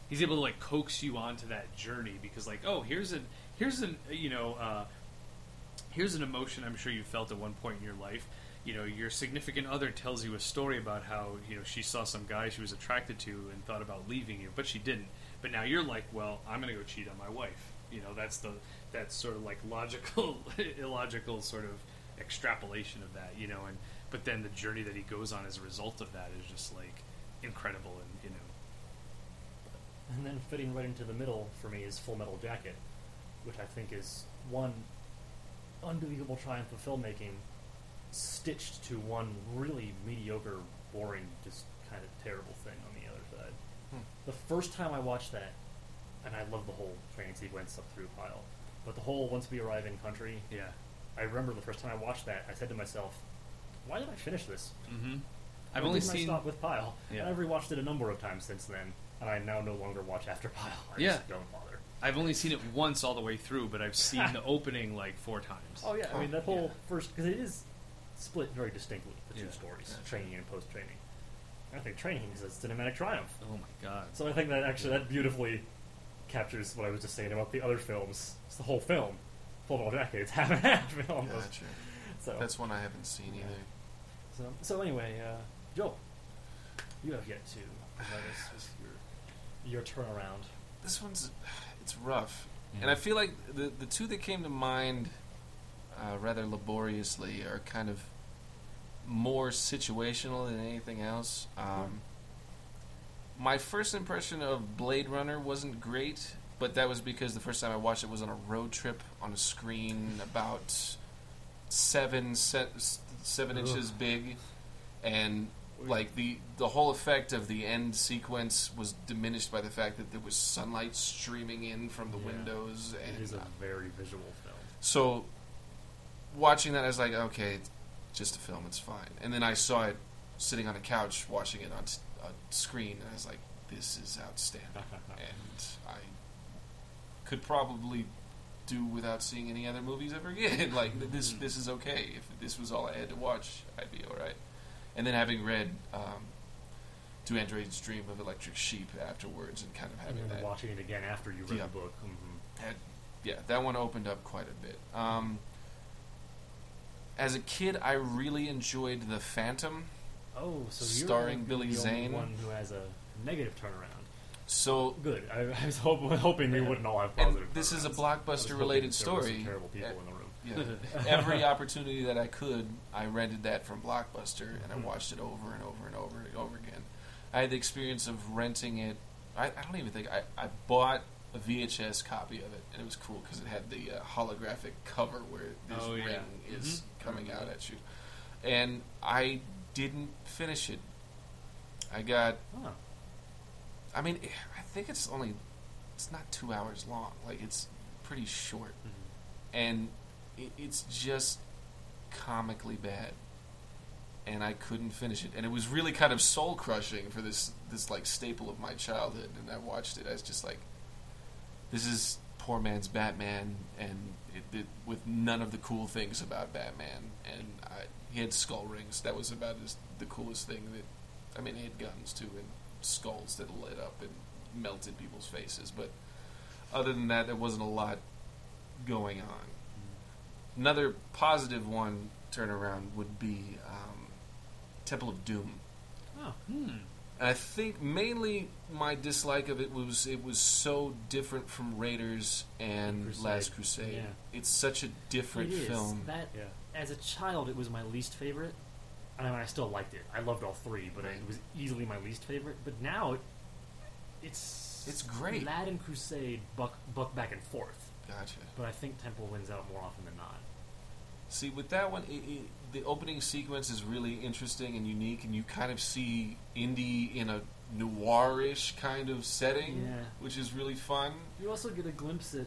Speaker 3: he's able to like coax you onto that journey because like oh here's a here's an you know uh, here's an emotion I'm sure you felt at one point in your life. You know, your significant other tells you a story about how you know she saw some guy she was attracted to and thought about leaving you, but she didn't. But now you're like, well, I'm going to go cheat on my wife. You know, that's the that's sort of like logical, illogical sort of extrapolation of that. You know, and but then the journey that he goes on as a result of that is just like incredible and you know.
Speaker 1: And then fitting right into the middle for me is Full Metal Jacket, which I think is one unbelievable triumph of filmmaking, stitched to one really mediocre, boring, just kind of terrible thing on the other side.
Speaker 2: Hmm.
Speaker 1: The first time I watched that, and I love the whole training sequence up through Pile, but the whole once we arrive in country,
Speaker 3: Yeah.
Speaker 1: I remember the first time I watched that, I said to myself, "Why did I finish this?"
Speaker 3: Mm-hmm. I've only
Speaker 1: didn't I
Speaker 3: seen.
Speaker 1: stop with Pile.
Speaker 3: Yeah.
Speaker 1: And I've rewatched it a number of times since then, and I now no longer watch after Pile. I
Speaker 3: Yeah.
Speaker 1: just don't bother.
Speaker 3: I've only seen it once all the way through, but I've seen the opening like four times.
Speaker 1: Oh yeah, I mean that whole
Speaker 3: yeah.
Speaker 1: first because it is split very distinctly the two
Speaker 3: Yeah.
Speaker 1: stories,
Speaker 2: Gotcha.
Speaker 1: training and post training. I think training is a cinematic triumph.
Speaker 3: Oh my god.
Speaker 1: So I think that actually that beautifully captures what I was just saying about the other films. It's the whole film. Full Metal Jacket. It's half and half film.
Speaker 2: Gotcha.
Speaker 1: So
Speaker 2: That's one I haven't seen
Speaker 1: Yeah.
Speaker 2: either.
Speaker 1: so, so anyway, uh, Joel, you have yet to provide us your your turnaround.
Speaker 2: This one's it's rough, and I feel like the the two that came to mind uh, rather laboriously are kind of more situational than anything else. Um, my first impression of Blade Runner wasn't great, but that was because the first time I watched it was on a road trip on a screen about seven se- seven
Speaker 1: Ugh.
Speaker 2: inches big, and like the the whole effect of the end sequence was diminished by the fact that there was sunlight streaming in from the
Speaker 1: Yeah.
Speaker 2: windows, and
Speaker 1: It is a very visual film.
Speaker 2: so watching that, I was like, okay, it's just a film, it's fine. And then I saw it sitting on a couch watching it on a screen, and I was like, this is outstanding. and I could probably do without seeing any other movies ever again. like this, mm-hmm. this is okay. If this was all I had to watch, I'd be all right. And then having read um, "Do Androids Dream of Electric Sheep" afterwards, and kind of
Speaker 1: And
Speaker 2: having
Speaker 1: then
Speaker 2: that
Speaker 1: watching it again after you read
Speaker 2: Yeah.
Speaker 1: the book. hmm
Speaker 2: that yeah, that one opened up quite a bit. Um, as a kid, I really enjoyed The Phantom.
Speaker 1: Oh, so
Speaker 2: Starring
Speaker 1: the
Speaker 2: Billy
Speaker 1: only
Speaker 2: Zane.
Speaker 1: one who has a negative turnaround.
Speaker 2: So,
Speaker 1: Good. I, I was hope, hoping we wouldn't all have
Speaker 2: and
Speaker 1: positive.
Speaker 2: this is a
Speaker 1: turnarounds. I was hoping
Speaker 2: blockbuster-related
Speaker 1: there were some
Speaker 2: story.
Speaker 1: terrible people
Speaker 2: Yeah.
Speaker 1: in the.
Speaker 2: Yeah. Every opportunity that I could, I rented that from Blockbuster and I
Speaker 1: Mhm.
Speaker 2: watched it over and over and over and over again. I had the experience of renting it. I, I don't even think I, I bought a VHS copy of it, and it was cool because it had the uh, holographic cover where this
Speaker 3: Oh, yeah.
Speaker 2: ring is
Speaker 3: Mhm.
Speaker 2: coming out at you. And I didn't finish it. I got.
Speaker 1: Oh,
Speaker 2: I mean, I think it's only. It's not two hours long. Like it's pretty short and it, it's just comically bad. And i couldn't finish it. And it was really kind of soul crushing for this this like staple of my childhood. And i watched it I was just like this is poor man's batman and it, it, with none of the cool things about batman. And I, he had skull rings. That was about as the coolest thing that i mean he had guns too and skulls that lit up and melted people's faces. But other than that there wasn't a lot going on. Another positive one turnaround would be um, Temple of Doom.
Speaker 1: oh,
Speaker 3: Hmm.
Speaker 2: And I think mainly my dislike of it was it was so different from Raiders and
Speaker 1: Crusade.
Speaker 2: Last Crusade.
Speaker 1: Yeah.
Speaker 2: It's such a different
Speaker 1: It is.
Speaker 2: film.
Speaker 1: That
Speaker 3: Yeah.
Speaker 1: as a child, it was my least favorite. I mean, I still liked it. I loved all three, but
Speaker 2: Right.
Speaker 1: it was easily my least favorite. But now, it, it's
Speaker 2: It's great.
Speaker 1: Lad and Crusade buck buck back and forth,
Speaker 2: Gotcha.
Speaker 1: but I think Temple wins out more often than not.
Speaker 2: See, with that one, it, it, the opening sequence is really interesting and unique, and you kind of see Indy in a noirish kind of setting,
Speaker 1: Yeah.
Speaker 2: which is really fun.
Speaker 1: You also get a glimpse at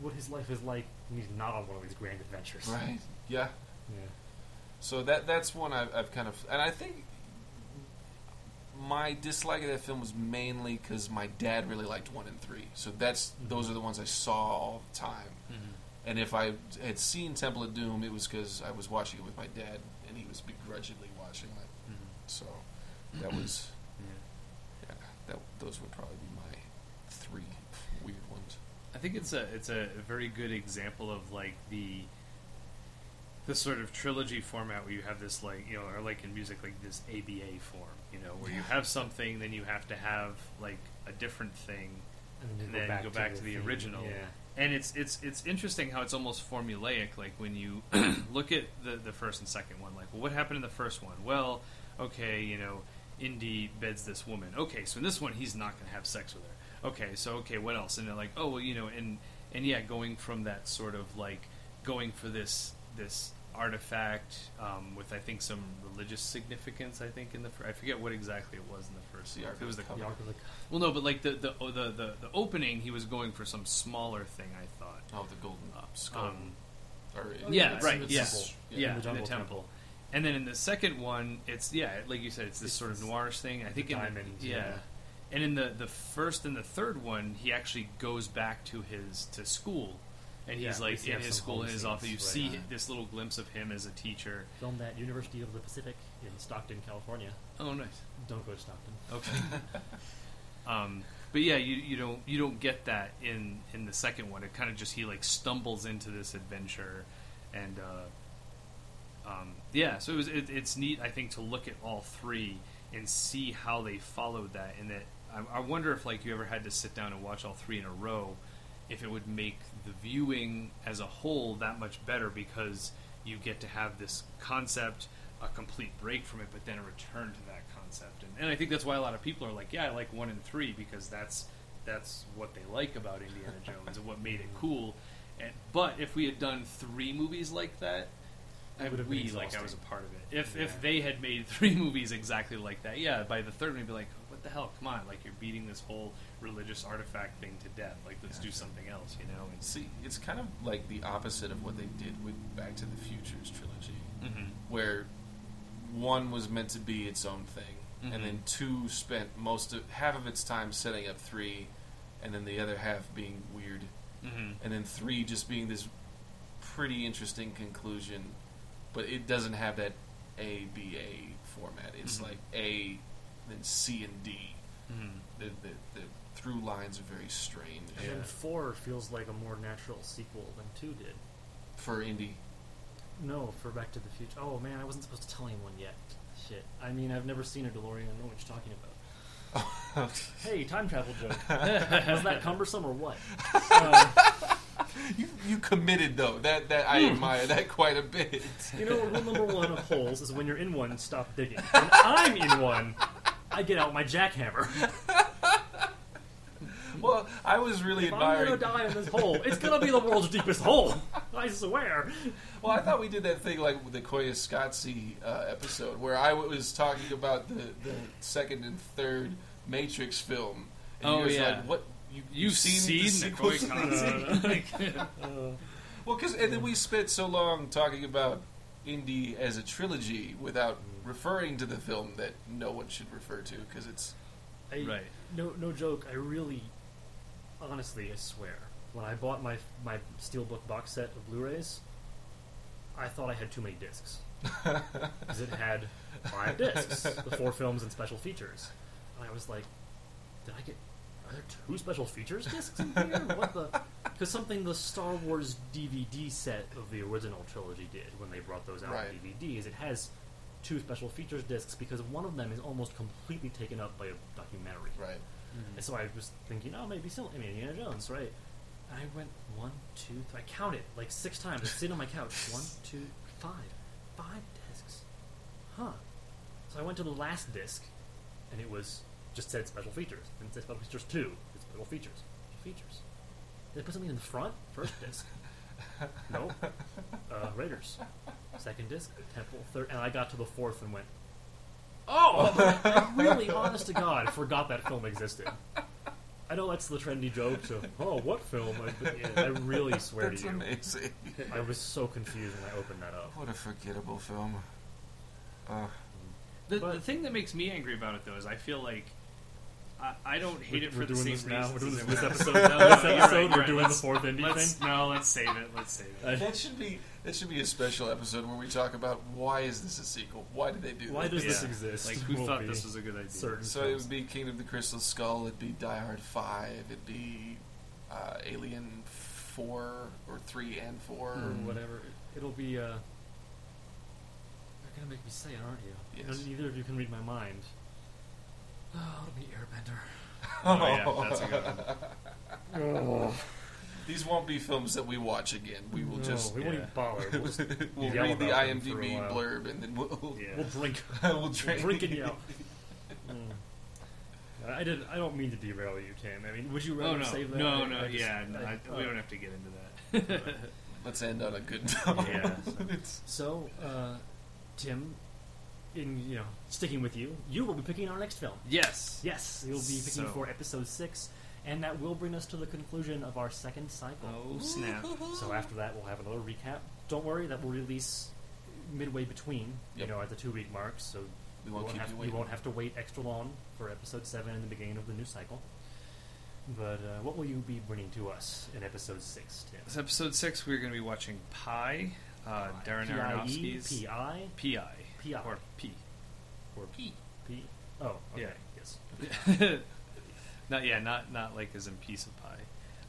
Speaker 1: what his life is like when he's not on one of these grand adventures.
Speaker 2: Right? Yeah.
Speaker 1: Yeah.
Speaker 2: So that that's one I've, I've kind of, and I think my dislike of that film was mainly because my dad really liked one and three. So that's
Speaker 1: Mhm.
Speaker 2: those are the ones I saw all the time.
Speaker 3: Mm-hmm.
Speaker 2: And if I had seen Temple of Doom, it was because I was watching it with my dad, and he was begrudgingly watching it. Mm-hmm. So that was yeah. That those would probably be my three weird ones.
Speaker 3: I think it's a it's a very good example of like the the sort of trilogy format where you have this like you know or like in music like this ABA form you know where you have something then you have to have like a different thing
Speaker 1: And
Speaker 3: and then go back to the
Speaker 1: theme.
Speaker 3: original.
Speaker 1: Yeah.
Speaker 3: And it's it's it's interesting how it's almost formulaic like when you look at the the first and second one like well what happened in the first one? Well okay you know Indy beds this woman. Okay so in this one he's not going to have sex with her. Okay so okay what else? And they're like oh well you know and and yeah going from that sort of like going for this this artifact um, with I think some religious significance I think in the fir- I forget what exactly it was in the first
Speaker 2: The
Speaker 3: one.
Speaker 2: Ark
Speaker 3: it was the
Speaker 2: of the
Speaker 1: The Ark of the
Speaker 3: well, no, but like the the, oh, the the the opening, he was going for some smaller thing. I thought.
Speaker 2: Oh, the golden skull.
Speaker 3: Um,
Speaker 2: or,
Speaker 3: yeah,
Speaker 1: it's
Speaker 3: right.
Speaker 1: in the
Speaker 3: Yes,
Speaker 1: temple.
Speaker 3: yeah,
Speaker 1: In
Speaker 3: in
Speaker 1: the
Speaker 3: the,
Speaker 1: jungle
Speaker 3: temple.
Speaker 1: temple.
Speaker 3: And then in the second one, it's yeah, like you said, it's this
Speaker 1: It's
Speaker 3: sort of noirish thing. I think in the,
Speaker 1: diamond,
Speaker 3: yeah.
Speaker 1: yeah.
Speaker 3: And in the the first and the third one, he actually goes back to his to school, and he's
Speaker 1: we
Speaker 3: like in his school in his office. You
Speaker 1: right.
Speaker 3: see
Speaker 1: Yeah.
Speaker 3: this little glimpse of him as a teacher.
Speaker 1: Filmed at University of the Pacific in Stockton, California.
Speaker 3: Oh, nice.
Speaker 1: Don't go to Stockton.
Speaker 3: Okay. um, but yeah, you you don't you don't get that in in the second one. It kind of just he like stumbles into this adventure, and uh, um, yeah, so it was it, it's neat I think to look at all three and see how they followed that. And that I, I wonder if like you ever had to sit down and watch all three in a row, if it would make the viewing as a whole that much better because you get to have this concept a complete break from it, but then a return to that concept. And, and I think that's why a lot of people are like, yeah, I like one and three because that's that's what they like about Indiana Jones and what made it cool. And but if we had done three movies like that, I
Speaker 1: would have
Speaker 3: we
Speaker 1: been
Speaker 3: like I was a part of it. If
Speaker 1: Yeah.
Speaker 3: if they had made three movies exactly like that, yeah, by the third one, you'd be like, what the hell? Come on, like you're beating this whole religious artifact thing to death. Like let's do something else, you know? And
Speaker 2: See, it's kind of like the opposite of what they did with Back to the Future's trilogy,
Speaker 3: Mhm.
Speaker 2: where one was meant to be its own thing,
Speaker 3: Mhm.
Speaker 2: and then two spent most of half of its time setting up three, and then the other half being weird,
Speaker 3: Mhm.
Speaker 2: and then three just being this pretty interesting conclusion, but it doesn't have that A B A format. It's
Speaker 3: Mhm.
Speaker 2: like A, then C and D,
Speaker 3: Mhm.
Speaker 2: The, the, the through lines are very strange
Speaker 1: And then four feels like a more natural sequel than two did.
Speaker 2: for indie.
Speaker 1: No, for Back to the Future. Oh man, I wasn't supposed to tell anyone yet. Shit. I mean, I've never seen a DeLorean. I know what you're talking about. Hey, time travel joke. Was that cumbersome or what? Um,
Speaker 2: you you committed though. That that I admire that quite a bit.
Speaker 1: you know, rule number one of holes is when you're in one, stop digging. When I'm in one, I get out my jackhammer.
Speaker 2: Well, I was really
Speaker 1: If I'm gonna die in this hole, it's gonna be the world's deepest hole. I swear.
Speaker 2: Well, I thought we did that thing like the Koyaanisqatsi uh, episode where I was talking about the, the second and third Matrix film. And
Speaker 3: Oh,
Speaker 2: you guys were
Speaker 3: yeah.
Speaker 2: like, what? You,
Speaker 3: You've seen, the
Speaker 2: sequel
Speaker 3: Koi
Speaker 2: to
Speaker 3: Kanzi?
Speaker 1: Uh,
Speaker 2: Well, because and then we spent so long talking about indie as a trilogy without referring to the film that no one should refer to because it's
Speaker 1: I,
Speaker 3: Right.
Speaker 1: No, no joke. I really, honestly, I swear, when I bought my my steelbook box set of Blu-rays, I thought I had too many discs because it had five discs, the four films and special features, and I was like, did I get? Are there two special features discs in here? What the? Because something the Star Wars DVD set of the original trilogy did when they brought those out
Speaker 2: Right.
Speaker 1: on DVD is it has two special features discs because one of them is almost completely taken up by a documentary.
Speaker 2: right.
Speaker 1: And so I was thinking, oh, maybe still, I mean, Indiana Jones, right? And I went one, two, three. I counted like six times. I sitting on my couch. One, two, five, five discs. Huh. So I went to the last disc, and it was just said special features. And it said special features two. It's special features. Special features. Did I put something in the front? First disc. nope. Uh, Raiders. Second disc. Temple. Third. And I got to the fourth and went, oh! I really, honest to God, forgot that film existed. I know that's the trendy joke. So, oh, what film? I, yeah, I really swear
Speaker 2: That's
Speaker 1: to you,
Speaker 2: amazing.
Speaker 1: I was so confused when I opened that up.
Speaker 2: What a forgettable film. Uh,
Speaker 3: The,
Speaker 1: But-
Speaker 3: the thing that makes me angry about it, though, is I feel like I, I don't hate it for
Speaker 1: we're
Speaker 3: the
Speaker 1: doing
Speaker 3: same
Speaker 1: this now.
Speaker 3: reasons
Speaker 1: We're doing this, this episode. Now, this
Speaker 3: No, you're
Speaker 1: episode,
Speaker 3: right,
Speaker 1: we're
Speaker 3: right.
Speaker 1: doing
Speaker 3: Let's-
Speaker 1: the fourth indie
Speaker 3: let's,
Speaker 1: thing.
Speaker 3: No, let's save it. Let's save it.
Speaker 1: I-
Speaker 2: that should be that should be a special episode where we talk about why is this a sequel? Why did they do this?
Speaker 1: Why
Speaker 2: this?
Speaker 1: does this
Speaker 3: Yeah.
Speaker 1: exist?
Speaker 3: Like, who
Speaker 1: will
Speaker 3: thought
Speaker 1: be
Speaker 3: this was a good idea?
Speaker 1: certain
Speaker 2: So it
Speaker 1: films.
Speaker 2: would be Kingdom of the Crystal Skull. It'd be Die Hard Five. It'd be uh, Alien Four or Three and Four.
Speaker 1: or whatever. It'll be. Uh, you're gonna make me say it, aren't you? You know,
Speaker 2: Yes.
Speaker 1: neither of you can read my mind. Oh, it'll be Airbender.
Speaker 3: Oh, yeah, that's a good one.
Speaker 1: Oh,
Speaker 2: These won't be films that we watch again. We will
Speaker 1: no,
Speaker 2: just
Speaker 1: we won't
Speaker 3: yeah.
Speaker 1: even bother. We'll, just,
Speaker 2: we'll read the
Speaker 1: about them for a
Speaker 2: IMDb blurb and then we'll
Speaker 3: Yeah.
Speaker 1: we'll drink.
Speaker 2: we'll drink.
Speaker 1: drink and yell. Mm. I did. I don't mean to derail you, Tim. I mean, would you rather
Speaker 3: Oh no,
Speaker 1: save that?
Speaker 3: no,
Speaker 1: I-
Speaker 3: no,
Speaker 1: I just-
Speaker 3: yeah, no,
Speaker 1: I-
Speaker 3: I, we don't have to get into that.
Speaker 2: Let's end on a good note.
Speaker 3: Yeah.
Speaker 2: It's-
Speaker 1: So, uh, Tim, in you know, sticking with you, you will be picking our next film.
Speaker 3: yes,
Speaker 1: Yes, you'll be picking
Speaker 3: So-
Speaker 1: for episode six, and that will bring us to the conclusion of our second cycle.
Speaker 3: Oh snap!
Speaker 1: So after that, we'll have another recap. Don't worry, that will release midway between,
Speaker 2: Yep.
Speaker 1: you know, at the two week mark. So
Speaker 2: we
Speaker 1: you
Speaker 2: won't keep
Speaker 1: have,
Speaker 2: you waiting.
Speaker 1: won't have to wait extra long for episode seven in the beginning of the new cycle. But uh, what will you be bringing to us in episode six, Tim?
Speaker 3: This episode six, we're going to be watching Pi, uh, Darren
Speaker 1: P-I-E,
Speaker 3: Aronofsky's
Speaker 1: P-I,
Speaker 3: P.I.
Speaker 1: P-I.
Speaker 3: or P.
Speaker 1: or P? P? Oh, okay,
Speaker 3: Yeah.
Speaker 1: yes.
Speaker 3: not yeah, not not like as in piece of pie.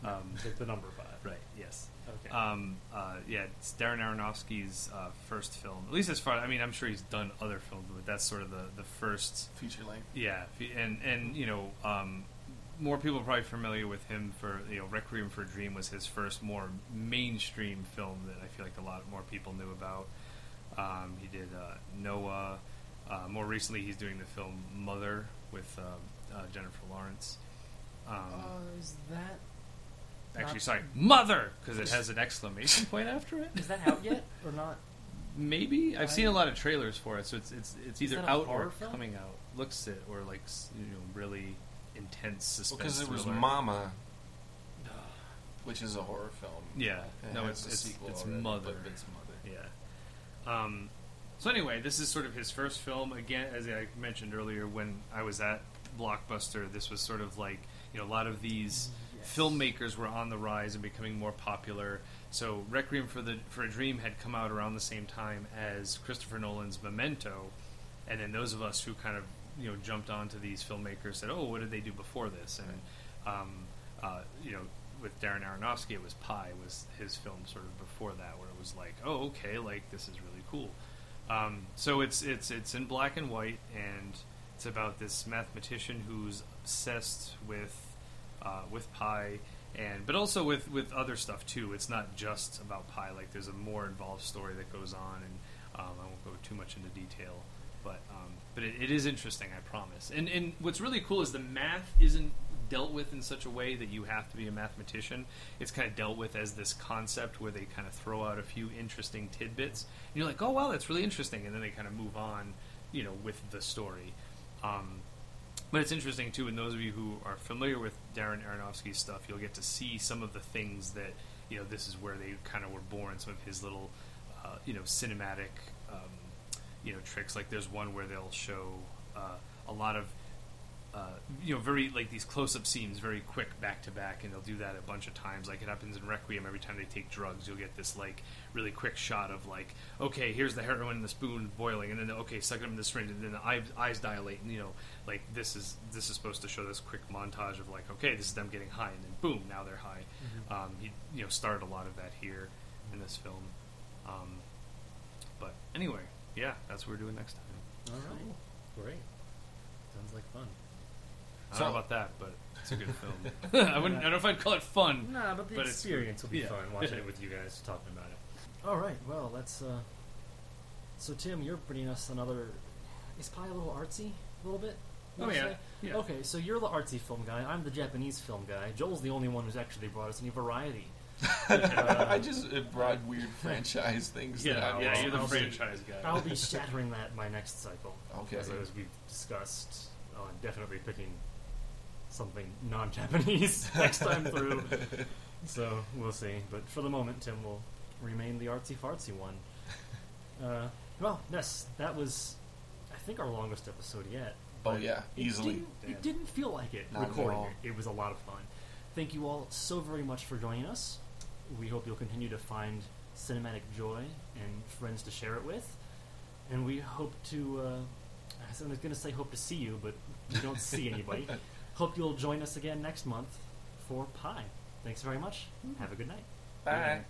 Speaker 3: Um,
Speaker 1: The, the number five.
Speaker 3: right. Yes.
Speaker 1: Okay.
Speaker 3: Um, uh, yeah, it's Darren Aronofsky's uh, first film. At least as far, I mean, I'm sure he's done other films, but that's sort of the, the first.
Speaker 2: Feature length.
Speaker 3: Yeah, and and you know, um, more people are probably familiar with him for you know, Requiem for a Dream was his first more mainstream film that I feel like a lot more people knew about. Um, he did uh, Noah. Uh, more recently, he's doing the film Mother with uh, uh, Jennifer Lawrence. Um,
Speaker 1: uh, is that
Speaker 3: actually, sorry, Mother, because it has an exclamation point after it.
Speaker 1: is that out yet or not?
Speaker 3: Maybe I've
Speaker 1: I-
Speaker 3: seen a lot of trailers for it, so it's it's it's either out or
Speaker 1: film?
Speaker 3: coming out. Looks it or like you know really intense suspense.
Speaker 2: Because it was
Speaker 3: thriller.
Speaker 2: Mama, which is a horror film.
Speaker 3: Yeah,
Speaker 2: It
Speaker 3: no, it's
Speaker 2: a
Speaker 3: it's,
Speaker 2: sequel
Speaker 3: it's
Speaker 2: already,
Speaker 3: Mother.
Speaker 2: but it's Mother.
Speaker 3: Yeah. Um, so anyway, this is sort of his first film. Again, as I mentioned earlier, when I was at Blockbuster, this was sort of like you know a lot of these
Speaker 1: Yes.
Speaker 3: filmmakers were on the rise and becoming more popular. So Requiem for the for a Dream had come out around the same time as Christopher Nolan's Memento, and then those of us who kind of you know jumped onto these filmmakers said, oh, what did they do before this? And um, uh, you know, with Darren Aronofsky, it was Pi was his film sort of before that, where it was like, oh, okay, like this is really cool. Um, so it's it's it's in black and white, and it's about this mathematician who's obsessed with uh, with pi, and but also with with other stuff too. It's not just about pi. Like there's a more involved story that goes on, and um, I won't go too much into detail. But um, but it, it is interesting, I promise. And and what's really cool is the math isn't dealt with in such a way that you have to be a mathematician. It's kind of dealt with as this concept where they kind of throw out a few interesting tidbits. And you're like, oh wow, that's really interesting, and then they kind of move on, you know, with the story. Um, but it's interesting too, and those of you who are familiar with Darren Aronofsky's stuff, you'll get to see some of the things that you know. This is where they kind of were born. Some of his little, uh, you know, cinematic, um, you know, tricks. Like there's one where they'll show uh, a lot of uh, you know, very like these close-up scenes, very quick back to back, and they'll do that a bunch of times. Like it happens in Requiem every time they take drugs, you'll get this like really quick shot of like, okay, here's the heroin in the spoon boiling, and then okay, suck it in the syringe, and then the eyes, eyes dilate, and you know, like this is this is supposed to show this quick montage of like, okay, this is them getting high, and then boom, now they're high. Mm-hmm. Um, he you know started a lot of that here in this film. Um, but anyway, yeah, that's what we're doing next time.
Speaker 1: All right, great. Sounds like fun.
Speaker 3: I don't know about that, but it's a good film. I wouldn't. I don't know if I'd call it fun.
Speaker 1: Nah, but the
Speaker 3: But it's-
Speaker 1: experience will be
Speaker 3: yeah.
Speaker 1: fun watching it with you guys talking about it. All right, well, let's. Uh, so Tim, you're bringing us another. Is Pi a little artsy? A little bit.
Speaker 3: Oh,
Speaker 1: you
Speaker 3: yeah.
Speaker 1: say?
Speaker 3: Yeah.
Speaker 1: Okay, so you're the artsy film guy. I'm the Japanese film guy. Joel's the only one who's actually brought us any variety. Uh,
Speaker 2: I just uh, brought weird franchise things. that I
Speaker 3: yeah,
Speaker 2: was-
Speaker 3: you're the
Speaker 1: I'll be-
Speaker 3: franchise guy.
Speaker 1: I'll be shattering that my next cycle.
Speaker 2: Okay.
Speaker 1: As, as we've discussed, uh, definitely picking something non-Japanese next time through. So we'll see. But for the moment, Tim will remain the artsy fartsy one. Uh, well, yes, that was, I think, our longest episode yet.
Speaker 2: Oh
Speaker 1: But
Speaker 2: yeah,
Speaker 1: it
Speaker 2: easily.
Speaker 1: Didn't, it didn't feel like it
Speaker 2: Not at
Speaker 1: recording
Speaker 2: all.
Speaker 1: it. It was a lot of fun. Thank you all so very much for joining us. We hope you'll continue to find cinematic joy and friends to share it with. And we hope to, uh, I was going to say hope to see you, but we don't see anybody. Hope you'll join us again next month for Pi. Thanks very much. Mm-hmm. Have a good night.
Speaker 2: Bye.